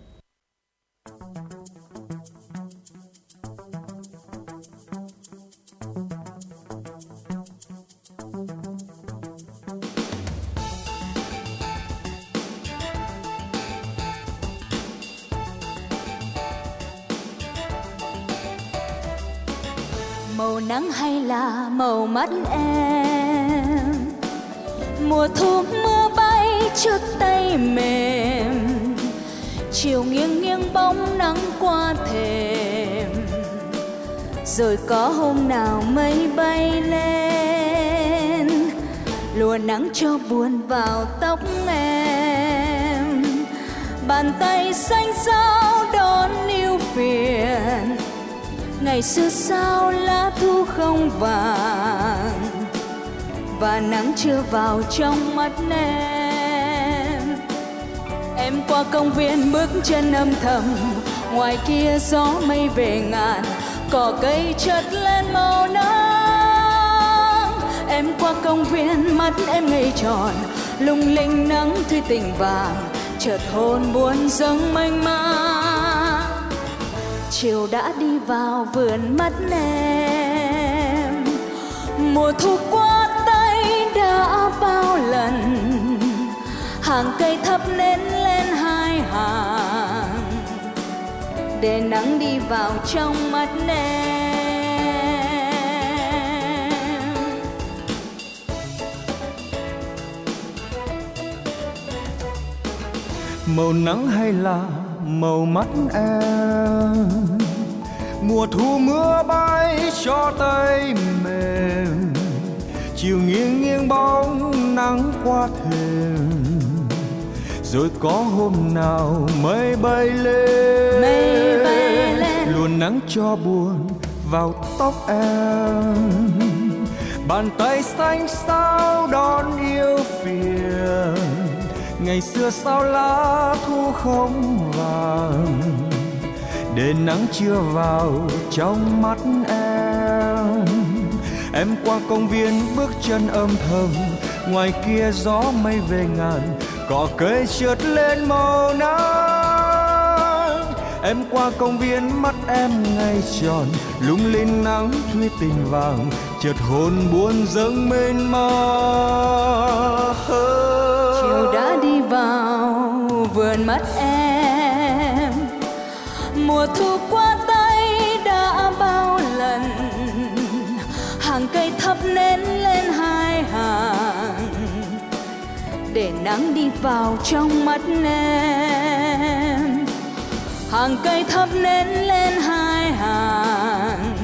Hay là màu mắt em? Mùa thu, mưa bay, trước tay mềm. Chiều nghiêng nghiêng, bóng nắng qua thềm. Rồi có hôm nào mây bay lên, lùa nắng cho buồn vào tóc em. Bàn tay xanh xao đón yêu phiền ngày xưa sao lá thu không vàng và nắng chưa vào trong mắt em. Em qua công viên bước chân âm thầm, ngoài kia gió mây về ngàn, cỏ cây chợt lên màu nắng. Em qua công viên, mắt em ngây tròn, lung linh nắng thuy tình vàng, chợt hồn buồn dâng mênh mang chiều đã đi vào vườn mắt em. Mùa thu qua tay đã bao lần, hàng cây thấp nến lên hai hàng. Để nắng đi vào trong mắt em. Màu nắng hay là màu mắt em? Mùa thu mưa bay cho tay mềm chiều nghiêng nghiêng bóng nắng qua thềm. Rồi có hôm nào mây bay lên, mây bay lên. luôn nắng cho buồn vào tóc em. Bàn tay xanh sao đón yêu phiền. Ngày xưa sao lá thu không vàng để nắng chưa vào trong mắt em. Em qua công viên bước chân âm thầm, ngoài kia gió mây về ngàn, cỏ cây trượt lên màu nắng. Em qua công viên mắt em ngay tròn, lung linh nắng thuê tình vàng, chợt hồn buồn dâng mênh mang chiều đã đi vào, vườn mắt em mùa thu qua tay đã bao lần. Hàng cây thấp nến lên hai hàng. Để nắng đi vào trong mắt em. Hàng cây thấp nến lên hai hàng.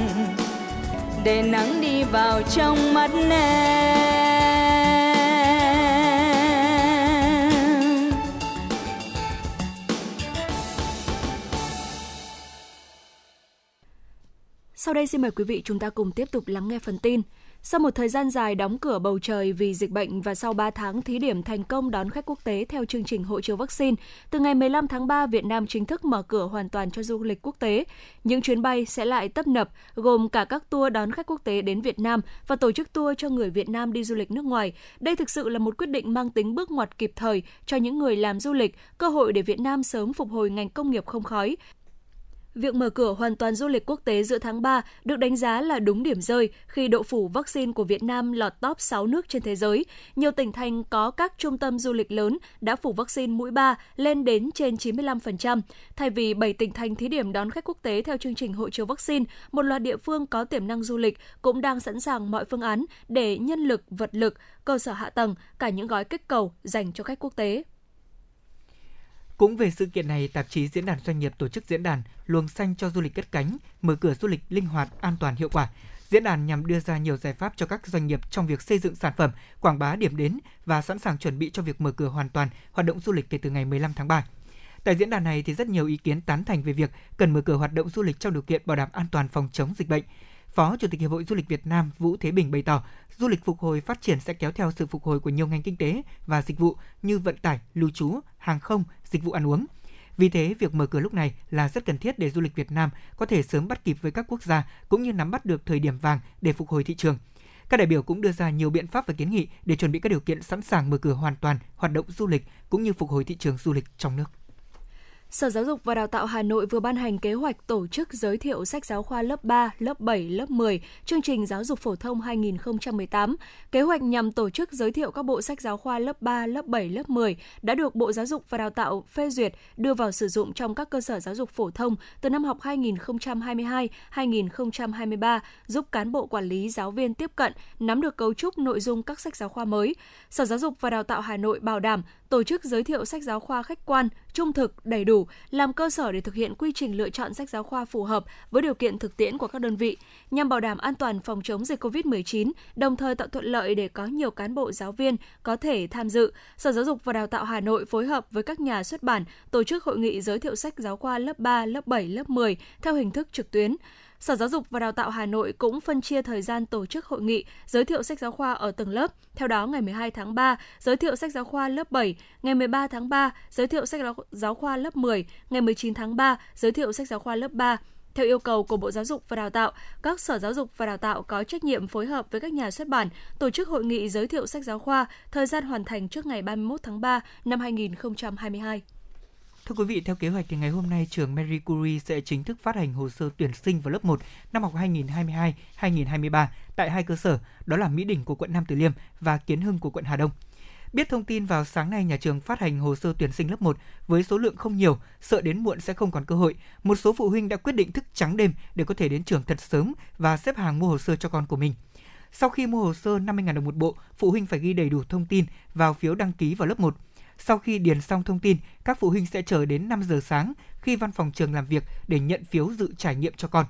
Để nắng đi vào trong mắt em. Sau đây xin mời quý vị chúng ta cùng tiếp tục lắng nghe phần tin. Sau một thời gian dài đóng cửa bầu trời vì dịch bệnh và sau 3 tháng thí điểm thành công đón khách quốc tế theo chương trình hộ chiếu vaccine, từ ngày 15 tháng 3, Việt Nam chính thức mở cửa hoàn toàn cho du lịch quốc tế. Những chuyến bay sẽ lại tấp nập, gồm cả các tour đón khách quốc tế đến Việt Nam và tổ chức tour cho người Việt Nam đi du lịch nước ngoài. Đây thực sự là một quyết định mang tính bước ngoặt kịp thời cho những người làm du lịch, cơ hội để Việt Nam sớm phục hồi ngành công nghiệp không khói, Việc mở cửa hoàn toàn du lịch quốc tế giữa tháng 3 được đánh giá là đúng điểm rơi khi độ phủ vaccine của Việt Nam lọt top 6 nước trên thế giới. Nhiều tỉnh thành có các trung tâm du lịch lớn đã phủ vaccine mũi 3 lên đến trên 95%. Thay vì 7 tỉnh thành thí điểm đón khách quốc tế theo chương trình hộ chiếu vaccine, một loạt địa phương có tiềm năng du lịch cũng đang sẵn sàng mọi phương án để nhân lực, vật lực, cơ sở hạ tầng, cả những gói kích cầu dành cho khách quốc tế. Cũng về sự kiện này, tạp chí Diễn đàn Doanh nghiệp tổ chức diễn đàn Luồng xanh cho du lịch cất cánh, mở cửa du lịch linh hoạt, an toàn, hiệu quả. Diễn đàn nhằm đưa ra nhiều giải pháp cho các doanh nghiệp trong việc xây dựng sản phẩm, quảng bá điểm đến và sẵn sàng chuẩn bị cho việc mở cửa hoàn toàn hoạt động du lịch kể từ ngày 15 tháng 3. Tại diễn đàn này thì rất nhiều ý kiến tán thành về việc cần mở cửa hoạt động du lịch trong điều kiện bảo đảm an toàn phòng chống dịch bệnh. Phó Chủ tịch Hiệp hội Du lịch Việt Nam Vũ Thế Bình bày tỏ, du lịch phục hồi phát triển sẽ kéo theo sự phục hồi của nhiều ngành kinh tế và dịch vụ như vận tải, lưu trú, hàng không, dịch vụ ăn uống. Vì thế, việc mở cửa lúc này là rất cần thiết để du lịch Việt Nam có thể sớm bắt kịp với các quốc gia cũng như nắm bắt được thời điểm vàng để phục hồi thị trường. Các đại biểu cũng đưa ra nhiều biện pháp và kiến nghị để chuẩn bị các điều kiện sẵn sàng mở cửa hoàn toàn hoạt động du lịch cũng như phục hồi thị trường du lịch trong nước. Sở Giáo dục và Đào tạo Hà Nội vừa ban hành kế hoạch tổ chức giới thiệu sách giáo khoa lớp 3, lớp 7, lớp 10, chương trình giáo dục phổ thông 2018. Kế hoạch nhằm tổ chức giới thiệu các bộ sách giáo khoa lớp 3, lớp 7, lớp 10 đã được Bộ Giáo dục và Đào tạo phê duyệt đưa vào sử dụng trong các cơ sở giáo dục phổ thông từ năm học 2022-2023, giúp cán bộ quản lý giáo viên tiếp cận, nắm được cấu trúc nội dung các sách giáo khoa mới. Sở Giáo dục và Đào tạo Hà Nội bảo đảm tổ chức giới thiệu sách giáo khoa khách quan, trung thực, đầy đủ, làm cơ sở để thực hiện quy trình lựa chọn sách giáo khoa phù hợp với điều kiện thực tiễn của các đơn vị, nhằm bảo đảm an toàn phòng chống dịch COVID-19, đồng thời tạo thuận lợi để có nhiều cán bộ giáo viên có thể tham dự. Sở Giáo dục và Đào tạo Hà Nội phối hợp với các nhà xuất bản tổ chức hội nghị giới thiệu sách giáo khoa lớp 3, lớp 7, lớp 10 theo hình thức trực tuyến. Sở Giáo dục và Đào tạo Hà Nội cũng phân chia thời gian tổ chức hội nghị giới thiệu sách giáo khoa ở từng lớp. Theo đó, ngày 12 tháng 3, giới thiệu sách giáo khoa lớp 7, ngày 13 tháng 3, giới thiệu sách giáo khoa lớp 10, ngày 19 tháng 3, giới thiệu sách giáo khoa lớp 3. Theo yêu cầu của Bộ Giáo dục và Đào tạo, các sở giáo dục và đào tạo có trách nhiệm phối hợp với các nhà xuất bản tổ chức hội nghị giới thiệu sách giáo khoa, thời gian hoàn thành trước ngày 31 tháng 3 năm 2022. Thưa quý vị, theo kế hoạch thì ngày hôm nay trường Marie Curie sẽ chính thức phát hành hồ sơ tuyển sinh vào lớp 1 năm học 2022-2023 tại hai cơ sở, đó là Mỹ Đình của quận Nam Từ Liêm và Kiến Hưng của quận Hà Đông. Biết thông tin vào sáng nay nhà trường phát hành hồ sơ tuyển sinh lớp 1 với số lượng không nhiều, sợ đến muộn sẽ không còn cơ hội. Một số phụ huynh đã quyết định thức trắng đêm để có thể đến trường thật sớm và xếp hàng mua hồ sơ cho con của mình. Sau khi mua hồ sơ 50.000 đồng một bộ, phụ huynh phải ghi đầy đủ thông tin vào phiếu đăng ký vào lớp 1. Sau khi điền xong thông tin, các phụ huynh sẽ chờ đến 5 giờ sáng khi văn phòng trường làm việc để nhận phiếu dự trải nghiệm cho con.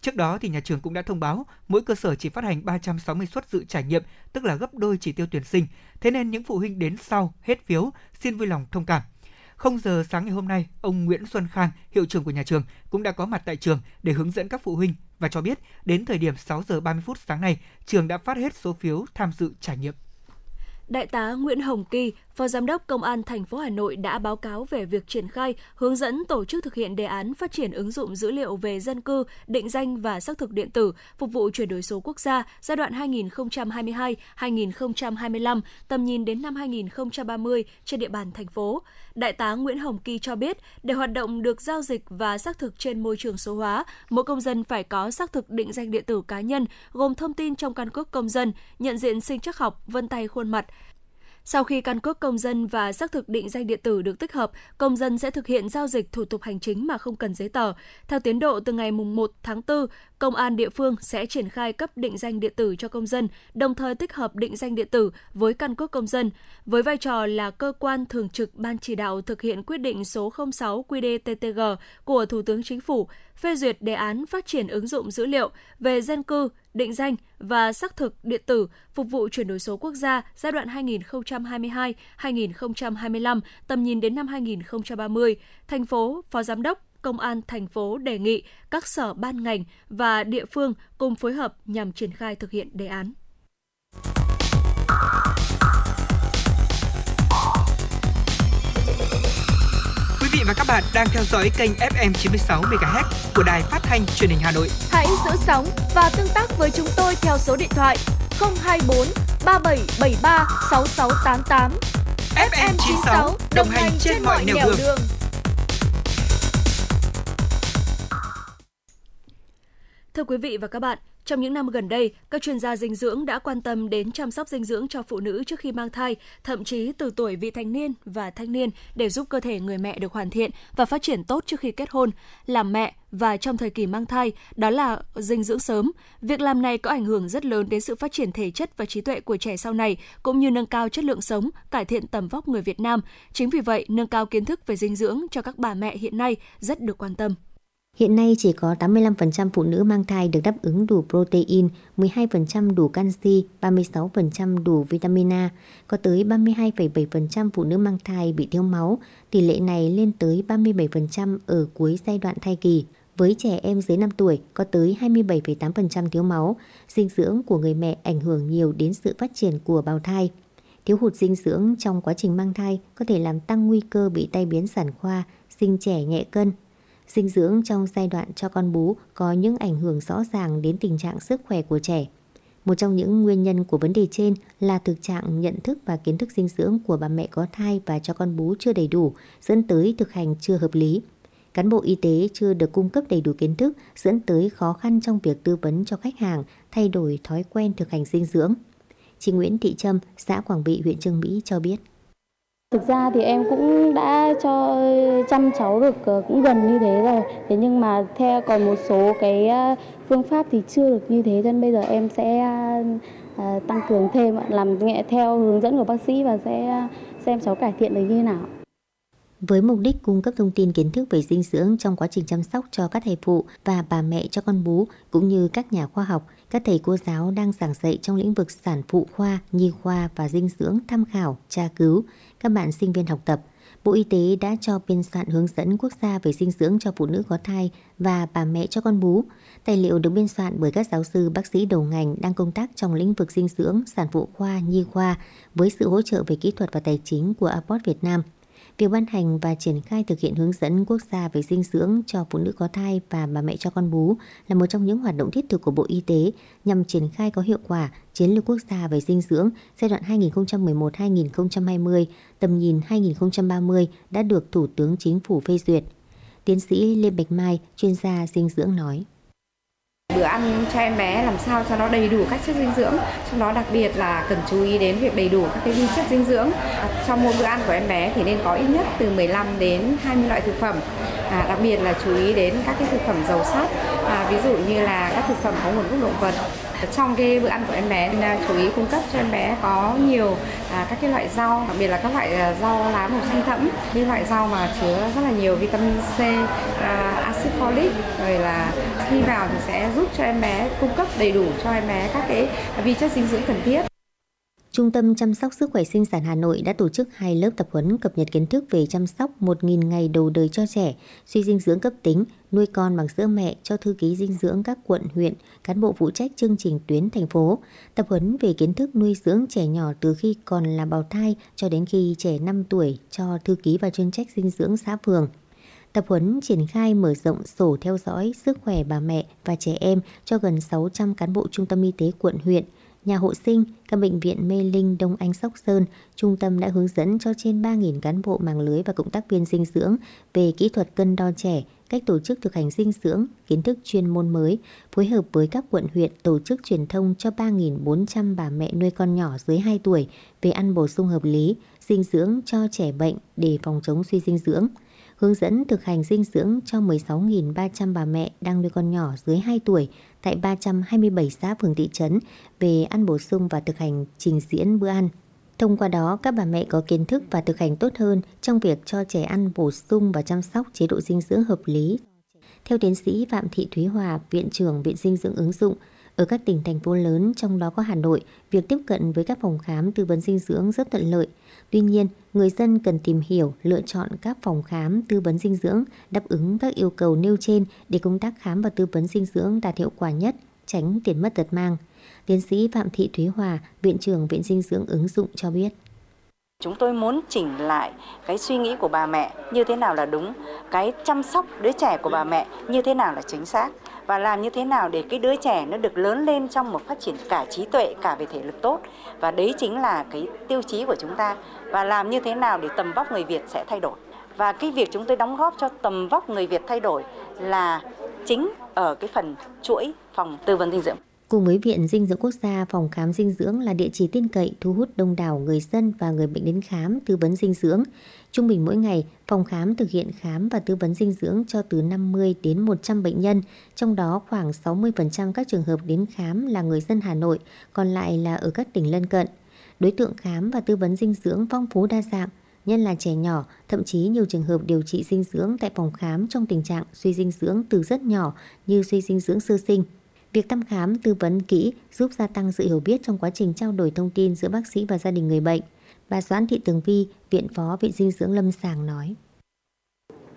Trước đó thì nhà trường cũng đã thông báo mỗi cơ sở chỉ phát hành 360 suất dự trải nghiệm, tức là gấp đôi chỉ tiêu tuyển sinh. Thế nên những phụ huynh đến sau hết phiếu xin vui lòng thông cảm. Không giờ sáng ngày hôm nay, ông Nguyễn Xuân Khang, hiệu trưởng của nhà trường cũng đã có mặt tại trường để hướng dẫn các phụ huynh và cho biết đến thời điểm 6 giờ 30 phút sáng nay, trường đã phát hết số phiếu tham dự trải nghiệm. Đại tá Nguyễn Hồng Kỳ, Phó Giám đốc Công an thành phố Hà Nội đã báo cáo về việc triển khai, hướng dẫn tổ chức thực hiện đề án phát triển ứng dụng dữ liệu về dân cư, định danh và xác thực điện tử phục vụ chuyển đổi số quốc gia giai đoạn 2022-2025, tầm nhìn đến năm 2030 trên địa bàn thành phố. Đại tá Nguyễn Hồng Kỳ cho biết, để hoạt động được giao dịch và xác thực trên môi trường số hóa, mỗi công dân phải có xác thực định danh điện tử cá nhân gồm thông tin trong căn cước công dân, nhận diện sinh chắc học, vân tay khuôn mặt, sau khi căn cước công dân và xác thực định danh điện tử được tích hợp, công dân sẽ thực hiện giao dịch thủ tục hành chính mà không cần giấy tờ. Theo tiến độ từ ngày 1 tháng 4, công an địa phương sẽ triển khai cấp định danh điện tử cho công dân, đồng thời tích hợp định danh điện tử với căn cước công dân. Với vai trò là cơ quan thường trực ban chỉ đạo thực hiện quyết định số 06 QĐ-TTG của Thủ tướng Chính phủ phê duyệt đề án phát triển ứng dụng dữ liệu về dân cư, định danh và xác thực điện tử phục vụ chuyển đổi số quốc gia giai đoạn 2022-2025, tầm nhìn đến năm 2030, thành phố, Phó Giám đốc, Công an thành phố đề nghị các sở ban ngành và địa phương cùng phối hợp nhằm triển khai thực hiện đề án. Quý vị và các bạn đang theo dõi kênh FM 96 MHz của đài phát thanh truyền hình Hà Nội. Hãy giữ sóng và tương tác với chúng tôi theo số điện thoại 024 3773 6688. FM 96 đồng hành trên mọi nẻo đường. đường. Thưa quý vị và các bạn, trong những năm gần đây, các chuyên gia dinh dưỡng đã quan tâm đến chăm sóc dinh dưỡng cho phụ nữ trước khi mang thai, thậm chí từ tuổi vị thành niên và thanh niên để giúp cơ thể người mẹ được hoàn thiện và phát triển tốt trước khi kết hôn, làm mẹ và trong thời kỳ mang thai, đó là dinh dưỡng sớm. Việc làm này có ảnh hưởng rất lớn đến sự phát triển thể chất và trí tuệ của trẻ sau này, cũng như nâng cao chất lượng sống, cải thiện tầm vóc người Việt Nam. Chính vì vậy, nâng cao kiến thức về dinh dưỡng cho các bà mẹ hiện nay rất được quan tâm. Hiện nay chỉ có 85% phụ nữ mang thai được đáp ứng đủ protein, 12% đủ canxi, 36% đủ vitamin A. Có tới 32,7% phụ nữ mang thai bị thiếu máu, tỷ lệ này lên tới 37% ở cuối giai đoạn thai kỳ. Với trẻ em dưới 5 tuổi có tới 27,8% thiếu máu, dinh dưỡng của người mẹ ảnh hưởng nhiều đến sự phát triển của bào thai. Thiếu hụt dinh dưỡng trong quá trình mang thai có thể làm tăng nguy cơ bị tai biến sản khoa, sinh trẻ nhẹ cân, Dinh dưỡng trong giai đoạn cho con bú có những ảnh hưởng rõ ràng đến tình trạng sức khỏe của trẻ. Một trong những nguyên nhân của vấn đề trên là thực trạng nhận thức và kiến thức dinh dưỡng của bà mẹ có thai và cho con bú chưa đầy đủ, dẫn tới thực hành chưa hợp lý. Cán bộ y tế chưa được cung cấp đầy đủ kiến thức, dẫn tới khó khăn trong việc tư vấn cho khách hàng thay đổi thói quen thực hành dinh dưỡng. Chị Nguyễn Thị Trâm, xã Quảng Bị, huyện Trương Mỹ cho biết. Thực ra thì em cũng đã cho chăm cháu được ờ, cũng gần như thế rồi. Thế nhưng mà theo còn một số cái ờ, phương pháp thì chưa được như thế cho nên bây giờ em sẽ ờ, tăng cường thêm làm nhẹ theo hướng dẫn của bác sĩ và sẽ xem cháu cải thiện được như thế nào. Với mục đích cung cấp thông tin kiến thức về dinh dưỡng trong quá trình chăm sóc cho các thầy phụ và bà mẹ cho con bú cũng như các nhà khoa học, các thầy cô giáo đang giảng dạy trong lĩnh vực sản phụ khoa, nhi khoa và dinh dưỡng tham khảo, tra cứu, các bạn sinh viên học tập. Bộ Y tế đã cho biên soạn hướng dẫn quốc gia về dinh dưỡng cho phụ nữ có thai và bà mẹ cho con bú. Tài liệu được biên soạn bởi các giáo sư, bác sĩ đầu ngành đang công tác trong lĩnh vực dinh dưỡng, sản phụ khoa, nhi khoa với sự hỗ trợ về kỹ thuật và tài chính của Aport Việt Nam. Việc ban hành và triển khai thực hiện hướng dẫn quốc gia về dinh dưỡng cho phụ nữ có thai và bà mẹ cho con bú là một trong những hoạt động thiết thực của Bộ Y tế nhằm triển khai có hiệu quả chiến lược quốc gia về dinh dưỡng giai đoạn 2011-2020, tầm nhìn 2030 đã được Thủ tướng Chính phủ phê duyệt. Tiến sĩ Lê Bạch Mai, chuyên gia dinh dưỡng nói bữa ăn cho em bé làm sao cho nó đầy đủ các chất dinh dưỡng. Trong đó đặc biệt là cần chú ý đến việc đầy đủ các cái vi chất dinh dưỡng. Trong mỗi bữa ăn của em bé thì nên có ít nhất từ 15 đến 20 loại thực phẩm. À, đặc biệt là chú ý đến các cái thực phẩm giàu sắt. À, ví dụ như là các thực phẩm có nguồn gốc động vật trong cái bữa ăn của em bé nên chú ý cung cấp cho em bé có nhiều à, các cái loại rau đặc biệt là các loại à, rau lá màu xanh thẫm. Những loại rau mà chứa rất là nhiều vitamin C à, axit folic. Rồi là khi vào thì sẽ giúp cho em bé cung cấp đầy đủ cho em bé các cái vi chất dinh dưỡng cần thiết. Trung tâm chăm sóc sức khỏe sinh sản Hà Nội đã tổ chức hai lớp tập huấn cập nhật kiến thức về chăm sóc 1.000 ngày đầu đời cho trẻ, suy dinh dưỡng cấp tính, nuôi con bằng sữa mẹ cho thư ký dinh dưỡng các quận, huyện, cán bộ phụ trách chương trình tuyến thành phố. Tập huấn về kiến thức nuôi dưỡng trẻ nhỏ từ khi còn là bào thai cho đến khi trẻ 5 tuổi cho thư ký và chuyên trách dinh dưỡng xã phường. Tập huấn triển khai mở rộng sổ theo dõi sức khỏe bà mẹ và trẻ em cho gần 600 cán bộ trung tâm y tế quận huyện, nhà hộ sinh, các bệnh viện Mê Linh, Đông Anh, Sóc Sơn, trung tâm đã hướng dẫn cho trên 3.000 cán bộ mạng lưới và cộng tác viên dinh dưỡng về kỹ thuật cân đo trẻ, cách tổ chức thực hành dinh dưỡng, kiến thức chuyên môn mới, phối hợp với các quận huyện tổ chức truyền thông cho 3.400 bà mẹ nuôi con nhỏ dưới 2 tuổi về ăn bổ sung hợp lý, dinh dưỡng cho trẻ bệnh để phòng chống suy dinh dưỡng. Hướng dẫn thực hành dinh dưỡng cho 16.300 bà mẹ đang nuôi con nhỏ dưới 2 tuổi tại 327 xã phường thị trấn về ăn bổ sung và thực hành trình diễn bữa ăn. Thông qua đó, các bà mẹ có kiến thức và thực hành tốt hơn trong việc cho trẻ ăn bổ sung và chăm sóc chế độ dinh dưỡng hợp lý. Theo tiến sĩ Phạm Thị Thúy Hòa, Viện trưởng Viện Dinh dưỡng ứng dụng, ở các tỉnh thành phố lớn trong đó có Hà Nội, việc tiếp cận với các phòng khám tư vấn dinh dưỡng rất thuận lợi. Tuy nhiên, người dân cần tìm hiểu, lựa chọn các phòng khám tư vấn dinh dưỡng đáp ứng các yêu cầu nêu trên để công tác khám và tư vấn dinh dưỡng đạt hiệu quả nhất, tránh tiền mất tật mang. Tiến sĩ Phạm Thị Thúy Hòa, Viện trưởng Viện Dinh dưỡng ứng dụng cho biết. Chúng tôi muốn chỉnh lại cái suy nghĩ của bà mẹ như thế nào là đúng, cái chăm sóc đứa trẻ của bà mẹ như thế nào là chính xác và làm như thế nào để cái đứa trẻ nó được lớn lên trong một phát triển cả trí tuệ cả về thể lực tốt và đấy chính là cái tiêu chí của chúng ta và làm như thế nào để tầm vóc người Việt sẽ thay đổi và cái việc chúng tôi đóng góp cho tầm vóc người Việt thay đổi là chính ở cái phần chuỗi phòng tư vấn dinh dưỡng. Cùng với Viện Dinh dưỡng Quốc gia, phòng khám dinh dưỡng là địa chỉ tin cậy thu hút đông đảo người dân và người bệnh đến khám tư vấn dinh dưỡng. Trung bình mỗi ngày, phòng khám thực hiện khám và tư vấn dinh dưỡng cho từ 50 đến 100 bệnh nhân, trong đó khoảng 60% các trường hợp đến khám là người dân Hà Nội, còn lại là ở các tỉnh lân cận. Đối tượng khám và tư vấn dinh dưỡng phong phú đa dạng, nhân là trẻ nhỏ, thậm chí nhiều trường hợp điều trị dinh dưỡng tại phòng khám trong tình trạng suy dinh dưỡng từ rất nhỏ như suy dinh dưỡng sơ sinh. Việc thăm khám tư vấn kỹ giúp gia tăng sự hiểu biết trong quá trình trao đổi thông tin giữa bác sĩ và gia đình người bệnh. Bà Doãn Thị Tường Vi, Viện Phó Viện Dinh dưỡng Lâm Sàng nói.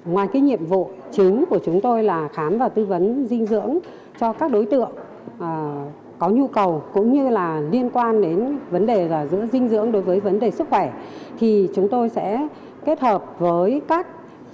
Ngoài cái nhiệm vụ chính của chúng tôi là khám và tư vấn dinh dưỡng cho các đối tượng à, có nhu cầu cũng như là liên quan đến vấn đề là giữa dinh dưỡng đối với vấn đề sức khỏe thì chúng tôi sẽ kết hợp với các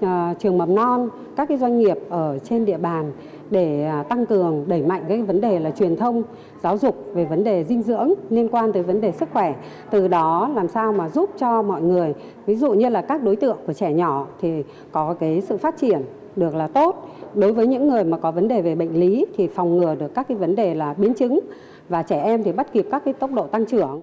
uh, trường mầm non, các cái doanh nghiệp ở trên địa bàn để à, tăng cường đẩy mạnh cái vấn đề là truyền thông giáo dục về vấn đề dinh dưỡng liên quan tới vấn đề sức khỏe. Từ đó làm sao mà giúp cho mọi người ví dụ như là các đối tượng của trẻ nhỏ thì có cái sự phát triển được là tốt đối với những người mà có vấn đề về bệnh lý thì phòng ngừa được các cái vấn đề là biến chứng và trẻ em thì bắt kịp các cái tốc độ tăng trưởng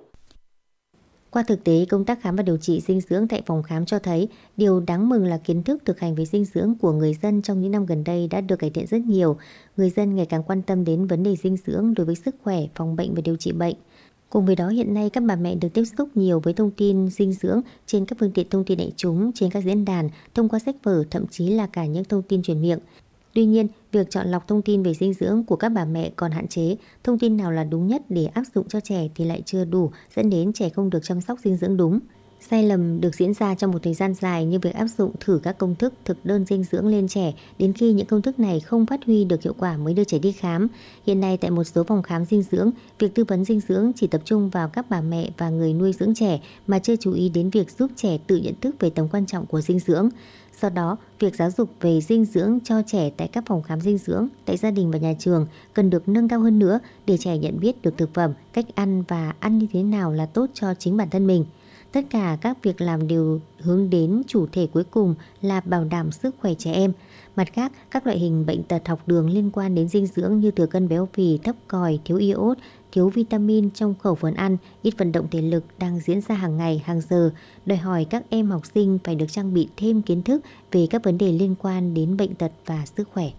qua thực tế, công tác khám và điều trị dinh dưỡng tại phòng khám cho thấy điều đáng mừng là kiến thức thực hành về dinh dưỡng của người dân trong những năm gần đây đã được cải thiện rất nhiều. Người dân ngày càng quan tâm đến vấn đề dinh dưỡng đối với sức khỏe, phòng bệnh và điều trị bệnh. Cùng với đó hiện nay các bà mẹ được tiếp xúc nhiều với thông tin dinh dưỡng trên các phương tiện thông tin đại chúng, trên các diễn đàn, thông qua sách vở, thậm chí là cả những thông tin truyền miệng. Tuy nhiên, việc chọn lọc thông tin về dinh dưỡng của các bà mẹ còn hạn chế, thông tin nào là đúng nhất để áp dụng cho trẻ thì lại chưa đủ, dẫn đến trẻ không được chăm sóc dinh dưỡng đúng. Sai lầm được diễn ra trong một thời gian dài như việc áp dụng thử các công thức thực đơn dinh dưỡng lên trẻ đến khi những công thức này không phát huy được hiệu quả mới đưa trẻ đi khám. Hiện nay tại một số phòng khám dinh dưỡng, việc tư vấn dinh dưỡng chỉ tập trung vào các bà mẹ và người nuôi dưỡng trẻ mà chưa chú ý đến việc giúp trẻ tự nhận thức về tầm quan trọng của dinh dưỡng. Do đó, việc giáo dục về dinh dưỡng cho trẻ tại các phòng khám dinh dưỡng, tại gia đình và nhà trường cần được nâng cao hơn nữa để trẻ nhận biết được thực phẩm, cách ăn và ăn như thế nào là tốt cho chính bản thân mình. Tất cả các việc làm đều hướng đến chủ thể cuối cùng là bảo đảm sức khỏe trẻ em. Mặt khác, các loại hình bệnh tật học đường liên quan đến dinh dưỡng như thừa cân béo phì, thấp còi, thiếu iốt, thiếu vitamin trong khẩu phần ăn, ít vận động thể lực đang diễn ra hàng ngày, hàng giờ, đòi hỏi các em học sinh phải được trang bị thêm kiến thức về các vấn đề liên quan đến bệnh tật và sức khỏe.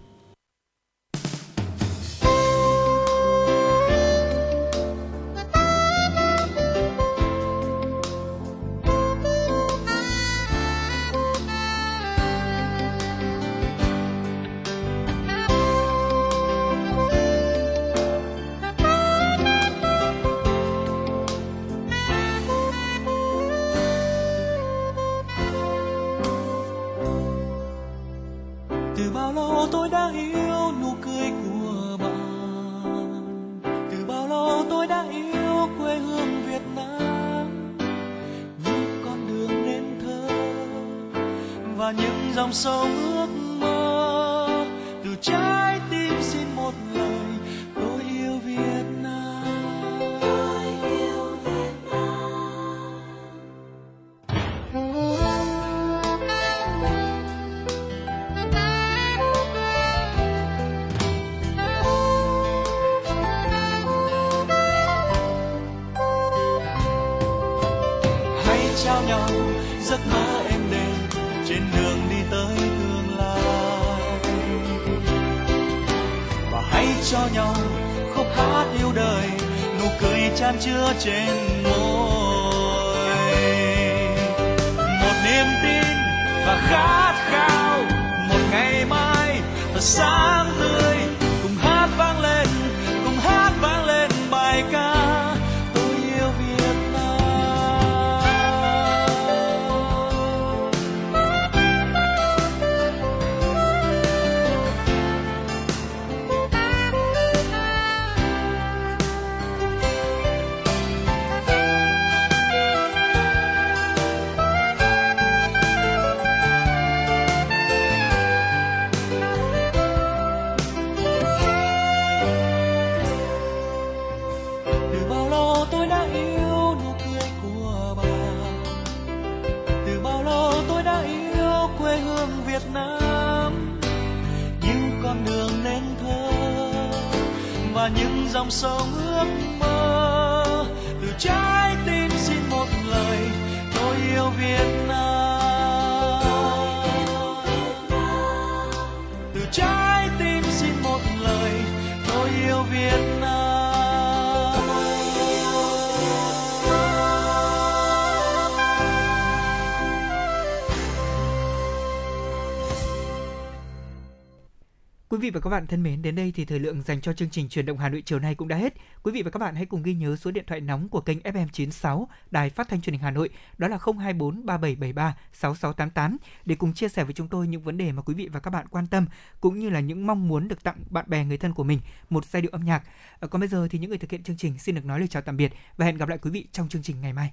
Vị và các bạn thân mến, đến đây thì thời lượng dành cho chương trình truyền động Hà Nội chiều nay cũng đã hết. Quý vị và các bạn hãy cùng ghi nhớ số điện thoại nóng của kênh FM96 Đài Phát thanh Truyền hình Hà Nội, đó là 024 3773 6688 để cùng chia sẻ với chúng tôi những vấn đề mà quý vị và các bạn quan tâm cũng như là những mong muốn được tặng bạn bè người thân của mình một giai điệu âm nhạc. Ờ, còn bây giờ thì những người thực hiện chương trình xin được nói lời chào tạm biệt và hẹn gặp lại quý vị trong chương trình ngày mai.